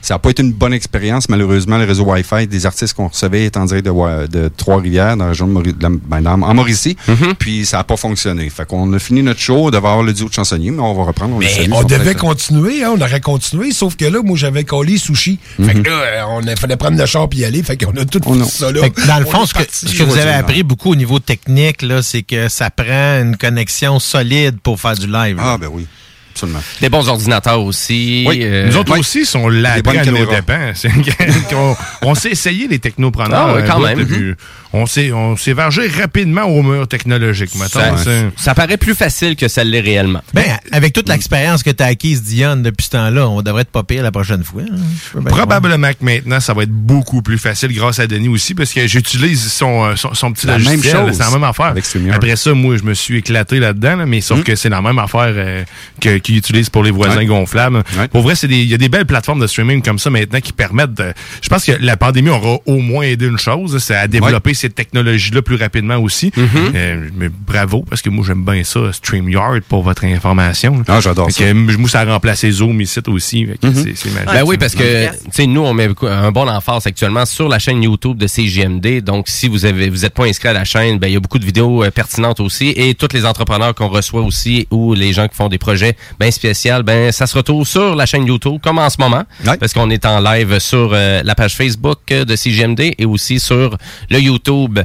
ça a pas été une bonne expérience. Malheureusement, le réseau Wi-Fi des artistes qu'on recevait étant direct de, Trois-Rivières, dans la région de Mauri- de la- ben, dans- en Mauricie. Mm-hmm. Puis ça a pas fonctionné. Fait qu'on a fini notre show, on devait avoir le duo de chansonniers, mais on va reprendre. On, les Mais salue, on devait continuer, hein, on aurait continué, sauf que là, moi, j'avais collé sushi. Fait que là, euh, on a, fallait prendre le char puis y aller. Fait qu'on a tout fait ça là. Fait que dans le On fond, est ce que, parti. ce que vous avez appris beaucoup au niveau technique, là, c'est que ça prend une connexion solide pour faire du live. Ah, ben oui. Absolument. Des bons ordinateurs aussi. Oui, euh, nous autres oui. aussi sont là bonnes à nos caméras. dépens. On s'est essayé les technopreneurs. Ah oui, un quand même. On s'est on s'est vargé rapidement au mur technologique. mettons. Ça, paraît plus facile que ça l'est réellement. Ben, avec toute l'expérience que tu as acquise, Diane, depuis ce temps-là, on devrait être pas pire la prochaine fois. hein. Probablement que maintenant, ça va être beaucoup plus facile grâce à Denis aussi, parce que j'utilise son, euh, son, son petit La même logiciel. chose C'est la même affaire. Après ça, moi, je me suis éclaté là-dedans, là, mais sauf Hmm. que c'est la même affaire euh, que- qu'ils utilisent pour les voisins Ouais. gonflables. Pour vrai, c'est des- il y a des belles plateformes de streaming comme ça maintenant qui permettent de... Je pense que la pandémie aura au moins aidé une chose, c'est à développer ces technologies-là plus rapidement aussi. Mm-hmm. Euh, mais bravo, parce que moi, j'aime bien ça, StreamYard, pour votre information. Ah, j'adore ça. que, moi, ça a remplacé Zoom ici aussi. Mm-hmm. c'est- magique. Ben oui, parce que, tu sais, nous, on met un bon emphase actuellement sur la chaîne YouTube de CGMD. Donc, si vous avez, vous êtes pas inscrit à la chaîne, ben, il y a beaucoup de vidéos euh, pertinentes aussi. Et tous les entrepreneurs qu'on reçoit aussi ou les gens qui font des projets bien spéciaux, ben, ça se retrouve sur la chaîne YouTube, comme en ce moment. Parce qu'on est en live sur euh, la page Facebook de CGMD et aussi sur le YouTube.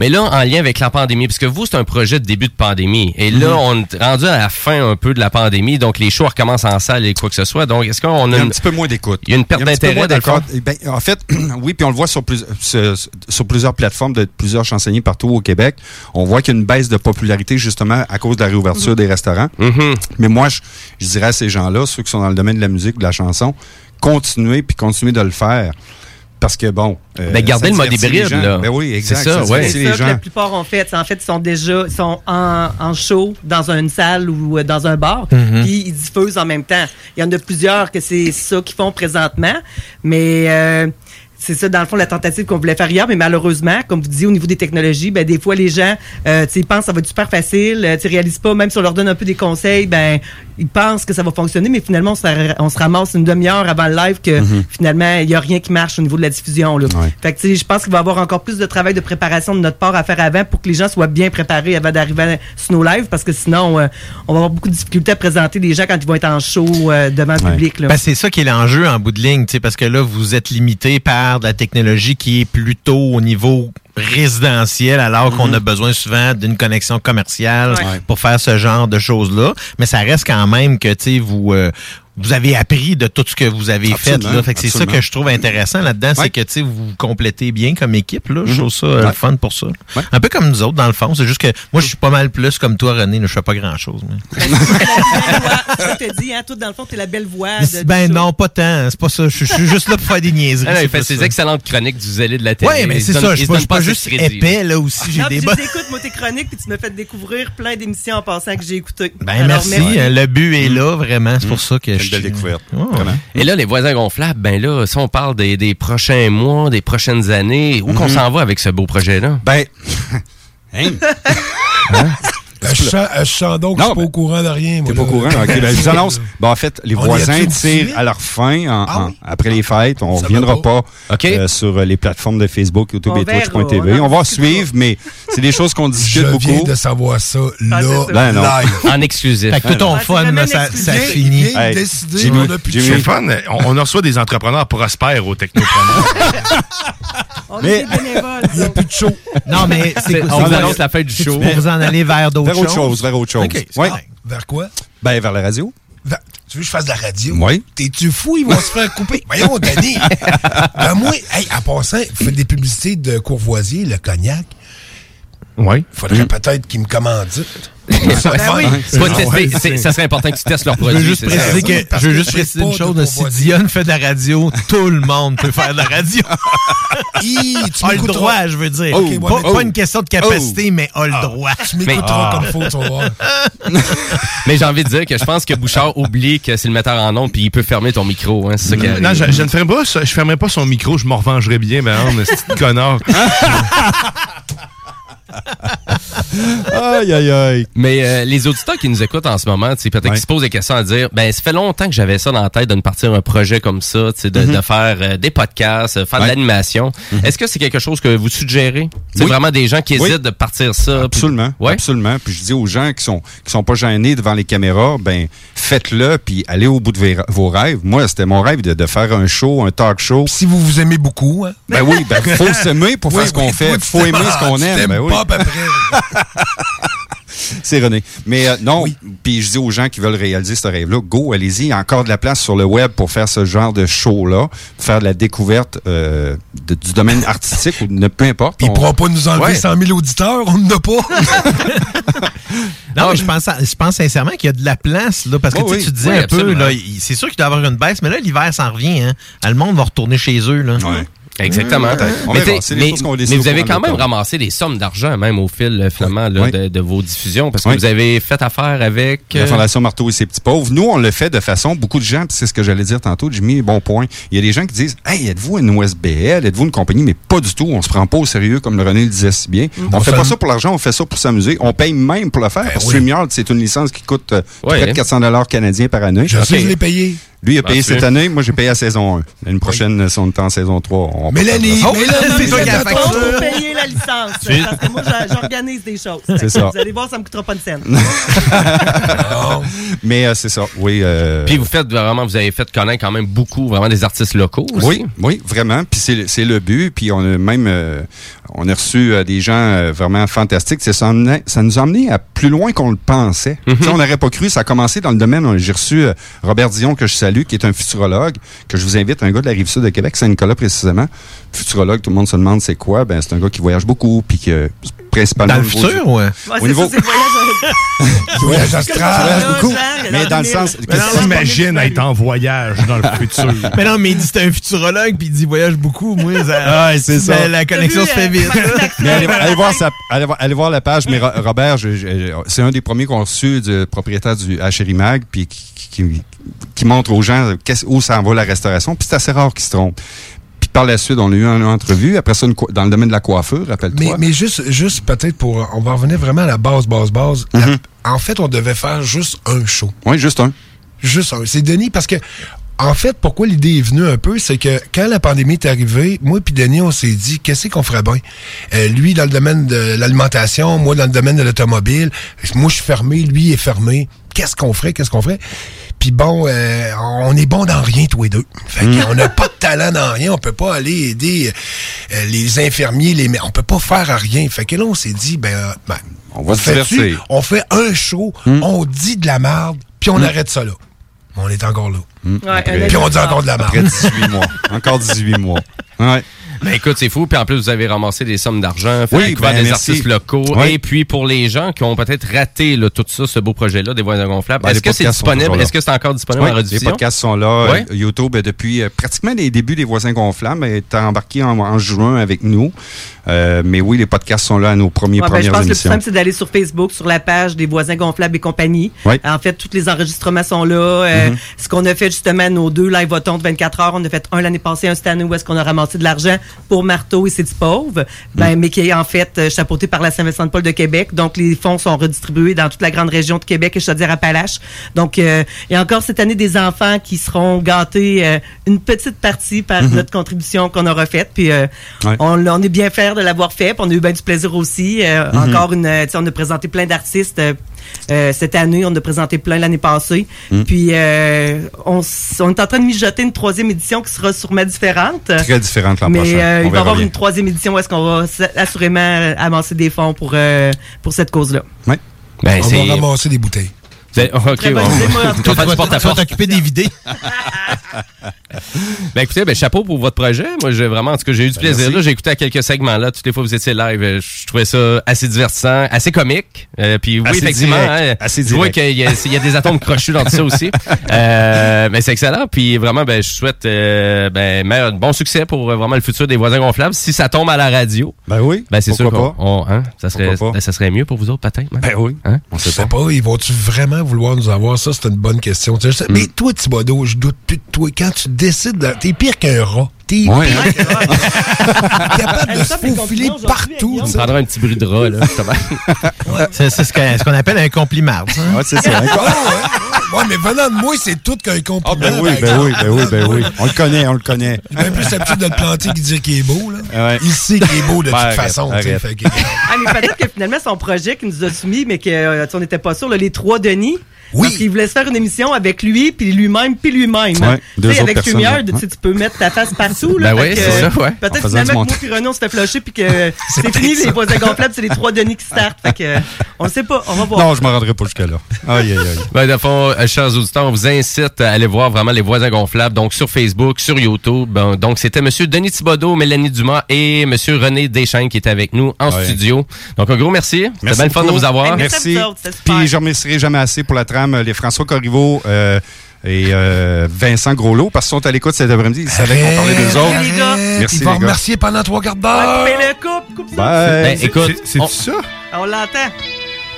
Mais là, en lien avec la pandémie, parce que vous, c'est un projet de début de pandémie. Et là, Mhm. on est rendu à la fin un peu de la pandémie, donc les shows recommencent en salle et quoi que ce soit. Donc, est-ce qu'on a a un une- petit peu moins d'écoute. Il y a une perte d'intérêt, d'accord? Eh ben, en fait, oui, puis on le voit sur, plus- sur, sur plusieurs plateformes de plusieurs chansonniers partout au Québec. On voit qu'il y a une baisse de popularité justement à cause de la réouverture des restaurants. Mais moi, je, je dirais à ces gens-là, ceux qui sont dans le domaine de la musique ou de la chanson, continuez puis continuez de le faire. Parce que bon. euh, Ben, gardez ça le mode hybride, gens. là. Ben oui, exact. C'est ça, ouais. C'est les ça que gens. la plupart ont fait. En fait, ils sont déjà sont en, en show dans une salle ou euh, dans un bar, Mhm. puis ils diffusent en même temps. Il y en a plusieurs que c'est ça qu'ils font présentement, mais euh, c'est ça, dans le fond, la tentative qu'on voulait faire hier, mais malheureusement, comme vous dites, au niveau des technologies, ben, des fois, les gens, euh, tu pensent que ça va être super facile, euh, tu sais, réalisent pas, même si on leur donne un peu des conseils, ben, ils pensent que ça va fonctionner, mais finalement, on se, ra- on se ramasse une demi-heure avant le live que, Mhm. finalement, il y a rien qui marche au niveau de la diffusion, là. Ouais. Fait que, tu sais, je pense qu'il va y avoir encore plus de travail de préparation de notre part à faire avant pour que les gens soient bien préparés avant d'arriver sur nos lives, parce que sinon, euh, on va avoir beaucoup de difficultés à présenter les gens quand ils vont être en show euh, devant le public, là. Ben, c'est ça qui est l'enjeu en bout de ligne, tu sais, parce que là, vous êtes limité par de la technologie qui est plutôt au niveau résidentiel, alors qu'on a besoin souvent d'une connexion commerciale Ouais. pour faire ce genre de choses-là. Mais ça reste quand même que, tu sais, vous, euh, vous avez appris de tout ce que vous avez Absolument, fait. Là. Fait que c'est ça que je trouve intéressant là-dedans, Ouais. c'est que tu vous vous complétez bien comme équipe. Là. Je Mhm. trouve ça euh, fun pour ça. Un peu comme nous autres, dans le fond. C'est juste que moi, je suis pas mal plus comme toi, René. Je fais pas grand-chose. mais- Ça te dit, hein, tout dans le fond, t'es la belle voix. de- Ben non, pas tant. C'est pas ça. Je je suis juste là pour faire des niaiseries. Ah non, il fait ses ça. excellentes chroniques du zélé de la télé. Ouais, mais c'est ça. Je suis pas, je juste crédit, épais, là aussi. J'ai Non, des je t'écoute, moi, tes chroniques, puis tu me fais découvrir plein d'émissions en passant que j'ai écoutées. Ben merci. euh, Le but est là, vraiment. C'est pour ça que belle découverte. Et là, les voisins gonflables, ben là, si on parle des, des prochains mois, des prochaines années, où qu'on Mhm. s'en va avec ce beau projet-là? Ben, hein? Je sens, je sens donc que je suis pas au courant de rien. T'es pas au courant? OK. Ben, je vous annonce. Ben, en fait, les On voisins tirent à leur fin en- Ah en- après les fêtes. On Ça reviendra pas, euh, sur euh, les plateformes de Facebook, YouTube On et Twitch.tv. on va suivre, mais c'est des choses qu'on discute Je beaucoup. viens de savoir ça là, Ben non. live. En exclusif. Fait que tout ton Ah, fun, ça, ça finit. C'est fun. On, reçoit des entrepreneurs prospères au Technopreneur. On Mais- est des bénévoles. Il n'y a plus de show. Non, mais c'est on vous annonce la fin du show. pour vous en aller vers d'autres Vers autre chose, vers autre chose. Ouais. Vers quoi? Ben, vers la radio. Vers- Tu veux que je fasse de la radio? Oui. T'es-tu fou? Ils vont se faire couper. Voyons, Danny. ben moi, hey, en passant, vous faites des publicités de Courvoisier, le cognac. Oui. Faudrait peut-être qu'ils me commandent. Ben. Ça serait important que tu testes leurs Je veux produits. juste préciser, que, je veux juste préciser une chose. Si. Dionne fait de la radio, tout le monde peut faire de la radio. Hi, tu a le droit, je veux dire. Ouais, pas, mais- pas une question de capacité, mais a le droit. Tu m'écouteras comme faut, tu vas voir. Mais j'ai envie de dire que je pense que Bouchard oublie que c'est le metteur en ondes puis il peut fermer ton micro. Hein, ça Non, je, je ne ferai pas ça. Je fermerai pas son micro. Je m'en revengerai bien, ben, on est connard. Aïe, aïe, aïe. Mais euh, les auditeurs qui nous écoutent en ce moment, peut-être Ouais. qu'ils se posent des questions à dire, ben ça fait longtemps que j'avais ça dans la tête de partir un projet comme ça, sais, de, de faire euh, des podcasts, euh, faire de Mhm. L'animation. Est-ce que c'est quelque chose que vous suggérez? C'est Oui. vraiment des gens qui Oui. hésitent de partir ça. puis- Absolument. Ouais. Absolument. Puis je dis aux gens qui sont qui sont pas gênés devant les caméras, ben faites-le puis allez au bout de vos- rêves. Moi, c'était mon rêve de, de faire un show, un talk show. Si vous vous aimez beaucoup, hein? Ben oui, ben faut s'aimer pour Oui, faire ce qu'on fait. Faut aimer ce qu'on aime. Ben oui. Pas à peu près. C'est René. Mais euh, non, puis je dis aux gens qui veulent réaliser ce rêve-là, go, allez-y. Il y a encore de la place sur le web pour faire ce genre de show-là, faire de la découverte euh, de- du domaine artistique ou ne peu importe. Il On- pourra pas nous enlever Ouais. 100 000 auditeurs, on n'en a pas. Non, mais je pense, je pense sincèrement qu'il y a de la place, là, parce que Oui, tu sais, oui. tu disais Oui, un peu, absolument. là, il- c'est sûr qu'il doit y avoir une baisse, mais là, l'hiver s'en revient, hein. Ah, Le monde va retourner chez eux, là. Ouais. Exactement. On mais verra. vous avez quand même ramassé des sommes d'argent, même au fil, euh, finalement, là, Oui. de, de vos diffusions, parce que Oui. vous avez fait affaire avec... La euh, Fondation Marteau et ses petits pauvres. Nous, on le fait de façon, beaucoup de gens, puis c'est ce que j'allais dire tantôt, Jimmy, bon point. Il y a des gens qui disent, hey, êtes-vous une OSBL, êtes-vous une compagnie, mais pas du tout. On se prend pas au sérieux, comme le René le disait si bien. On On fait pas ça pour l'argent, on fait ça pour s'amuser. On paye même pour le faire. oui. StreamYard, c'est une licence qui coûte euh, près de hein. 400 dollars canadiens par année. Je sais, je l'ai payé. Lui, il a payé Ah, tu cette année. Moi, j'ai payé à saison 1. L'année prochaine, si on est en saison 3, on Mélanie, Oh, Mélanie, c'est toi qui as payer la licence. Parce que moi, j'organise des choses. C'est ça. Vous allez voir, ça me coûtera pas une scène. Mais euh, c'est ça, oui. euh, Puis vous faites vraiment, vous avez fait connaître quand même beaucoup, vraiment des artistes locaux aussi. Oui, oui, vraiment. Puis c'est, le- c'est le but. Puis on a même euh, on a reçu euh, des gens euh, vraiment fantastiques. Ça, emmenait- ça nous a amené à plus loin qu'on le pensait. Sais, On n'aurait pas cru. Ça a commencé dans le domaine. J'ai reçu euh, Robert Dion, que je salue, qui est un futurologue, que je vous invite, un gars de la rive sud de Québec, Saint-Nicolas précisément. Futurologue, tout le monde se demande c'est quoi. Ben, c'est un gars qui voyage beaucoup, puis que principalement Dans le futur, du- ouais. Au c'est niveau- ça, voyage. Astral. beaucoup. Mais dans le sens. Imagine être en voyage dans le futur. Mais non, mais il dit c'est un futurologue, puis il dit voyage beaucoup. Moi, ça, Ah, c'est ça. ben, la connexion se fait vite. Mais allez, voir sa- allez voir- allez voir la page. Mais Ro- Robert, c'est un des premiers qu'on a reçu du propriétaire du HRI Mag, puis qui, qui- qui montre aux gens où ça en va la restauration. Puis c'est assez rare qu'ils se trompent. Par la suite, on a eu une entrevue. Après ça, une dans le domaine de la coiffure, rappelle-toi. mais juste, juste peut-être pour. On va revenir vraiment à la base, base, base. La- en fait, on devait faire juste un show. Oui, juste un. Juste un. C'est Denis parce que. En fait, pourquoi l'idée est venue un peu, c'est que quand la pandémie est arrivée, moi puis Denis, on s'est dit, qu'est-ce qu'on ferait bien? Euh, lui, dans le domaine de l'alimentation, moi, dans le domaine de l'automobile. Moi, je suis fermé, lui est fermé. Qu'est-ce qu'on ferait? Qu'est-ce qu'on ferait? Puis bon, euh, on est bon dans rien, tous les deux. Fait qu'on n'a pas de talent dans rien. On peut pas aller aider euh, les infirmiers, les... On peut pas faire à rien. Fait que là, on s'est dit, ben, euh, ben, On va se divertir. On fait un show, on dit de la merde, puis on arrête ça là. On est encore là. Après- Puis on dit encore de la merde. Après 18 mois. Encore 18 mois. Ouais. Ben écoute, c'est fou. Puis en plus, vous avez ramassé des sommes d'argent, fait Oui, ben, des merci. artistes locaux. Oui. Et puis pour les gens qui ont peut-être raté là, tout ça, ce beau projet-là, des voisins gonflables, Ben, est-ce que c'est disponible? Est-ce que c'est encore disponible Oui, en rediffusion? Les podcasts sont là. Ouais. Euh, YouTube, euh, depuis euh, pratiquement les débuts des Voisins Gonflables, est embarqué en, en juin avec nous. Euh, mais oui, les podcasts sont là à nos premiers, Ouais, ben, je premières pense que le plus simple, c'est d'aller sur Facebook, sur la page des voisins gonflables et compagnie. Oui. En fait, tous les enregistrements sont là. Euh, Mhm. Ce qu'on a fait justement, nos deux live automne de 24 heures, on a fait un l'année passée, un cette année où est-ce qu'on a ramassé de l'argent pour Marteau et C'est du pauvre, ben, mais qui est en fait euh, chapeauté par la Saint-Vincent-de-Paul de Québec. Donc, les fonds sont redistribués dans toute la grande région de Québec et Chaudière-Appalaches. Donc, euh, il y a encore cette année des enfants qui seront gâtés euh, une petite partie par Mhm. notre contribution qu'on aura faite. Puis, euh, Ouais. on, on est bien fiers de l'avoir fait. Puis on a eu bien du plaisir aussi. Mhm. Encore une, on a présenté plein d'artistes euh, euh, cette année. On a présenté plein l'année passée. Mhm. Puis euh, on, est en train de mijoter une troisième édition qui sera sûrement différente. Très différente l'an Mais prochain. euh, On il va y avoir bien. une troisième édition où est-ce qu'on va assurément euh, avancer des fonds pour euh, pour cette cause-là. Ouais. Ben, on va ramasser des bouteilles. Vous allez- OK, bonne on- va t'occuper des vidés. Ben écoutez, ben chapeau pour votre projet. Moi, j'ai vraiment, en tout cas, j'ai eu du plaisir. Ben, merci. là. J'ai écouté à quelques segments là. Toutes les fois que vous étiez live, euh, je trouvais ça assez divertissant, assez comique. Euh, puis oui, Assez effectivement, direct. hein, Assez je vois qu'il y, a- il y a des atomes crochus dans tout ça aussi. Euh, mais c'est excellent. Puis vraiment, ben je souhaite euh, ben meilleur- bon succès pour euh, vraiment le futur des voisins gonflables. Si ça tombe à la radio, Ben oui. ben c'est sûr Pourquoi qu'on, on- hein, ça serait, ben, ça serait mieux pour vous autres peut-être. Ben oui. Hein? On sait pas. pas, ils vont-tu vraiment vouloir nous avoir? Ça, c'est une bonne question. Tu sais, Mais toi, Thibodeau, je doute plus de toi. Quand tu décides, de- t'es pire qu'un rat. T'es Ouais, pire hein? qu'un rat. T'es capable de se faufiler partout. On prendra un petit bruit de rat là. C'est c'est ce qu'on ce appelle un compliment. ça. Ouais, c'est ça. Ouais. Ouais, mais venant de moi, c'est tout qu'un compliment. Ah, ben oui, ben oui, ben oui, ben oui. On le connaît, on le connaît. Bien plus l'habitude de le planter qu'il dire qu'il est beau. Là. Ouais. Il sait qu'il est beau de Ben, toute arrête, façon. tu sais, que- Ah, mais peut-être que finalement, son projet qu'il nous a soumis, mais que, euh, n'était pas sûr, là, les trois Denis. Oui. Parce qu'il voulait se faire une émission avec lui, puis lui-même, puis lui-même. Ouais, tu deux sais, avec personnes, Lumière, ouais. tu sais, tu peux mettre ta face partout. Là, Ben oui, que, c'est ça, ouais. En Peut-être faisant finalement que moi puis Renaud, on s'était flushé, puis que c'est fini, les voisins gonflables, c'est les trois Denis qui startent. Fait que, euh, on sait pas, on va voir. Non, je me rendrai pas jusqu'à là. Aïe, aïe, aïe. Ben, de fond, euh, chers auditeurs, on vous incite à aller voir vraiment les voisins gonflables, donc sur Facebook, sur YouTube. Donc, c'était Monsieur Denis Thibodeau, Mélanie Dumas et Monsieur René Deschênes qui étaient avec nous en Ouais. studio. Donc, un gros merci. C'était Merci bien le fun de beaucoup. vous avoir. Hey, Merci. Puis je remercierai jamais assez pour la trame les François Corriveau euh, et euh, Vincent Groslot parce qu'ils sont à l'écoute cet après-midi. Ils savaient qu'on parlait d'eux autres. les gars. Merci, Il va les gars. remercier pendant trois quarts d'heure. coupez le coupe, coupe ça. Bye. Ben, écoute, C'est- on- C'est-tu ça? On l'entend.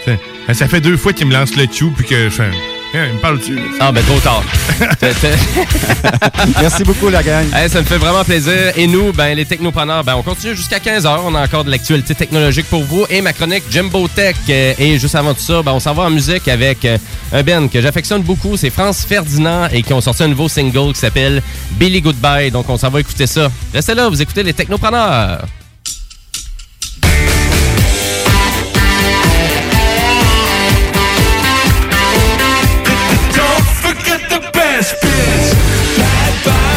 Ben, ça fait deux fois qu'il me lance le tube puis que je fais. Il me parle dessus. Ah, ben, trop tard. Merci beaucoup, la gang. Hey, ça me fait vraiment plaisir. Et nous, ben, les technopreneurs, ben, on continue jusqu'à 15h. On a encore de l'actualité technologique pour vous. Et ma chronique Jimbo Tech. Euh, Et juste avant tout ça, ben, on s'en va en musique avec euh, un Ben que j'affectionne beaucoup. C'est France Ferdinand et qui ont sorti un nouveau single qui s'appelle Billy Goodbye. Donc, on s'en va écouter ça. Restez là, vous écoutez les technopreneurs. The best bits. Bye bye,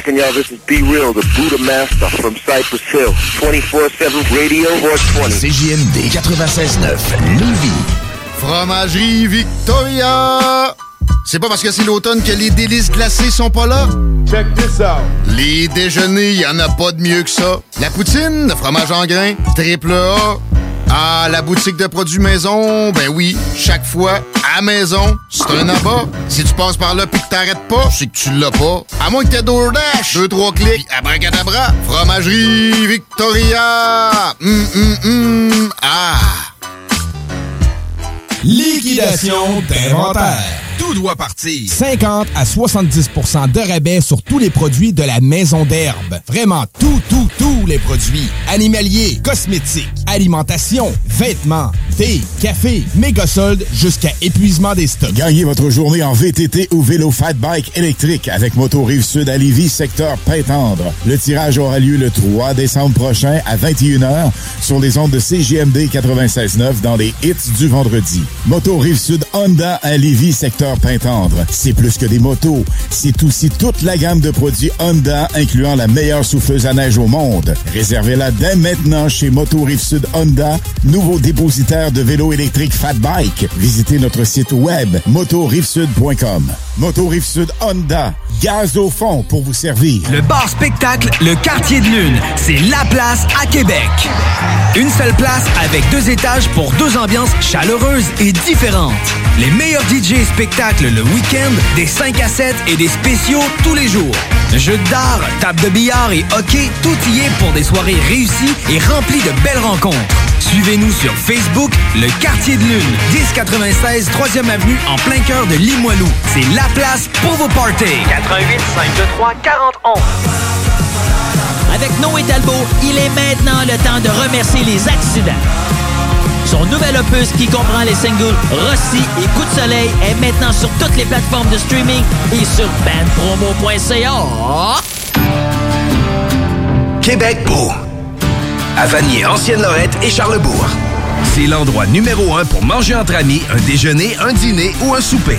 cracking, y'all? This is Be Real, the Buddha Master from Cypress Hill. 24-7 Radio 420. CJMD 96.9, Lévis. Fromagerie Victoria! C'est pas parce que c'est l'automne que les délices glacées sont pas là? Check this out! Les déjeuners, y en a pas de mieux que ça. La poutine, le fromage en grains, triple A. Ah, la boutique de produits maison, ben oui, chaque fois, à maison, c'est un abat. Si tu passes par là pis que t'arrêtes pas, c'est que tu l'as pas. À moins que t'aies DoorDash, deux, trois clics, abracadabra, fromagerie Victoria! Hum, hum, hum, ah! Liquidation d'inventaire. Tout doit partir. 50 à 70% de rabais sur tous les produits de la maison d'herbe. Vraiment tout, tout, tous les produits. Animaliers, cosmétiques, alimentation, vêtements, thé, café, méga soldes jusqu'à épuisement des stocks. Gagnez votre journée en VTT ou vélo fat bike électrique avec Moto Rive Sud à Lévis, secteur Pintendre. Le tirage aura lieu le 3 décembre prochain à 21h sur les ondes de CGMD 96.9 dans les hits du vendredi. Moto Rive Sud Honda à Lévis, secteur C'est plus que des motos, c'est aussi toute la gamme de produits Honda incluant la meilleure souffleuse à neige au monde. Réservez-la dès maintenant chez Moto Rive Sud Honda, nouveau dépositaire de vélos électriques Fat Bike. Visitez notre site web motorivesud.com. Moto Rive Sud Honda, gaz au fond pour vous servir. Le bar spectacle Le Quartier de Lune, c'est la place à Québec. Une seule place avec deux étages pour deux ambiances chaleureuses et différentes. Les meilleurs DJ et spectacles le week-end, des 5 à 7 et des spéciaux tous les jours. Jeux d'art, table de billard et hockey, tout y est pour des soirées réussies et remplies de belles rencontres. Suivez-nous sur Facebook, Le Quartier de Lune, 1096 3e Avenue en plein cœur de Limoilou. C'est la place pour vos parties. 88 523 4011. Avec Noé Talbot, il est maintenant le temps de remercier les accidents. Son nouvel opus qui comprend les singles Rossi et Coup de soleil est maintenant sur toutes les plateformes de streaming et sur bandpromo.ca. Québec beau. À Vanier, Ancienne-Lorette et Charlebourg. C'est l'endroit numéro un pour manger entre amis, un déjeuner, un dîner ou un souper.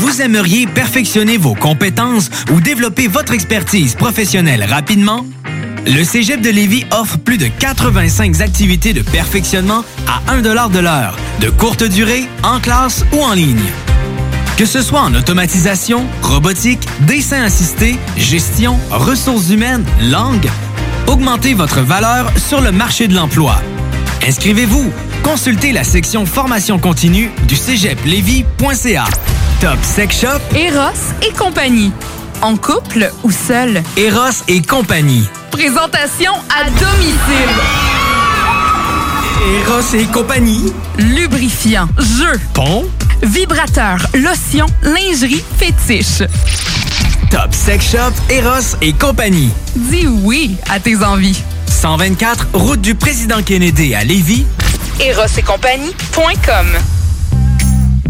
Vous aimeriez perfectionner vos compétences ou développer votre expertise professionnelle rapidement? Le Cégep de Lévis offre plus de 85 activités de perfectionnement à 1 de l'heure, de courte durée, en classe ou en ligne. Que ce soit en automatisation, robotique, dessin assisté, gestion, ressources humaines, langue, augmentez votre valeur sur le marché de l'emploi. Inscrivez-vous consultez la section formation continue du cégeplevy.ca. Top Sex Shop, Eros et compagnie. En couple ou seul? Eros et compagnie. Présentation à domicile. Eros et compagnie. Lubrifiant, jeu, Pont. vibrateur, lotion, lingerie, fétiche. Top Sex Shop, Eros et compagnie. Dis oui à tes envies. 124, route du président Kennedy à Lévis. Eros et compagnie.com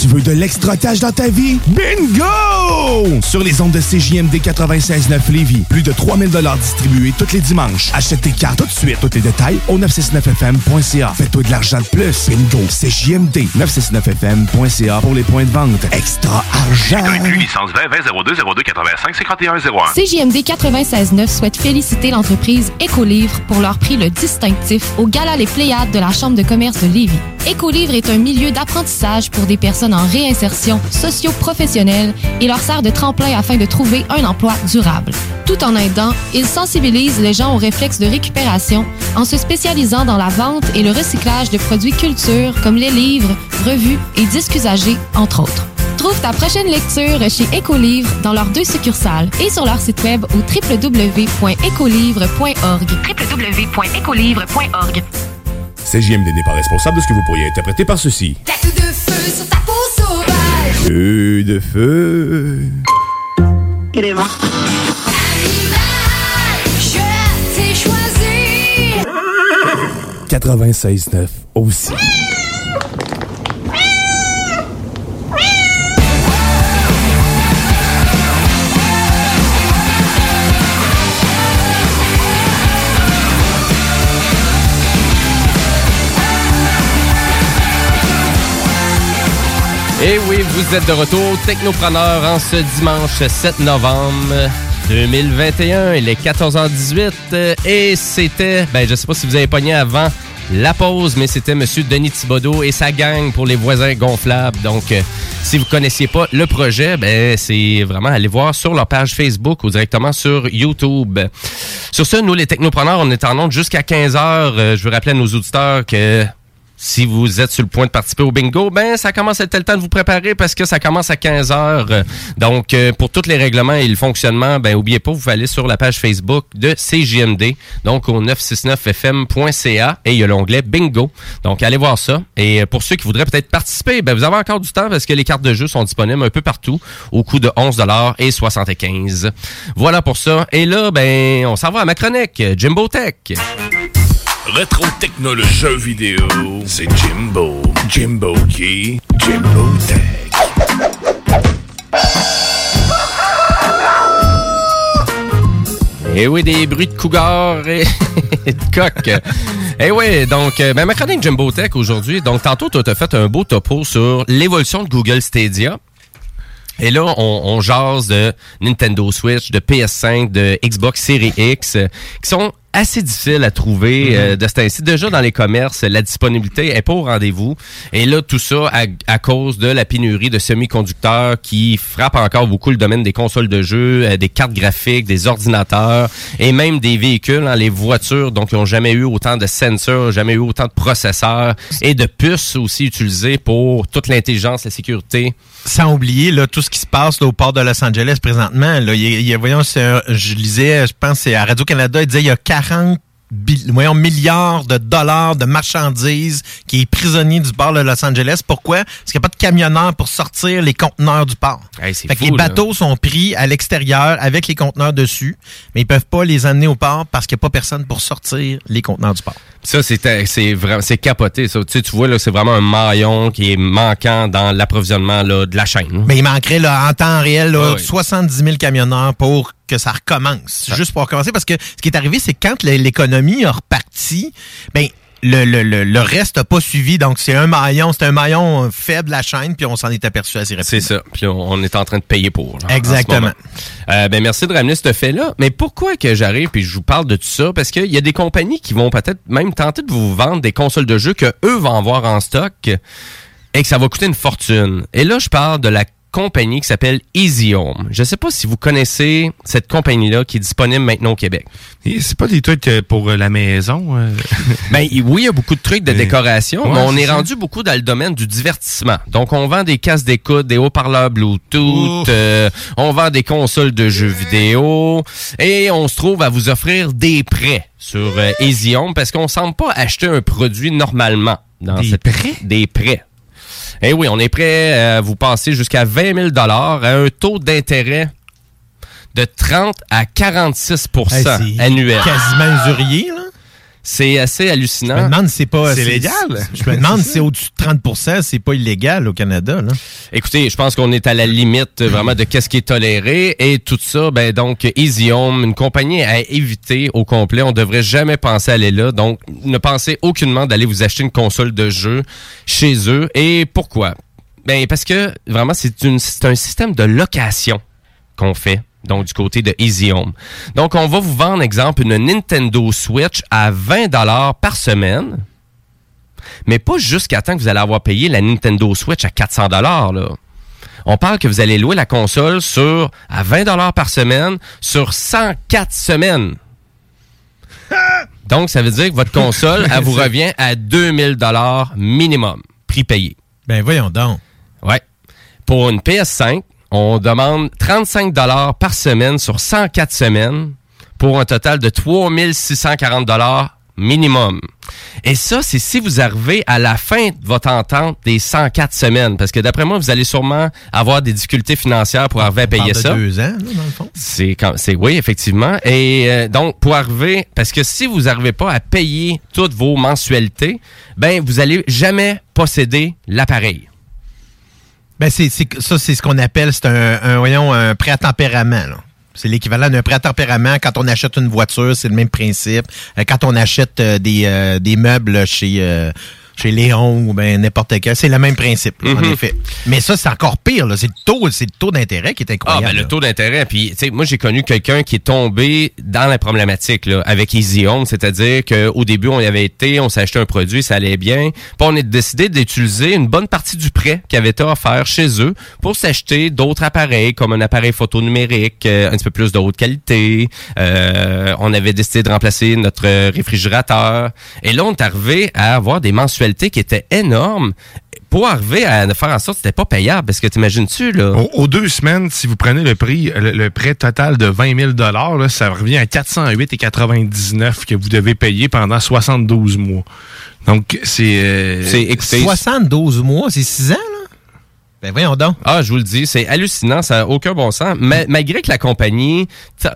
Tu veux de l'extra-cash dans ta vie? Bingo! Sur les ondes de CJMD 96.9 Lévis, plus de 3000 distribués tous les dimanches. Achète tes cartes tout de suite. Tous les détails au 969FM.ca. Fais-toi de l'argent de plus. Bingo! CJMD 969FM.ca pour les points de vente. Extra argent! licence 20 20 02 02 85 51 01. CJMD 96.9 souhaite féliciter l'entreprise Écolivre pour leur prix le distinctif au Gala Les Pléiades de la Chambre de commerce de Lévis. Écolivre est un milieu d'apprentissage pour des personnes en réinsertion socio-professionnelle et leur sert de tremplin afin de trouver un emploi durable. Tout en aidant, il sensibilise les gens aux réflexes de récupération en se spécialisant dans la vente et le recyclage de produits culture comme les livres, revues et disques usagés, entre autres. Trouve ta prochaine lecture chez Écolivre dans leurs deux succursales et sur leur site web au www.écolivre.org. www.écolivre.org. CJMD n'est pas responsable de ce que vous pourriez interpréter par ceci. Tête de feu sur ta peau sauvage. Feu de feu. Je t'ai choisi. 96.9 aussi. Et oui, vous êtes de retour, Technopreneur, en ce dimanche 7 novembre 2021. Il est 14h18 euh, et c'était, ben je sais pas si vous avez pogné avant la pause, mais c'était Monsieur Denis Thibodeau et sa gang pour les voisins gonflables. Donc, euh, si vous connaissiez pas le projet, ben c'est vraiment aller voir sur leur page Facebook ou directement sur YouTube. Sur ce, nous les Technopreneurs, on est en onde jusqu'à 15h. je veux rappeler à nos auditeurs que si vous êtes sur le point de participer au bingo, ben ça commence à être le temps de vous préparer parce que ça commence à 15 heures. Donc euh, pour tous les règlements et le fonctionnement, ben oubliez pas, vous aller sur la page Facebook de CJMD, donc au 969fm.ca et il y a l'onglet bingo. Donc allez voir ça. Et euh, pour ceux qui voudraient peut-être participer, ben vous avez encore du temps parce que les cartes de jeu sont disponibles un peu partout au coût de 11 et 75. Voilà pour ça. Et là, ben on s'en va à ma chronique Jimbo Tech. Rétro technologie jeux vidéo, c'est Jimbo. Jimbo qui? Jimbo Tech. Eh oui, des bruits de cougar et de coq. Eh oui, donc, euh, ben, ma chronique Jumbo Tech aujourd'hui. Donc, tantôt, tu as fait un beau topo sur l'évolution de Google Stadia. Et là, on, on jase de Nintendo Switch, de PS5, de Xbox Series X, euh, qui sont assez difficiles à trouver euh, de ce. Déjà dans les commerces, la disponibilité est pas au rendez-vous. Et là, tout ça à, à cause de la pénurie de semi-conducteurs qui frappe encore beaucoup le domaine des consoles de jeux, euh, des cartes graphiques, des ordinateurs et même des véhicules, hein, les voitures, donc qui ont jamais eu autant de sensors, jamais eu autant de processeurs et de puces aussi utilisées pour toute l'intelligence, la sécurité. Sans oublier là, tout ce qui se passe là, au port de Los Angeles présentement. Là, il y voyons, un- je lisais, je pense c'est à Radio-Canada, il disait il y a 40 bi- voyons, milliards de dollars de marchandises qui est prisonnier du port de Los Angeles. Pourquoi? Parce qu'il n'y a pas de camionneurs pour sortir les conteneurs du port. Hey, Fait que fou, les là. bateaux sont pris à l'extérieur avec les conteneurs dessus, mais ils peuvent pas les amener au port parce qu'il n'y a pas personne pour sortir les conteneurs du port. Ça, c'est c'est vraiment c'est capoté. Ça. Tu, sais, tu vois, là, c'est vraiment un maillon qui est manquant dans l'approvisionnement là, de la chaîne. Mais il manquerait là, en temps réel là, Ah oui. 70 000 camionneurs pour que ça recommence. Juste pour recommencer, parce que ce qui est arrivé, c'est que quand l'é- l'économie a reparti, ben le, le, le, le reste n'a pas suivi. Donc, c'est un maillon, c'est un maillon faible de la chaîne, puis on s'en est aperçu assez rapidement. C'est ça. Puis on, on est en train de payer pour. là, Exactement. Euh, ben merci de ramener ce fait-là. Mais pourquoi que j'arrive puis je vous parle de tout ça? Parce qu'il y a des compagnies qui vont peut-être même tenter de vous vendre des consoles de jeux que eux vont avoir en stock et que ça va coûter une fortune. Et là, je parle de la compagnie qui s'appelle Easy Home. Je sais pas si vous connaissez cette compagnie-là qui est disponible maintenant au Québec. C'est pas des trucs euh, pour euh, la maison. euh? Ben oui, il y a beaucoup de trucs de décoration, Ouais, mais on est rendu beaucoup dans le domaine du divertissement. Donc on vend des casques d'écoute, des haut-parleurs Bluetooth, euh, on vend des consoles de jeux vidéo et on se trouve à vous offrir des prêts sur euh, Easy Home parce qu'on semble pas acheter un produit normalement dans Des cette prêts? Des prêts. Eh oui, on est prêt à vous passer jusqu'à 20 000 à un taux d'intérêt de 30 à 46 Hey, annuel. Quasiment usurier, là. C'est assez hallucinant. Je me demande si c'est pas. C'est légal? Je me demande si c'est au-dessus de 30% c'est pas illégal au Canada, là. Écoutez, je pense qu'on est à la limite euh, vraiment de qu'est-ce qui est toléré et tout ça, ben donc Easy Home, une compagnie à éviter au complet. On devrait jamais penser à aller là. Donc, ne pensez aucunement d'aller vous acheter une console de jeu chez eux. Et pourquoi? Ben parce que vraiment c'est une c'est un système de location qu'on fait. Donc, du côté de Easy Home. Donc, on va vous vendre, exemple, une Nintendo Switch à 20 par semaine mais pas jusqu'à temps que vous allez avoir payé la Nintendo Switch à 400 dollars là. On parle que vous allez louer la console sur à 20 dollars par semaine sur 104 semaines. Donc ça veut dire que votre console elle vous revient à 2000 dollars minimum, prix payé. Ben voyons donc. Ouais. Pour une PS5, on demande 35 dollars par semaine sur 104 semaines pour un total de 3640 dollars minimum. Et ça, c'est si vous arrivez à la fin de votre entente des 104 semaines. Parce que d'après moi, vous allez sûrement avoir des difficultés financières pour arriver à payer parle de ça. deux ans, là, dans le fond. C'est quand c'est oui effectivement et euh, donc pour arriver parce que si vous n'arrivez pas à payer toutes vos mensualités, ben vous allez jamais posséder l'appareil. Ben, c'est, ça, c'est ce qu'on appelle, c'est un, un, voyons, un prêt à tempérament. C'est l'équivalent d'un prêt à tempérament. Quand on achète une voiture, c'est le même principe. Euh, quand on achète euh, des, euh, des meubles chez, chez Léon ou ben n'importe quel, c'est le même principe, là, en Mhm. effet. Mais ça, c'est encore pire. Là. C'est le taux, c'est le taux d'intérêt qui est Ah, incroyable. ben, le taux d'intérêt. Puis, tu sais, moi, j'ai connu quelqu'un qui est tombé dans la problématique là, avec Easy Home. C'est-à-dire qu'au début, on y avait été, on s'est acheté un produit, ça allait bien. Puis, on a décidé d'utiliser une bonne partie du prêt qui avait été offert chez eux pour s'acheter d'autres appareils, comme un appareil photo numérique, euh, un petit peu plus de haute qualité. Euh, on avait décidé de remplacer notre réfrigérateur. Et là, on est arrivé à avoir des mensualités qui étaient énormes pour arriver à faire en sorte que c'était pas payable. Parce que t'imagines-tu, là? Aux, aux deux semaines, si vous prenez le prix, le, le prêt total de 20 000 là, ça revient à 408,99 que vous devez payer pendant 72 mois. Donc, c'est... euh, C'est- écoutez, 72 mois, c'est 6 ans, là? Ben voyons donc. Ah, je vous le dis, c'est hallucinant, ça n'a aucun bon sens. Ma- malgré que la compagnie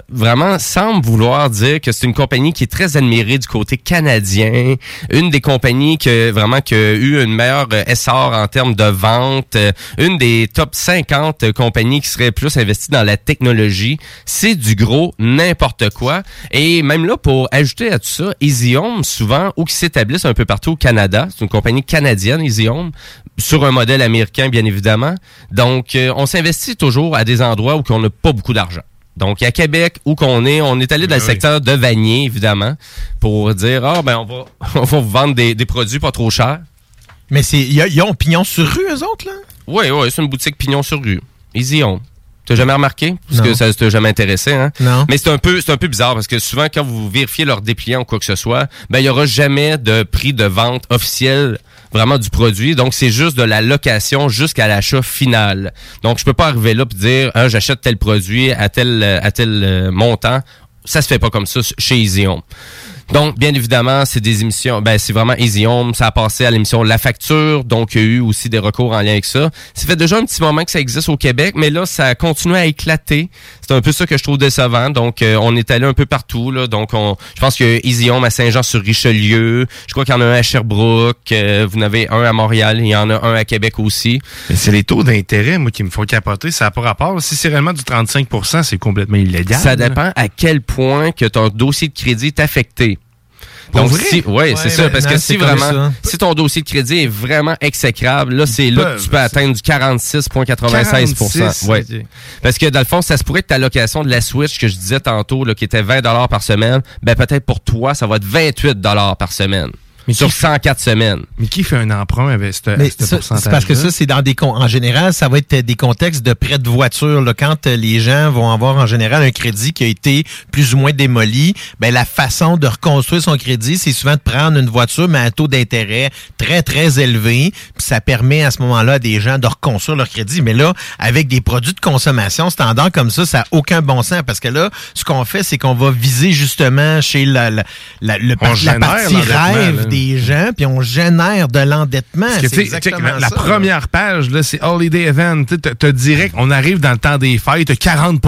vraiment semble vouloir dire que c'est une compagnie qui est très admirée du côté canadien, une des compagnies que vraiment qui a eu une meilleure euh, essor en termes de vente, euh, une des top 50 compagnies qui seraient plus investies dans la technologie, c'est du gros n'importe quoi. Et même là, pour ajouter à tout ça, Easy Home, souvent, ou qui s'établissent un peu partout au Canada, c'est une compagnie canadienne, Easy sur un modèle américain, bien évidemment. Donc, euh, on s'investit toujours à des endroits où on n'a pas beaucoup d'argent. Donc, à Québec, où qu'on est, on est allé dans le secteur de Vanier, évidemment, pour dire, ah, ben, on va, on va vous vendre des, des produits pas trop chers. Mais c'est, ils ils ont pignon sur rue, eux autres, là? Oui, oui, c'est une boutique pignon sur rue. Easy Home. T'as jamais remarqué? Parce Non. que ça t'a jamais intéressé, hein? Non. Mais c'est un peu, c'est un peu bizarre parce que souvent, quand vous vérifiez leur dépliant ou quoi que ce soit, ben, il y aura jamais de prix de vente officiel vraiment du produit. Donc, c'est juste de la location jusqu'à l'achat final. Donc, je peux pas arriver là et dire, ah, j'achète tel produit à tel, à tel euh, montant. Ça se fait pas comme ça chez Easy Home. Donc, bien évidemment, c'est des émissions, ben, c'est vraiment Easy Home. Ça a passé à l'émission La Facture. Donc, il y a eu aussi des recours en lien avec ça. Ça fait déjà un petit moment que ça existe au Québec, mais là, ça continue à éclater. C'est un peu ça que je trouve décevant. Donc, euh, on est allé un peu partout, là. Donc, on, je pense a Easy Home à Saint-Jean-sur-Richelieu. Je crois qu'il y en a un à Sherbrooke. Euh, vous en avez un à Montréal. Il y en a un à Québec aussi. Mais c'est les taux d'intérêt, moi, qui me font capoter. Ça n'a pas rapport. Si c'est réellement du 35% c'est complètement illégal. Ça dépend à quel point que ton dossier de crédit est affecté. Donc, vrai? si, ouais, Ouais, c'est ça, ben, parce que si vraiment, ça. si ton dossier de crédit est vraiment exécrable, là, c'est là que tu peux atteindre du 46,96 46, Ouais. ok. Parce que dans le fond, ça se pourrait que ta location de la Switch que je disais tantôt, là, qui était 20 par semaine, ben peut-être pour toi, ça va être 28 par semaine. Sur 104 semaines. Mais qui fait un emprunt avec ce, Mais pourcentage c'est parce que ça, c'est dans des con- en général, ça va être des contextes de prêt de voiture. Là. Quand euh, les gens vont avoir en général un crédit qui a été plus ou moins démoli, ben la façon de reconstruire son crédit, c'est souvent de prendre une voiture mais à un taux d'intérêt très très élevé. Puis ça permet à ce moment-là à des gens de reconstruire leur crédit. Mais là, avec des produits de consommation standard comme ça, ça n'a aucun bon sens parce que là, ce qu'on fait, c'est qu'on va viser justement chez la, la, la, le partie rêve. Des gens, puis on génère de l'endettement. La, la première page, c'est Holiday Event. Tu direct, on arrive dans le temps des fêtes, t'as 40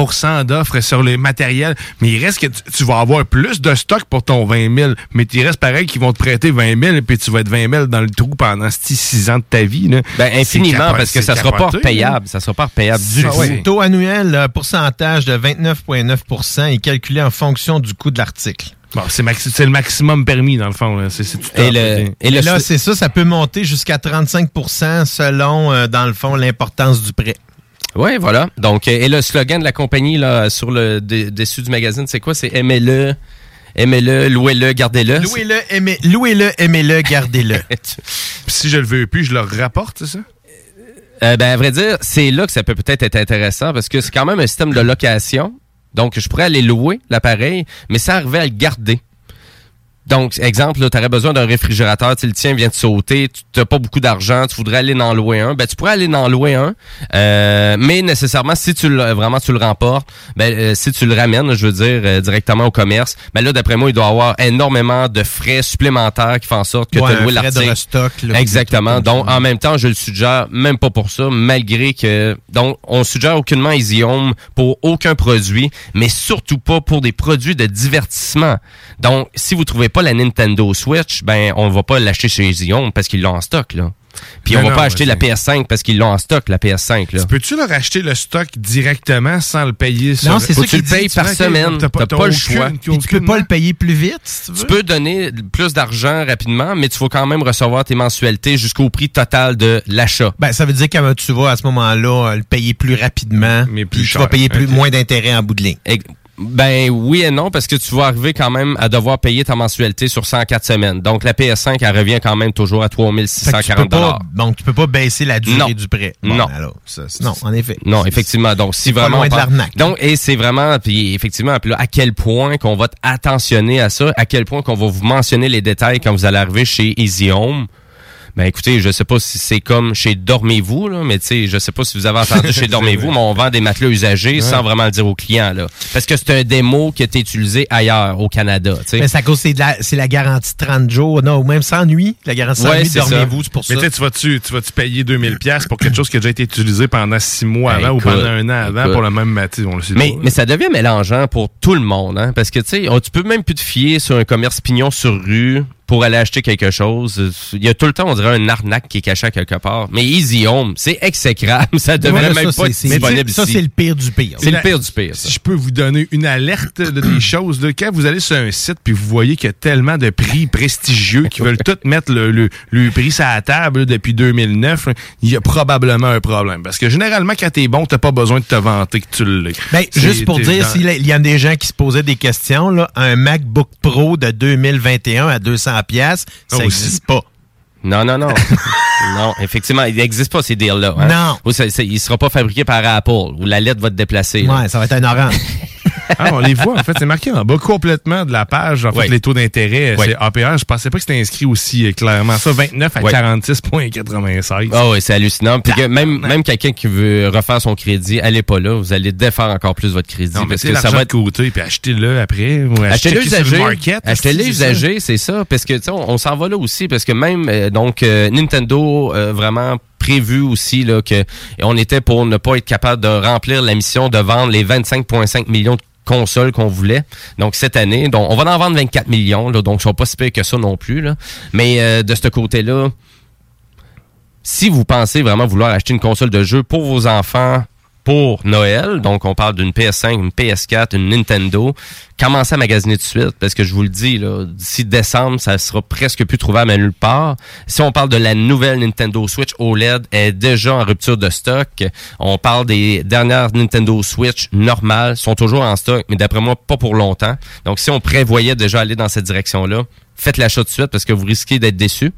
d'offres sur le matériel, mais il reste que tu, tu vas avoir plus de stock pour ton 20 000, mais il reste pareil qu'ils vont te prêter 20 000, puis tu vas être 20 000 dans le trou pendant 6 ans de ta vie. Là. Ben, infiniment, parce que ça sera pas payable. Ça sera pas payable du Ah tout. ouais. Taux annuel, euh, pourcentage de 29,9 est calculé en fonction du coût de l'article. Bon, c'est maxi- le maximum permis, dans le fond. là. Tout Et, le, là. et là, c'est ça, ça peut monter jusqu'à 35% selon, euh, dans le fond, l'importance du prêt. Oui, voilà. Donc, euh, et le slogan de la compagnie là sur le dessus du magazine, c'est quoi? C'est aimez-le, aimez-le, louez-le, gardez-le. Louez-le, aimez- louez-le, aimez-le, gardez-le. si je le veux plus, je le rapporte, c'est ça? Euh, ben, à vrai dire, c'est là que ça peut peut-être être intéressant parce que c'est quand même un système de location. Donc, je pourrais aller louer l'appareil, mais ça arrivait à le garder. Donc, exemple, tu aurais besoin d'un réfrigérateur, tu le tien vient de sauter, tu n'as pas beaucoup d'argent, tu voudrais aller en louer un, ben tu pourrais aller en louer un, euh, mais nécessairement, si tu le, vraiment tu le remportes, ben euh, si tu le ramènes, je veux dire, euh, directement au commerce, ben là, d'après moi, il doit y avoir énormément de frais supplémentaires qui font en sorte que Ouais, tu de l'article. là, Exactement. Donc, en même temps, je le suggère même pas pour ça, malgré que... Donc, on suggère aucunement Easy Home pour aucun produit, mais surtout pas pour des produits de divertissement. Donc, si vous trouvez pas la Nintendo Switch, ben, on va pas l'acheter chez Home parce qu'ils l'ont en stock, là. Puis Ben on va non, pas acheter la PS5 parce qu'ils l'ont en stock, la PS5, là. Peux-tu leur acheter le stock directement sans le payer sur Non, c'est ça que tu le payes tu vois, ok, t'as pas- t'as pas le choix. Puis tu peux pas le payer plus vite, si tu veux. Tu peux donner plus d'argent rapidement, mais tu vas quand même recevoir tes mensualités jusqu'au prix total de l'achat. Ben, ça veut dire que tu vas à ce moment-là euh, le payer plus rapidement, mais plus tu cher. vas payer plus, moins d'intérêt en bout de ligne. Ben oui et non, parce que tu vas arriver quand même à devoir payer ta mensualité sur 104 semaines. Donc la PS5, elle revient quand même toujours à Fait que tu peux 3640 pas, donc tu peux pas baisser la durée Non. du prêt. Bon, non. alors, ça, non, en effet. Non, effectivement. Donc, si pas vraiment. loin on de parle- l'arnaque. Donc, et c'est vraiment, puis effectivement, puis là, à quel point qu'on va être attentionné à ça, à quel point qu'on va vous mentionner les détails quand vous allez arriver chez Easy Home. Ben écoutez, je sais pas si c'est comme chez Dormez-vous, là, mais tu sais, je sais pas si vous avez entendu chez Dormez-vous, mais on vend des matelas usagés Ouais. sans vraiment le dire aux clients, là. Parce que c'est un démo qui a été utilisé ailleurs, au Canada, tu sais. Mais c'est à cause c'est de la, c'est la garantie de 30 jours, non, ou même sans nuit. La garantie sans Ouais, nuit, c'est ça. dormez-vous, c'est pour ça. Mais tu sais, tu vas-tu, tu vas-tu payer 2000 pièces pour quelque chose qui a déjà été utilisé pendant six mois avant ou pendant un an avant écoute. pour le même matin, on le sait Mais, pas. mais ça devient mélangeant pour tout le monde, hein, parce que tu sais, on- tu peux même plus te fier sur un commerce pignon sur rue pour aller acheter quelque chose. Il y a tout le temps, on dirait, un arnaque qui est caché à quelque part. Mais Easy Home, c'est exécrable. Ça devrait Ouais, même ça, pas être disponible ça, c'est le pire du pire. C'est le pire du pire. ça. Si je peux vous donner une alerte de des choses, là, quand vous allez sur un site puis vous voyez qu'il y a tellement de prix prestigieux qui veulent tous mettre le, le, le prix sur la table là, depuis 2009, là, il y a probablement un problème. Parce que généralement, quand t'es bon, t'as pas besoin de te vanter que tu l'es. Ben, juste pour dire, dans- s'il y a des gens qui se posaient des questions, là, un MacBook Pro de 2021 à 200 pièces, ça n'existe pas. Non, non, non. non, effectivement, il n'existe pas ces deals-là. hein. Non. Ou ça- ça- il sera pas fabriqué par Apple, où la lettre va te déplacer. là. Ouais, ça va être un orange. Ah, on les voit, en fait, c'est marqué en bas complètement de la page, en fait, les taux d'intérêt, Ouais. c'est APR. Je pensais pas que c'était inscrit aussi euh, clairement. Ça, 29 à Ouais. 46,96. Ah oui, c'est hallucinant. Puis que même, même quelqu'un qui veut refaire son crédit, allez pas là. Vous allez défaire encore plus votre crédit. Non, parce que ça va être côté, puis achetez-le après. Achetez-le usagé. Achetez-le usagé, c'est ça. Parce que, tu sais, on, on s'en va là aussi. Parce que même, euh, donc, euh, Nintendo, euh, vraiment prévu aussi, là, que on était pour ne pas être capable de remplir la mission de vendre les 25,5 millions de consoles qu'on voulait. Donc, cette année, donc, on va en vendre 24 millions, là, donc, ils sont pas si pires que ça non plus, là. Mais, euh, de ce côté-là, si vous pensez vraiment vouloir acheter une console de jeu pour vos enfants pour Noël, donc on parle d'une PS5, une PS4, une Nintendo, commencez à magasiner de suite, parce que je vous le dis, d'ici décembre, ça sera presque plus trouvable à nulle part. Si on parle de la nouvelle Nintendo Switch OLED, elle est déjà en rupture de stock. On parle des dernières Nintendo Switch normales, sont toujours en stock, mais d'après moi, pas pour longtemps. Donc si on prévoyait déjà aller dans cette direction-là, faites l'achat de suite parce que vous risquez d'être déçu.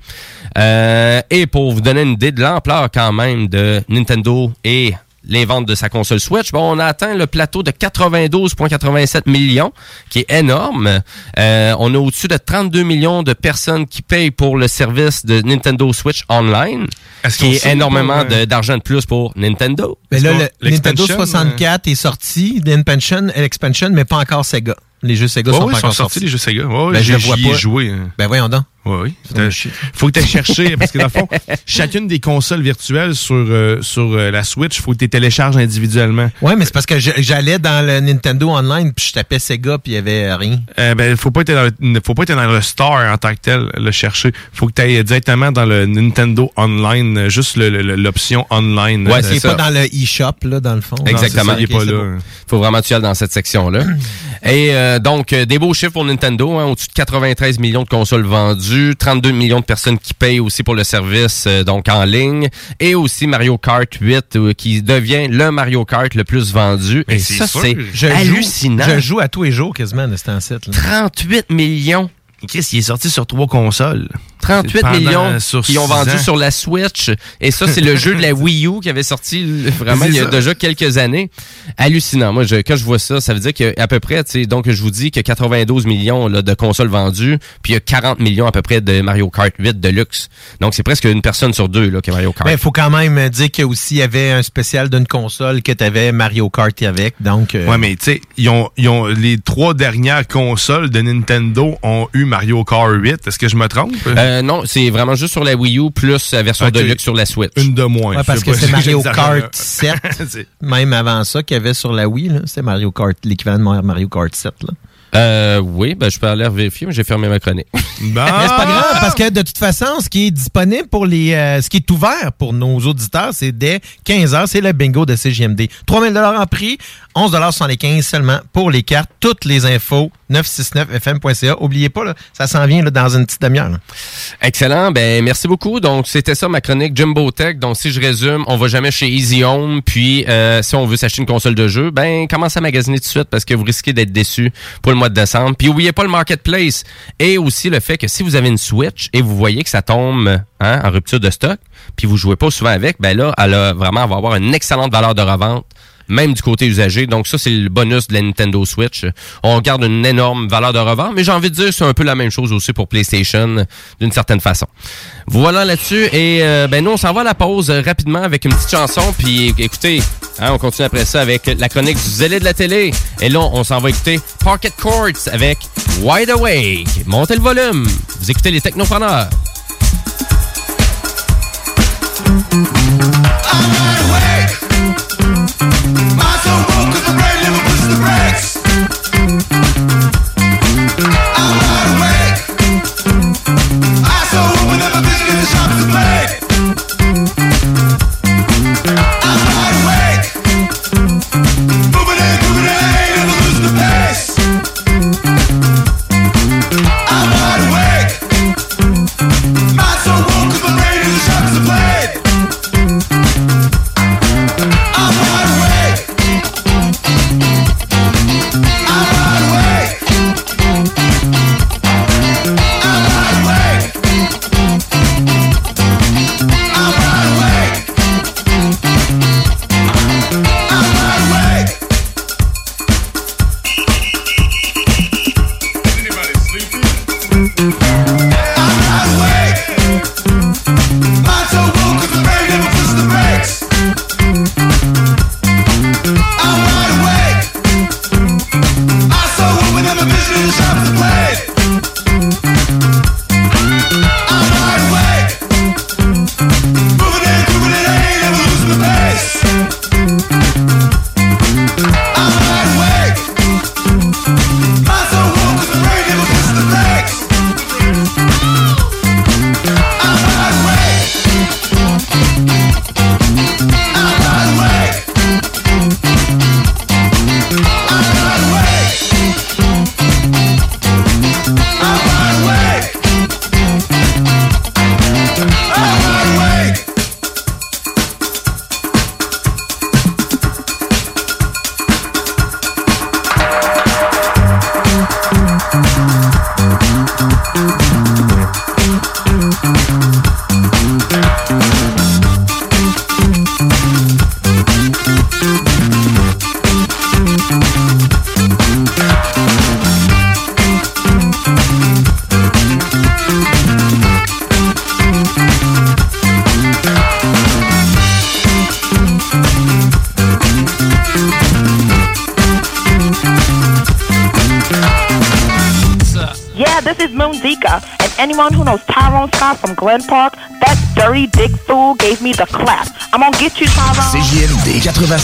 Euh, et pour vous donner une idée de l'ampleur quand même de Nintendo et les ventes de sa console Switch, bon, on a atteint le plateau de 92,87 millions, qui est énorme. Euh, on a au-dessus de 32 millions de personnes qui payent pour le service de Nintendo Switch Online, Est-ce qui est énormément euh, d'argent de plus pour Nintendo? Mais là, le Nintendo 64 est sorti, l'expansion, l'expansion, mais pas encore Sega. Les jeux Sega Ouais, sont oui, pas ils sont encore sortis, les jeux Sega. Ouais, Ben, je j'y- le vois pas. joué. hein. Ben voyons donc. Oui, oui. Faut que tu chercher, parce que dans le fond, chacune des consoles virtuelles sur, euh, sur euh, la Switch, faut que tu les télécharges individuellement. Ouais, mais c'est parce que j'allais dans le Nintendo Online puis je tapais Sega puis il y avait rien. Euh, ben, faut pas être dans le, faut pas être dans le store en tant que tel, le chercher. Faut que tu ailles directement dans le Nintendo Online, euh, juste l'option online. Ouais, c'est pas dans le eShop, là, dans le fond. Exactement. Non, c'est ça, ok, c'est beau. faut vraiment tuer dans cette section-là. Et euh, donc, des beaux chiffres pour Nintendo, hein, au-dessus de 93 millions de consoles vendues, 32 millions de personnes qui payent aussi pour le service euh, donc en ligne, et aussi Mario Kart 8 euh, qui devient le Mario Kart le plus vendu. Mais et ça, c'est Je joue- hallucinant. Je joue à tous les jours quasiment de cet ancêtre. là. 38 millions. Chris, il est sorti sur trois consoles. 38 Pendant- millions qui ont vendu ans. sur la Switch. Et ça, c'est le jeu de la Wii U qui avait sorti vraiment il y a ça. déjà quelques années. Hallucinant. Moi, je, quand je vois ça, ça veut dire qu'à peu près, tu sais, donc je vous dis qu'il y a 92 millions là, de consoles vendues, puis il y a 40 millions à peu près de Mario Kart 8 Deluxe. Donc, c'est presque une personne sur deux là, qui a Mario Kart. Ben, il faut quand même dire qu'il y a aussi il y avait un spécial d'une console que tu avais Mario Kart avec. Donc, euh, Ouais, mais tu sais, ils ont, ils ont, les trois dernières consoles de Nintendo ont eu Mario Kart 8. Est-ce que je me trompe? Euh, non, c'est vraiment juste sur la Wii U plus la version Ok. Deluxe sur la Switch. Une de moins. Ouais, parce que c'est Mario. Kart 7, C'est- même avant ça, qu'il y avait sur la Wii. là. C'était Mario Kart, l'équivalent de Mario Kart 7. Là. Euh, oui, ben, je peux aller vérifier, mais j'ai fermé ma chronique. Mais c'est pas grave, parce que de toute façon, ce qui est disponible pour les. euh, ce qui est ouvert pour nos auditeurs, c'est dès 15 h c'est le bingo de CGMD. 3000 en prix, 11,75 seulement pour les cartes. Toutes les infos, 969fm.ca. Oubliez pas, là, ça s'en vient là, dans une petite demi-heure. Excellent. Ben, merci beaucoup. Donc, c'était ça ma chronique Jumbo Tech. Donc, si je résume, on va jamais chez Easy Home. Puis, euh, si on veut s'acheter une console de jeu, ben, commencez à magasiner tout de suite parce que vous risquez d'être déçu pour le mois de décembre. Puis, oubliez pas le marketplace et aussi le fait que si vous avez une Switch et vous voyez que ça tombe hein, en rupture de stock, puis vous jouez pas souvent avec, ben là, elle a vraiment elle va avoir une excellente valeur de revente même du côté usagé. Donc ça, c'est le bonus de la Nintendo Switch. On garde une énorme valeur de revente, mais j'ai envie de dire c'est un peu la même chose aussi pour PlayStation, d'une certaine façon. Voilà là-dessus. Et euh, ben nous, on s'en va à la pause euh, rapidement avec une petite chanson. Puis écoutez, hein, on continue après ça avec la chronique du zélé de la télé. Et là, on s'en va écouter Pocket Courts avec Wide Awake. Montez le volume. Vous écoutez les technopreneurs. Mas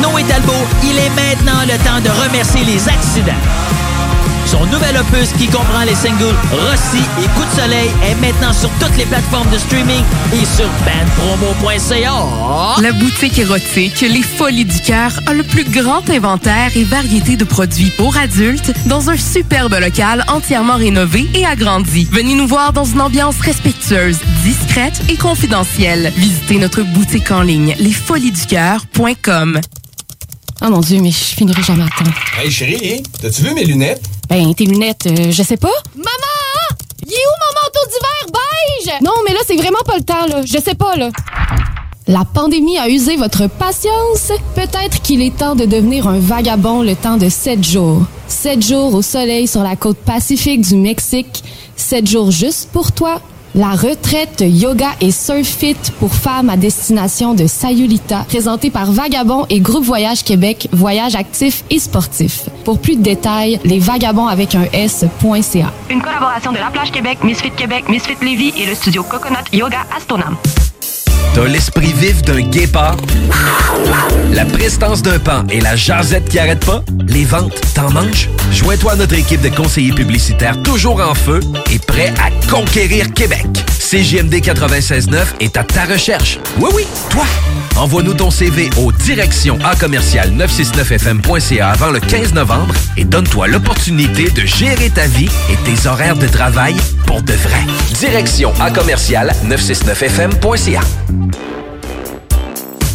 Noé il est maintenant le temps de remercier les accidents. Son nouvel opus qui comprend les singles Rossi et Coup de soleil est maintenant sur toutes les plateformes de streaming et sur bandpromo.ca. La boutique érotique Les Folies du Cœur a le plus grand inventaire et variété de produits pour adultes dans un superbe local entièrement rénové et agrandi. Venez nous voir dans une ambiance respectueuse, discrète et confidentielle. Visitez notre boutique en ligne lesfoliesducoeur.com. Oh mon Dieu, mais je finirai jamais à temps. Hey chérie, t'as-tu vu mes lunettes? Ben, tes lunettes, euh, je sais pas. Maman! Il est où mon manteau d'hiver beige? Non, mais là, c'est vraiment pas le temps, là. Je sais pas, là. La pandémie a usé votre patience? Peut-être qu'il est temps de devenir un vagabond le temps de sept jours. Sept jours au soleil sur la côte pacifique du Mexique. Sept jours juste pour toi. La retraite yoga et surf fit pour femmes à destination de Sayulita, présentée par Vagabond et Groupe Voyage Québec, voyage actif et sportif. Pour plus de détails, les vagabonds avec un S.ca. Une collaboration de La Plage Québec, Misfit Québec, Misfit Lévis et le studio Coconut Yoga Astonam. T'as l'esprit vif d'un guépard, la prestance d'un pan et la jasette qui arrête pas? Les ventes, t'en manges? Joins-toi à notre équipe de conseillers publicitaires toujours en feu et prêt à conquérir Québec. CJMD 96.9 est à ta recherche. Oui, oui, toi! Envoie-nous ton CV au direction à commercial 969fm.ca avant le 15 novembre et donne-toi l'opportunité de gérer ta vie et tes horaires de travail pour de vrai. Direction à commercial 969fm.ca.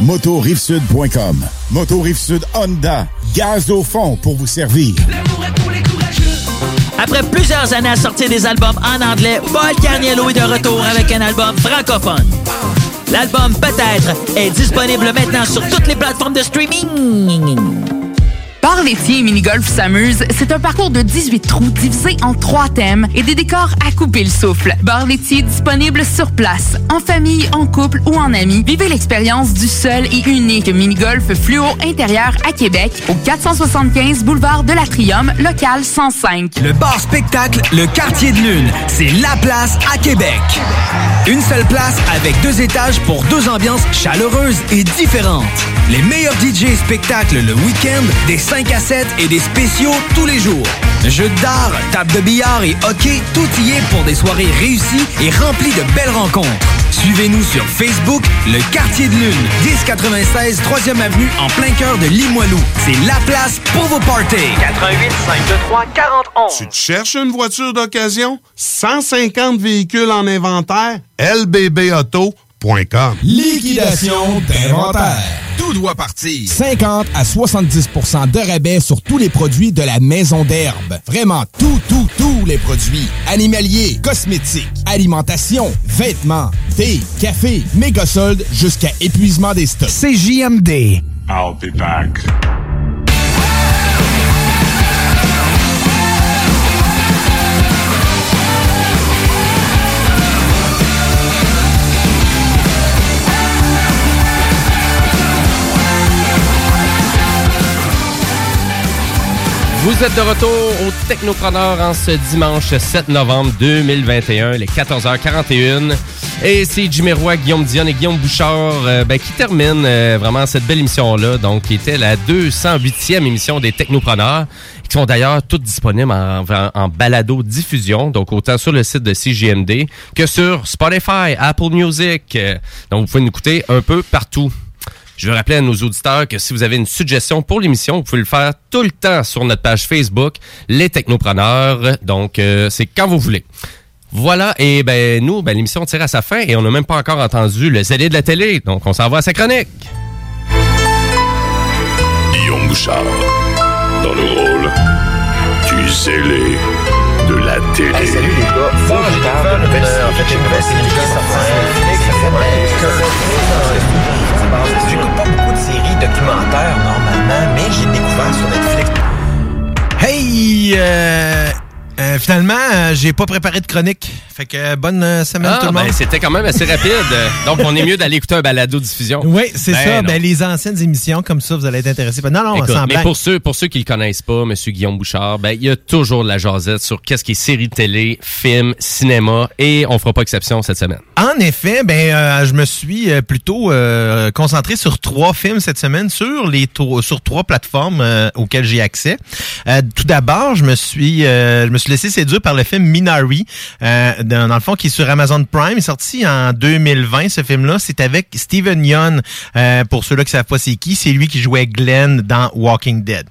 motorivesud.com. Moto Rive-Sud Honda, gaz au fond pour vous servir. Après plusieurs années à sortir des albums en anglais, Paul Carniello est de retour avec un album francophone. L'album Peut-être est disponible maintenant sur toutes les plateformes de streaming. Bar laitier et mini-golf s'amuse, c'est un parcours de 18 trous divisé en trois thèmes et des décors à couper le souffle. Bar laitier disponible sur place, en famille, en couple ou en amis. Vivez l'expérience du seul et unique mini-golf fluo intérieur à Québec au 475 boulevard de l'Atrium, local 105. Le bar spectacle Le Quartier de Lune, c'est la place à Québec. Une seule place avec deux étages pour deux ambiances chaleureuses et différentes. Les meilleurs DJ spectacles le week-end, des 5 à 7 et des spéciaux tous les jours. Jeux d'art, table de billard et hockey, tout y est pour des soirées réussies et remplies de belles rencontres. Suivez-nous sur Facebook, le Quartier de Lune, 1096 3e Avenue en plein cœur de Limoilou. C'est la place pour vos parties. 88 523 4011. Tu te cherches une voiture d'occasion? 150 véhicules en inventaire? Liquidation d'inventaire. Tout doit partir. 50 à 70% de rabais sur tous les produits de la maison d'herbe. Vraiment tout, tout, tous les produits. Animaliers, cosmétiques, alimentation, vêtements, thé, café, méga soldes jusqu'à épuisement des stocks. CJMD. I'll be back. Vous êtes de retour au Technopreneur en ce dimanche 7 novembre 2021, les 14h41. Et c'est Jimmy Guillaume Dion et Guillaume Bouchard euh, ben, qui terminent euh, vraiment cette belle émission-là, donc qui était la 208e émission des Technopreneurs, qui sont d'ailleurs toutes disponibles en balado-diffusion, donc autant sur le site de CGMD que sur Spotify, Apple Music. Euh, donc vous pouvez nous écouter un peu partout. Je veux rappeler à nos auditeurs que si vous avez une suggestion pour l'émission, vous pouvez le faire tout le temps sur notre page Facebook, Les Technopreneurs. Donc, euh, c'est quand vous voulez. Voilà, et ben nous, ben, l'émission tire à sa fin et on n'a même pas encore entendu le zélé de la télé. Donc, on s'en va à sa chronique. Guillaume Bouchard, dans le rôle du zélé de la télé. salut les gars, faut que je parle d'une nouvelle- en fait, j'ai une nouvelle série qui Curse. J'écoute pas beaucoup de séries documentaires normalement, mais j'ai découvert sur Netflix. Hey! euh, euh, finalement, euh, j'ai pas préparé de chronique. Fait que euh, bonne semaine Ah, tout le ben, monde. c'était quand même assez rapide. Donc, on est mieux d'aller écouter un balado-diffusion. Oui, c'est Ben ça. Ben, les anciennes émissions, comme ça, vous allez être intéressés. Ben, non, non, Écoute, mais blague. pour ceux, pour ceux qui le connaissent pas, M. Guillaume Bouchard, ben, il y a toujours de la jasette sur qu'est-ce qui est série de télé, film, cinéma, et on fera pas exception cette semaine. En effet, ben je me suis plutôt concentré sur trois films cette semaine sur les sur trois plateformes auxquelles j'ai accès. Tout d'abord, je me suis je me suis laissé séduire par le film Minari, euh, dans, le fond qui est sur Amazon Prime, sorti en 2020. Ce film-là, c'est avec Steven Yeun. Euh, pour ceux-là qui savent pas c'est qui, c'est lui qui jouait Glenn dans Walking Dead.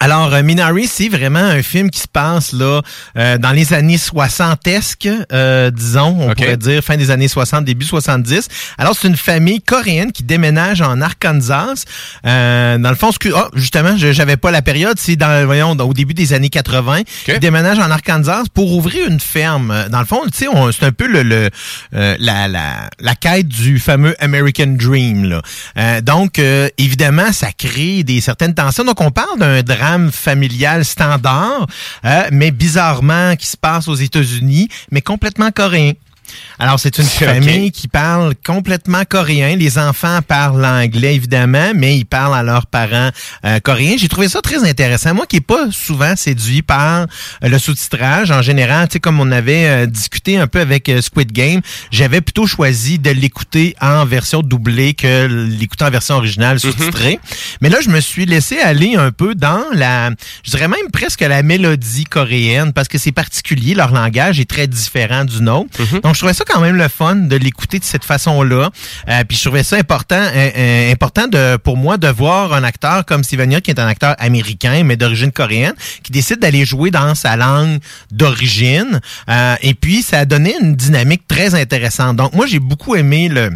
Alors, euh, Minari, c'est vraiment un film qui se passe là euh, dans les années 60esques, euh, disons, on pourrait dire fin des années 60, début 70. Alors, c'est une famille coréenne qui déménage en Arkansas. Euh, dans le fond, ce que, ah, justement, je j'avais pas la période, c'est dans, voyons, au début des années 80. Ils déménagent en Arkansas pour ouvrir une ferme. Dans le fond, tu sais, c'est un peu le, le, euh, la, la, la quête du fameux American Dream. Là. Euh, donc, euh, évidemment, ça crée des certaines tensions. Donc, on parle d'un drame familial standard, euh, mais bizarrement qui se passe aux États-Unis, mais complètement coréen. Alors, c'est une famille qui parle complètement coréen. Les enfants parlent anglais, évidemment, mais ils parlent à leurs parents euh, coréens. J'ai trouvé ça très intéressant. Moi qui n'ai pas souvent séduit par euh, le sous-titrage, en général, tu sais, comme on avait euh, discuté un peu avec euh, Squid Game, j'avais plutôt choisi de l'écouter en version doublée que l'écouter en version originale sous-titrée. Mais là, je me suis laissé aller un peu dans la, je dirais même presque la mélodie coréenne, parce que c'est particulier, leur langage est très différent du nôtre. Donc, je trouvais ça quand même le fun de l'écouter de cette façon-là. Euh, puis je trouvais ça important, euh, euh, important pour moi de voir un acteur comme Steven Yeun, qui est un acteur américain, mais d'origine coréenne, qui décide d'aller jouer dans sa langue d'origine. Et puis, ça a donné une dynamique très intéressante. Donc, moi, j'ai beaucoup aimé le...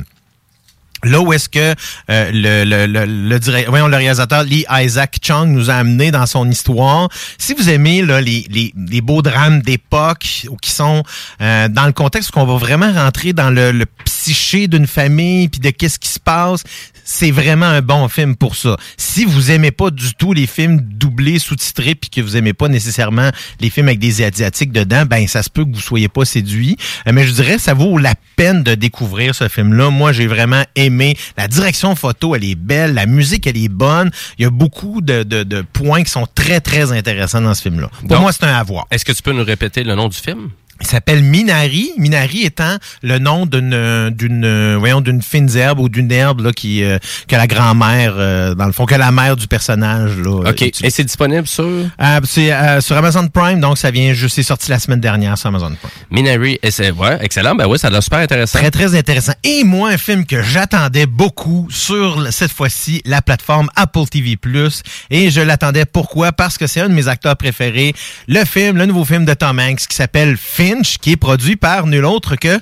Là où est-ce que euh, le, le, le, le, voyons, le réalisateur Lee Isaac Chung nous a amené dans son histoire. Si vous aimez les, les, les beaux drames d'époque ou qui sont euh, dans le contexte où on va vraiment rentrer dans le, le psyché d'une famille puis de qu'est-ce qui se passe, c'est vraiment un bon film pour ça. Si vous aimez pas du tout les films doublés, sous-titrés puis que vous aimez pas nécessairement les films avec des asiatiques dedans, ben ça se peut que vous soyez pas séduit. Euh, mais je dirais ça vaut la peine de découvrir ce film-là. Moi, j'ai vraiment aimé. La direction photo, elle est belle. La musique, elle est bonne. Il y a beaucoup de, de, de points qui sont très, très intéressants dans ce film-là. Pour Donc, moi, c'est un à voir. Est-ce que tu peux nous répéter le nom du film? Il s'appelle Minari. Minari étant le nom d'une d'une voyons d'une fine herbe ou d'une herbe là qui euh, que la grand-mère euh, dans le fond que la mère du personnage là. OK. Et c'est disponible sur? Euh, c'est euh, sur Amazon Prime donc ça vient juste c'est sorti la semaine dernière sur Amazon Prime. Minari, et c'est ouais, excellent. Ben oui, ça a l'air super intéressant. Très très intéressant. Et moi un film que j'attendais beaucoup sur cette fois-ci la plateforme Apple TV+ et je l'attendais pourquoi? Parce que c'est un de mes acteurs préférés, le film, le nouveau film de Tom Hanks qui s'appelle Finch qui est produit par nul autre que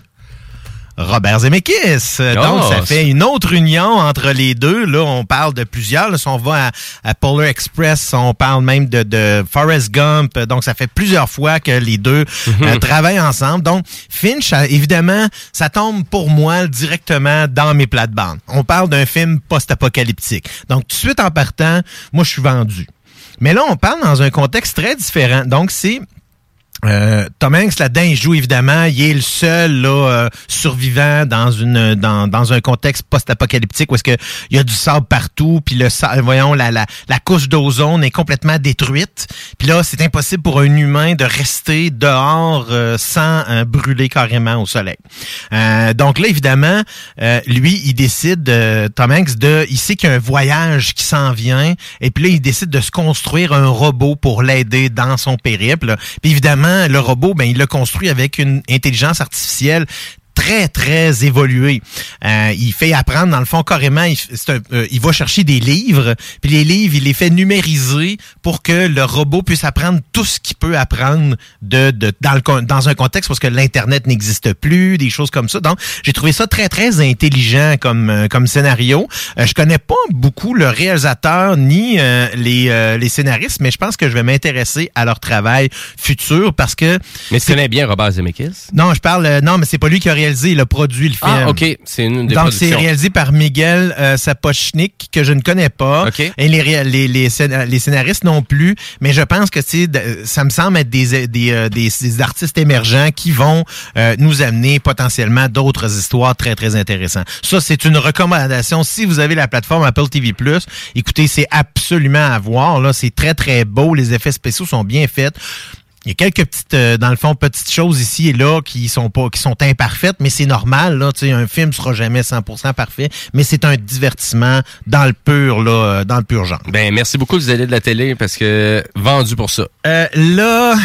Robert Zemeckis. Donc, ça fait une autre union entre les deux. Là, on parle de plusieurs. Là, si on va à, à Polar Express, on parle même de, de Forrest Gump. Donc, ça fait plusieurs fois que les deux euh, travaillent ensemble. Donc, Finch, évidemment, ça tombe pour moi directement dans mes plates-bandes. On parle d'un film post-apocalyptique. Donc, tout de suite en partant, moi, je suis vendu. Mais là, on parle dans un contexte très différent. Donc, c'est Euh, Tom Hanks là-dedans, il joue évidemment, il est le seul là, euh, survivant dans un contexte post-apocalyptique où est-ce il y a du sable partout, puis le voyons la la, couche d'ozone est complètement détruite. Puis là, c'est impossible pour un humain de rester dehors euh, sans brûler carrément au soleil. Euh, donc là, évidemment, lui, il décide, Tom Hanks, de, il sait qu'il y a un voyage qui s'en vient, et puis là, il décide de se construire un robot pour l'aider dans son périple. Puis évidemment, le robot, ben, il l'a construit avec une intelligence artificielle très, très évolué. Euh, il fait apprendre, dans le fond, carrément, il, c'est un- euh, il va chercher des livres, puis les livres, il les fait numériser pour que le robot puisse apprendre tout ce qu'il peut apprendre de, de, dans, le, dans un contexte parce que l'Internet n'existe plus, des choses comme ça. Donc, j'ai trouvé ça très, très intelligent comme, euh, comme scénario. Euh, je connais pas beaucoup le réalisateur ni euh, les, euh, les scénaristes, mais je pense que je vais m'intéresser à leur travail futur parce que... Mais tu connais bien Robert Zemeckis? Non, je parle... euh, non, mais c'est pas lui qui a réalisé, il a produit le film. Ah, OK. C'est une des Donc, c'est réalisé par Miguel euh, Sapochnik, que je ne connais pas. Et les, ré- les, les, scén- les scénaristes non plus. Mais je pense que ça me semble être des, des, euh, des, des artistes émergents qui vont euh, nous amener potentiellement d'autres histoires très, très intéressantes. Ça, c'est une recommandation. Si vous avez la plateforme Apple TV+, écoutez, c'est absolument à voir. Là, C'est très, très beau. Les effets spéciaux sont bien faits. Il y a quelques petites, euh, dans le fond, petites choses ici et là qui sont pas, qui sont imparfaites, mais c'est normal. Là, Tu sais, un film sera jamais 100% parfait, mais c'est un divertissement dans le pur, là, euh, dans le pur genre. Ben, merci beaucoup, les allées de la télé, parce que vendu pour ça. Euh, là,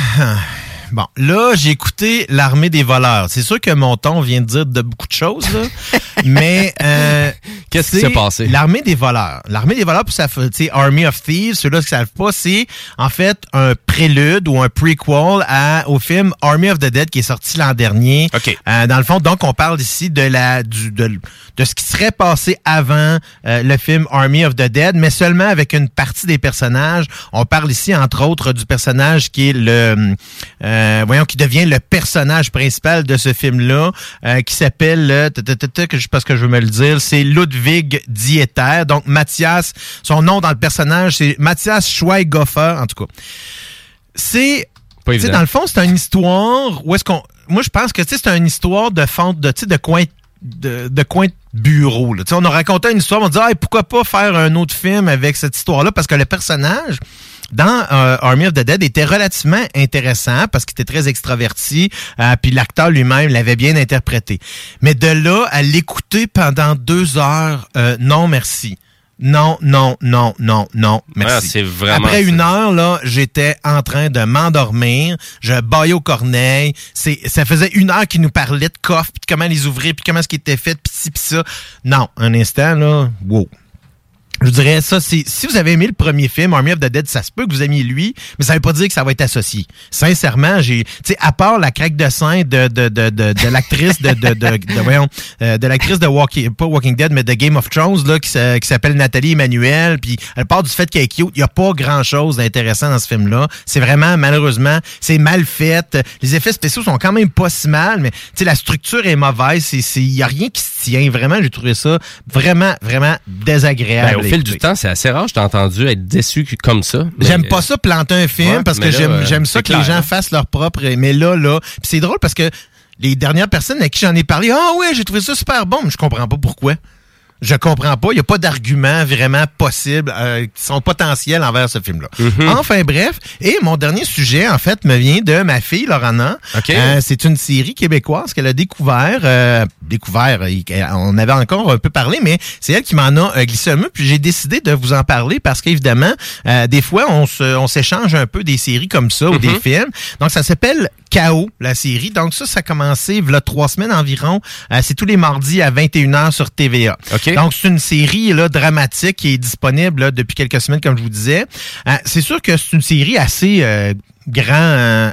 bon, là, j'ai écouté l'armée des voleurs. C'est sûr que mon ton vient de dire de beaucoup de choses, là, mais euh, Qu'est-ce qui s'est passé? L'armée des voleurs. L'armée des voleurs, pour ça, fait, tu sais, Army of Thieves, ceux-là qui savent pas, c'est en fait un prélude ou un prequel à, au film Army of the Dead qui est sorti l'an dernier. Euh, dans le fond, donc, on parle ici de la du, de, de ce qui serait passé avant euh, le film Army of the Dead, mais seulement avec une partie des personnages. On parle ici, entre autres, du personnage qui est le euh, voyons, qui devient le personnage principal de ce film-là, euh, qui s'appelle, euh, ta, ta, ta, ta, que je sais pas ce que je veux me le dire, c'est Ludwig Dieter. Donc, Mathias, son nom dans le personnage, c'est Mathias Schweighofer, en tout cas. C'est, dans le fond, c'est une histoire où est-ce qu'on, moi, je pense que, c'est une histoire de fond, de, de coin de, de coin de bureau. Là. On a raconté une histoire, on dit ah, pourquoi pas faire un autre film avec cette histoire-là, parce que le personnage dans euh, Army of the Dead était relativement intéressant parce qu'il était très extraverti, euh, puis l'acteur lui-même l'avait bien interprété. Mais de là à l'écouter pendant deux heures, euh, non merci. Non, non, non, non, non, merci. Ah, c'est vraiment Après une heure, là, j'étais en train de m'endormir. Je baillais au corneille. C'est, ça faisait une heure qu'il nous parlait de coffres, puis comment les ouvrir, puis comment ce qui était fait, puis ci, puis ça. Non, un instant, là, wow. Je vous dirais ça, c'est si vous avez aimé le premier film, Army of the Dead, ça se peut que vous aimiez lui, mais ça veut pas dire que ça va être associé. Sincèrement, j'ai, tu sais, à part la craque de sein de de de de, de l'actrice de de de, de, voyons, euh, de l'actrice de Walking, pas Walking Dead, mais de Game of Thrones là, qui, qui s'appelle Nathalie Emmanuel, puis elle part du fait qu'elle est cute, il y a pas grand chose d'intéressant dans ce film-là. C'est vraiment malheureusement, c'est mal fait. Les effets spéciaux sont quand même pas si mal, mais tu sais, la structure est mauvaise. C'est, c'est, y a rien qui se tient. Vraiment, j'ai trouvé ça vraiment, vraiment désagréable. Ben, à fil du temps, c'est assez rare. Je t'ai entendu être déçu comme ça. J'aime pas ça planter un film Ouais, parce que j'aime euh, j'aime ça que les gens fassent leur propre. Mais là, là, puis c'est drôle parce que les dernières personnes à qui j'en ai parlé, ah ouais, j'ai trouvé ça super bon, mais je comprends pas pourquoi. Je comprends pas. Il n'y a pas d'argument vraiment possible euh, qui sont potentiels envers ce film-là. Mhm. Enfin bref, et mon dernier sujet, en fait, me vient de ma fille, Lorana. OK. Euh, c'est une série québécoise qu'elle a découvert. euh, découvert, on avait encore un peu parlé, mais c'est elle qui m'en a euh, glissé un mot. Puis j'ai décidé de vous en parler parce qu'évidemment, euh, des fois, on se- on s'échange un peu des séries comme ça ou des Mhm. films. Donc, ça s'appelle Chaos, la série. Donc, ça, ça a commencé il y a trois semaines environ. Euh, c'est tous les mardis à 21h sur TVA. Donc, c'est une série là, dramatique qui est disponible là, depuis quelques semaines, comme je vous disais. Euh, c'est sûr que c'est une série assez... euh, grand, euh,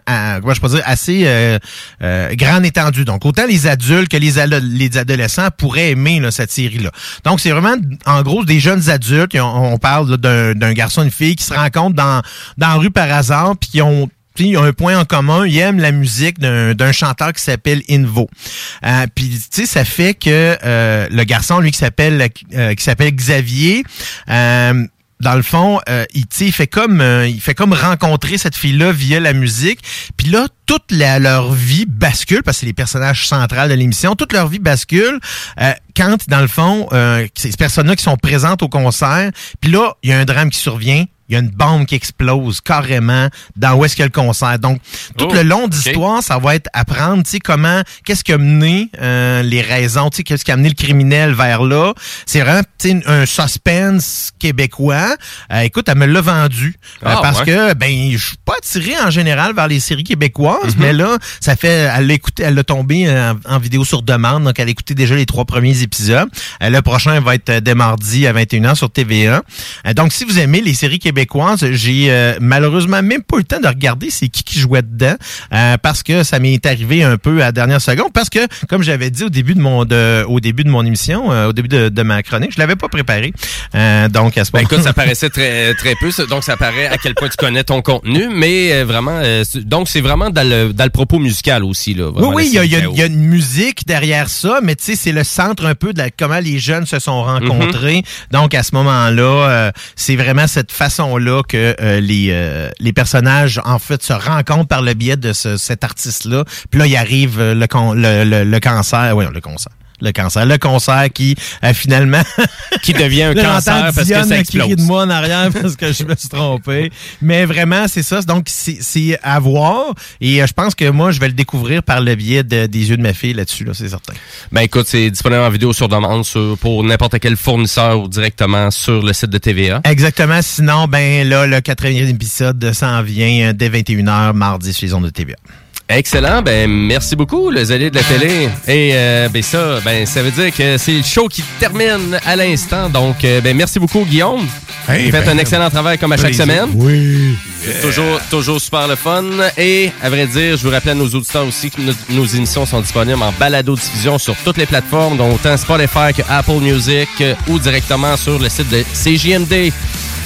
je peux dire, assez euh, euh, grande étendue. Donc, autant les adultes que les, les adolescents pourraient aimer là, cette série-là. Donc, c'est vraiment, en gros, des jeunes adultes. On, parle d'un garçon une fille qui se rencontrent dans, dans la rue par hasard, puis qui ont ils ont un point en commun, ils aiment la musique d'un chanteur qui s'appelle Invo. Euh, Puis tu sais, ça fait que euh, le garçon, lui, qui s'appelle euh, qui s'appelle Xavier, euh, dans le fond, euh, il, fait comme euh, il fait comme rencontrer cette fille-là via la musique. Puis là, toute la- leur vie bascule, parce que c'est les personnages centrales de l'émission, toute leur vie bascule euh, quand, dans le fond, euh, ces personnes-là qui sont présentes au concert, puis là, il y a un drame qui survient, il y a une bombe qui explose carrément dans où est-ce qu'il y a le concert. Donc, tout Oh, le long d'histoire, ça va être apprendre, tu sais, comment, qu'est-ce qui a mené euh, les raisons, tu sais, qu'est-ce qui a amené le criminel vers là. C'est vraiment, tu sais, un suspense québécois. Euh, écoute, elle me l'a vendu. Euh, Ah, parce ouais. que, ben, je suis pas attiré en général vers les séries québécoises, Mhm. mais là, ça fait, elle l'a écouté, elle l'a tombé euh, en, en vidéo sur demande, donc elle a écouté déjà les trois premiers épisodes. Euh, le prochain va être dès mardi à 21h sur TVA. Euh, donc, si vous aimez les séries québécoises, j'ai euh, malheureusement même pas eu le temps de regarder c'est qui qui jouait dedans, euh, parce que ça m'est arrivé un peu à la dernière seconde, parce que, comme j'avais dit au début de mon de, au début de mon émission, euh, au début de, de ma chronique, je l'avais pas préparé. Donc, à ce Ben moment écoute, ça paraissait très très peu, donc ça paraît à quel point tu connais ton contenu, mais vraiment, donc c'est vraiment dans le, dans le propos musical aussi là. Oui, oui, il y, a- il y a- série il y a une musique derrière ça, mais tu sais, c'est le centre un peu de la- comment les jeunes se sont rencontrés. Donc, à ce moment-là, c'est vraiment cette façon-là que euh, les, euh, les personnages, en fait, se rencontrent par le biais de ce- cet artiste-là. Puis là, il arrive euh, le, con- le, le, le cancer. Oui, le cancer. Le cancer. Le cancer qui, euh, finalement... Qui devient un cancer parce que Dionne ça qui rit explose. de moi en arrière parce que je me suis trompé. Mais vraiment, c'est ça. Donc, c'est- à voir. Et euh, je pense que moi, je vais le découvrir par le biais de- des yeux de ma fille là-dessus, là, c'est certain. Ben écoute, c'est disponible en vidéo sur demande sur- pour n'importe quel fournisseur ou directement sur le site de TVA. Exactement. Sinon, ben là, le quatrième épisode s'en vient euh, dès 21h mardi sur les ondes de TVA. Excellent, ben merci beaucoup les alliés de la télé. Et euh, ben ça, ben ça veut dire que c'est le show qui termine à l'instant. Donc euh, ben merci beaucoup Guillaume. Hey, Vous faites ben, un excellent travail comme à chaque plaisir. semaine. Oui. Toujours, toujours super le fun. Et à vrai dire, je vous rappelle à nos auditeurs aussi que nos, nos émissions sont disponibles en balado-diffusion sur toutes les plateformes, dont autant Spotify que Apple Music euh, ou directement sur le site de CJMD.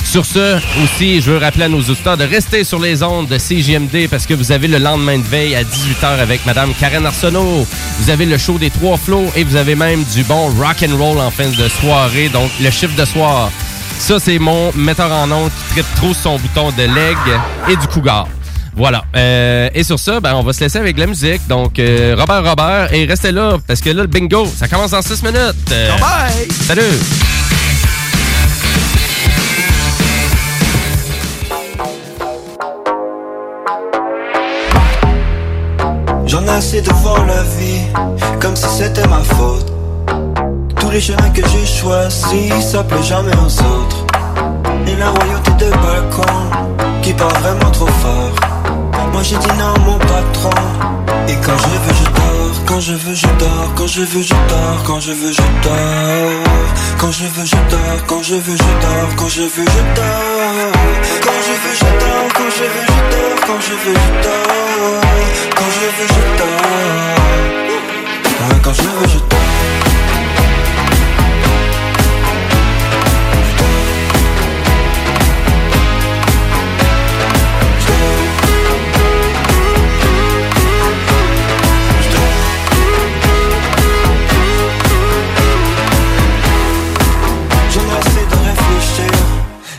Sur ce, aussi, je veux rappeler à nos auditeurs de rester sur les ondes de CJMD parce que vous avez le lendemain de veille à 18h avec Madame Karen Arsenault. Vous avez le show des trois flots et vous avez même du bon rock and roll en fin de soirée, donc le chiffre de soir. Ça, c'est mon metteur en ondes qui tripe trop son bouton de leg et du cougar. Voilà. Euh, et sur ça, ben, on va se laisser avec la musique. Donc, euh, Robert Robert, et restez là, parce que là, le bingo, ça commence dans 6 minutes. Euh, bye! Salut! J'en ai assez de voir la vie comme si c'était ma faute. Tous les chemins que j'ai choisis, ça plaît jamais aux autres. Et la royauté de balcon qui parle vraiment trop fort. Moi j'ai dit non mon patron. Et quand je veux je dors, quand je veux je dors, quand je veux je dors, quand je veux je dors. Quand je veux je dors, quand je veux je dors, quand je veux je dors. Quand je veux je dors, je veux je dors, quand je veux je dors. Quand je veux je dors. Ouais, quand je veux je dors.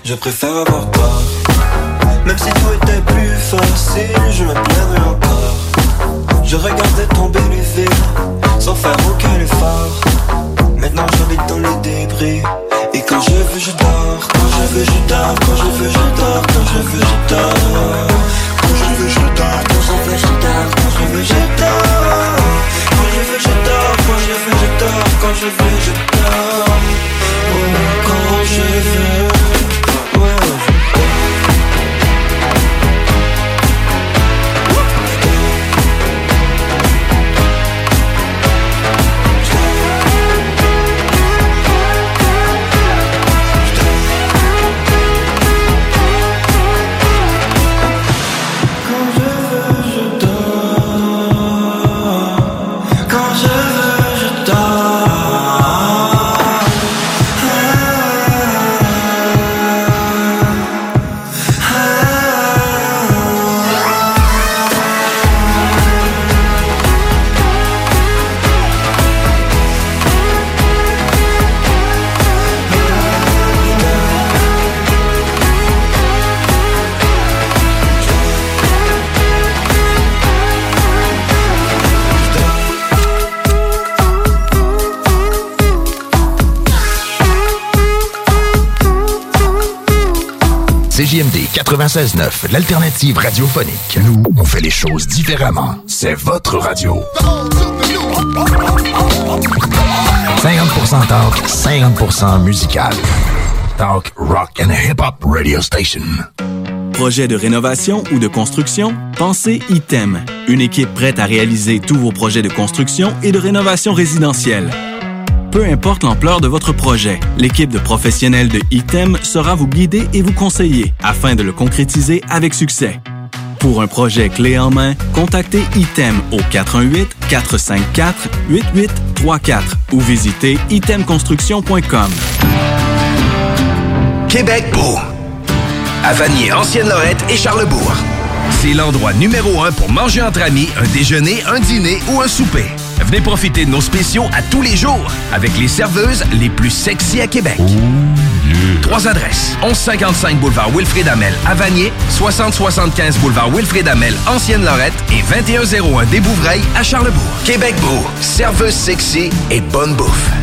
Je préfère avoir peur. Même si tout était plus facile, je me plairais encore. Je regardais tomber les villes, sans faire aucun effort. Maintenant j'habite dans les débris. Et quand je veux, je dors. Quand je veux, je dors. Quand je veux, je dors. Quand je veux, je dors. Quand je veux, je dors. Quand je veux, je dors. Quand je veux, je dors. Quand je veux, je dors. Quand je veux, je dors. Quand je veux, je dors. Oh, quand je veux. CJMD 96.9, l'alternative radiophonique. Nous, on fait les choses différemment. C'est votre radio. 50% talk, 50% musical. Talk, rock and hip-hop radio station. Projet de rénovation ou de construction? Pensez ITEM, une équipe prête à réaliser tous vos projets de construction et de rénovation résidentielle. Peu importe l'ampleur de votre projet, l'équipe de professionnels de ITEM sera vous guider et vous conseiller afin de le concrétiser avec succès. Pour un projet clé en main, contactez ITEM au 418-454-8834 ou visitez itemconstruction.com. Québec beau. À Vanier, Ancienne-Lorette et Charlebourg. C'est l'endroit numéro un pour manger entre amis, un déjeuner, un dîner ou un souper. Venez profiter de nos spéciaux à tous les jours avec les serveuses les plus sexy à Québec. Trois adresses. 1155 boulevard Wilfrid Amel à Vanier, 6075 boulevard Wilfrid Amel, Ancienne-Lorette et 2101 des Bouvrailles à Charlebourg. Québec beau, serveuse sexy et bonne bouffe.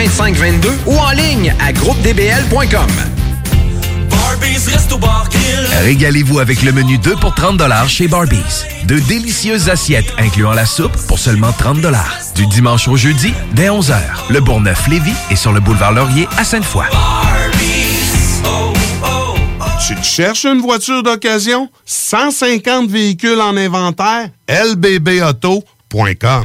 2522 ou en ligne à groupedbl.com. Régalez-vous avec le menu 2 pour 30 chez Barbies. De délicieuses assiettes incluant la soupe pour seulement 30 Du dimanche au jeudi, dès 11h. Le Bourgneuf-Lévis est sur le boulevard Laurier à Sainte-Foy. Tu te cherches une voiture d'occasion? 150 véhicules en inventaire? lbbauto.com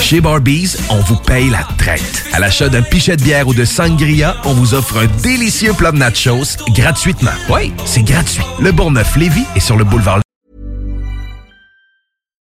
Chez Barbies, on vous paye la traite. À l'achat d'un pichet de bière ou de sangria, on vous offre un délicieux plat de nachos gratuitement. Oui, c'est gratuit. Le Bourgneuf-Lévis est sur le boulevard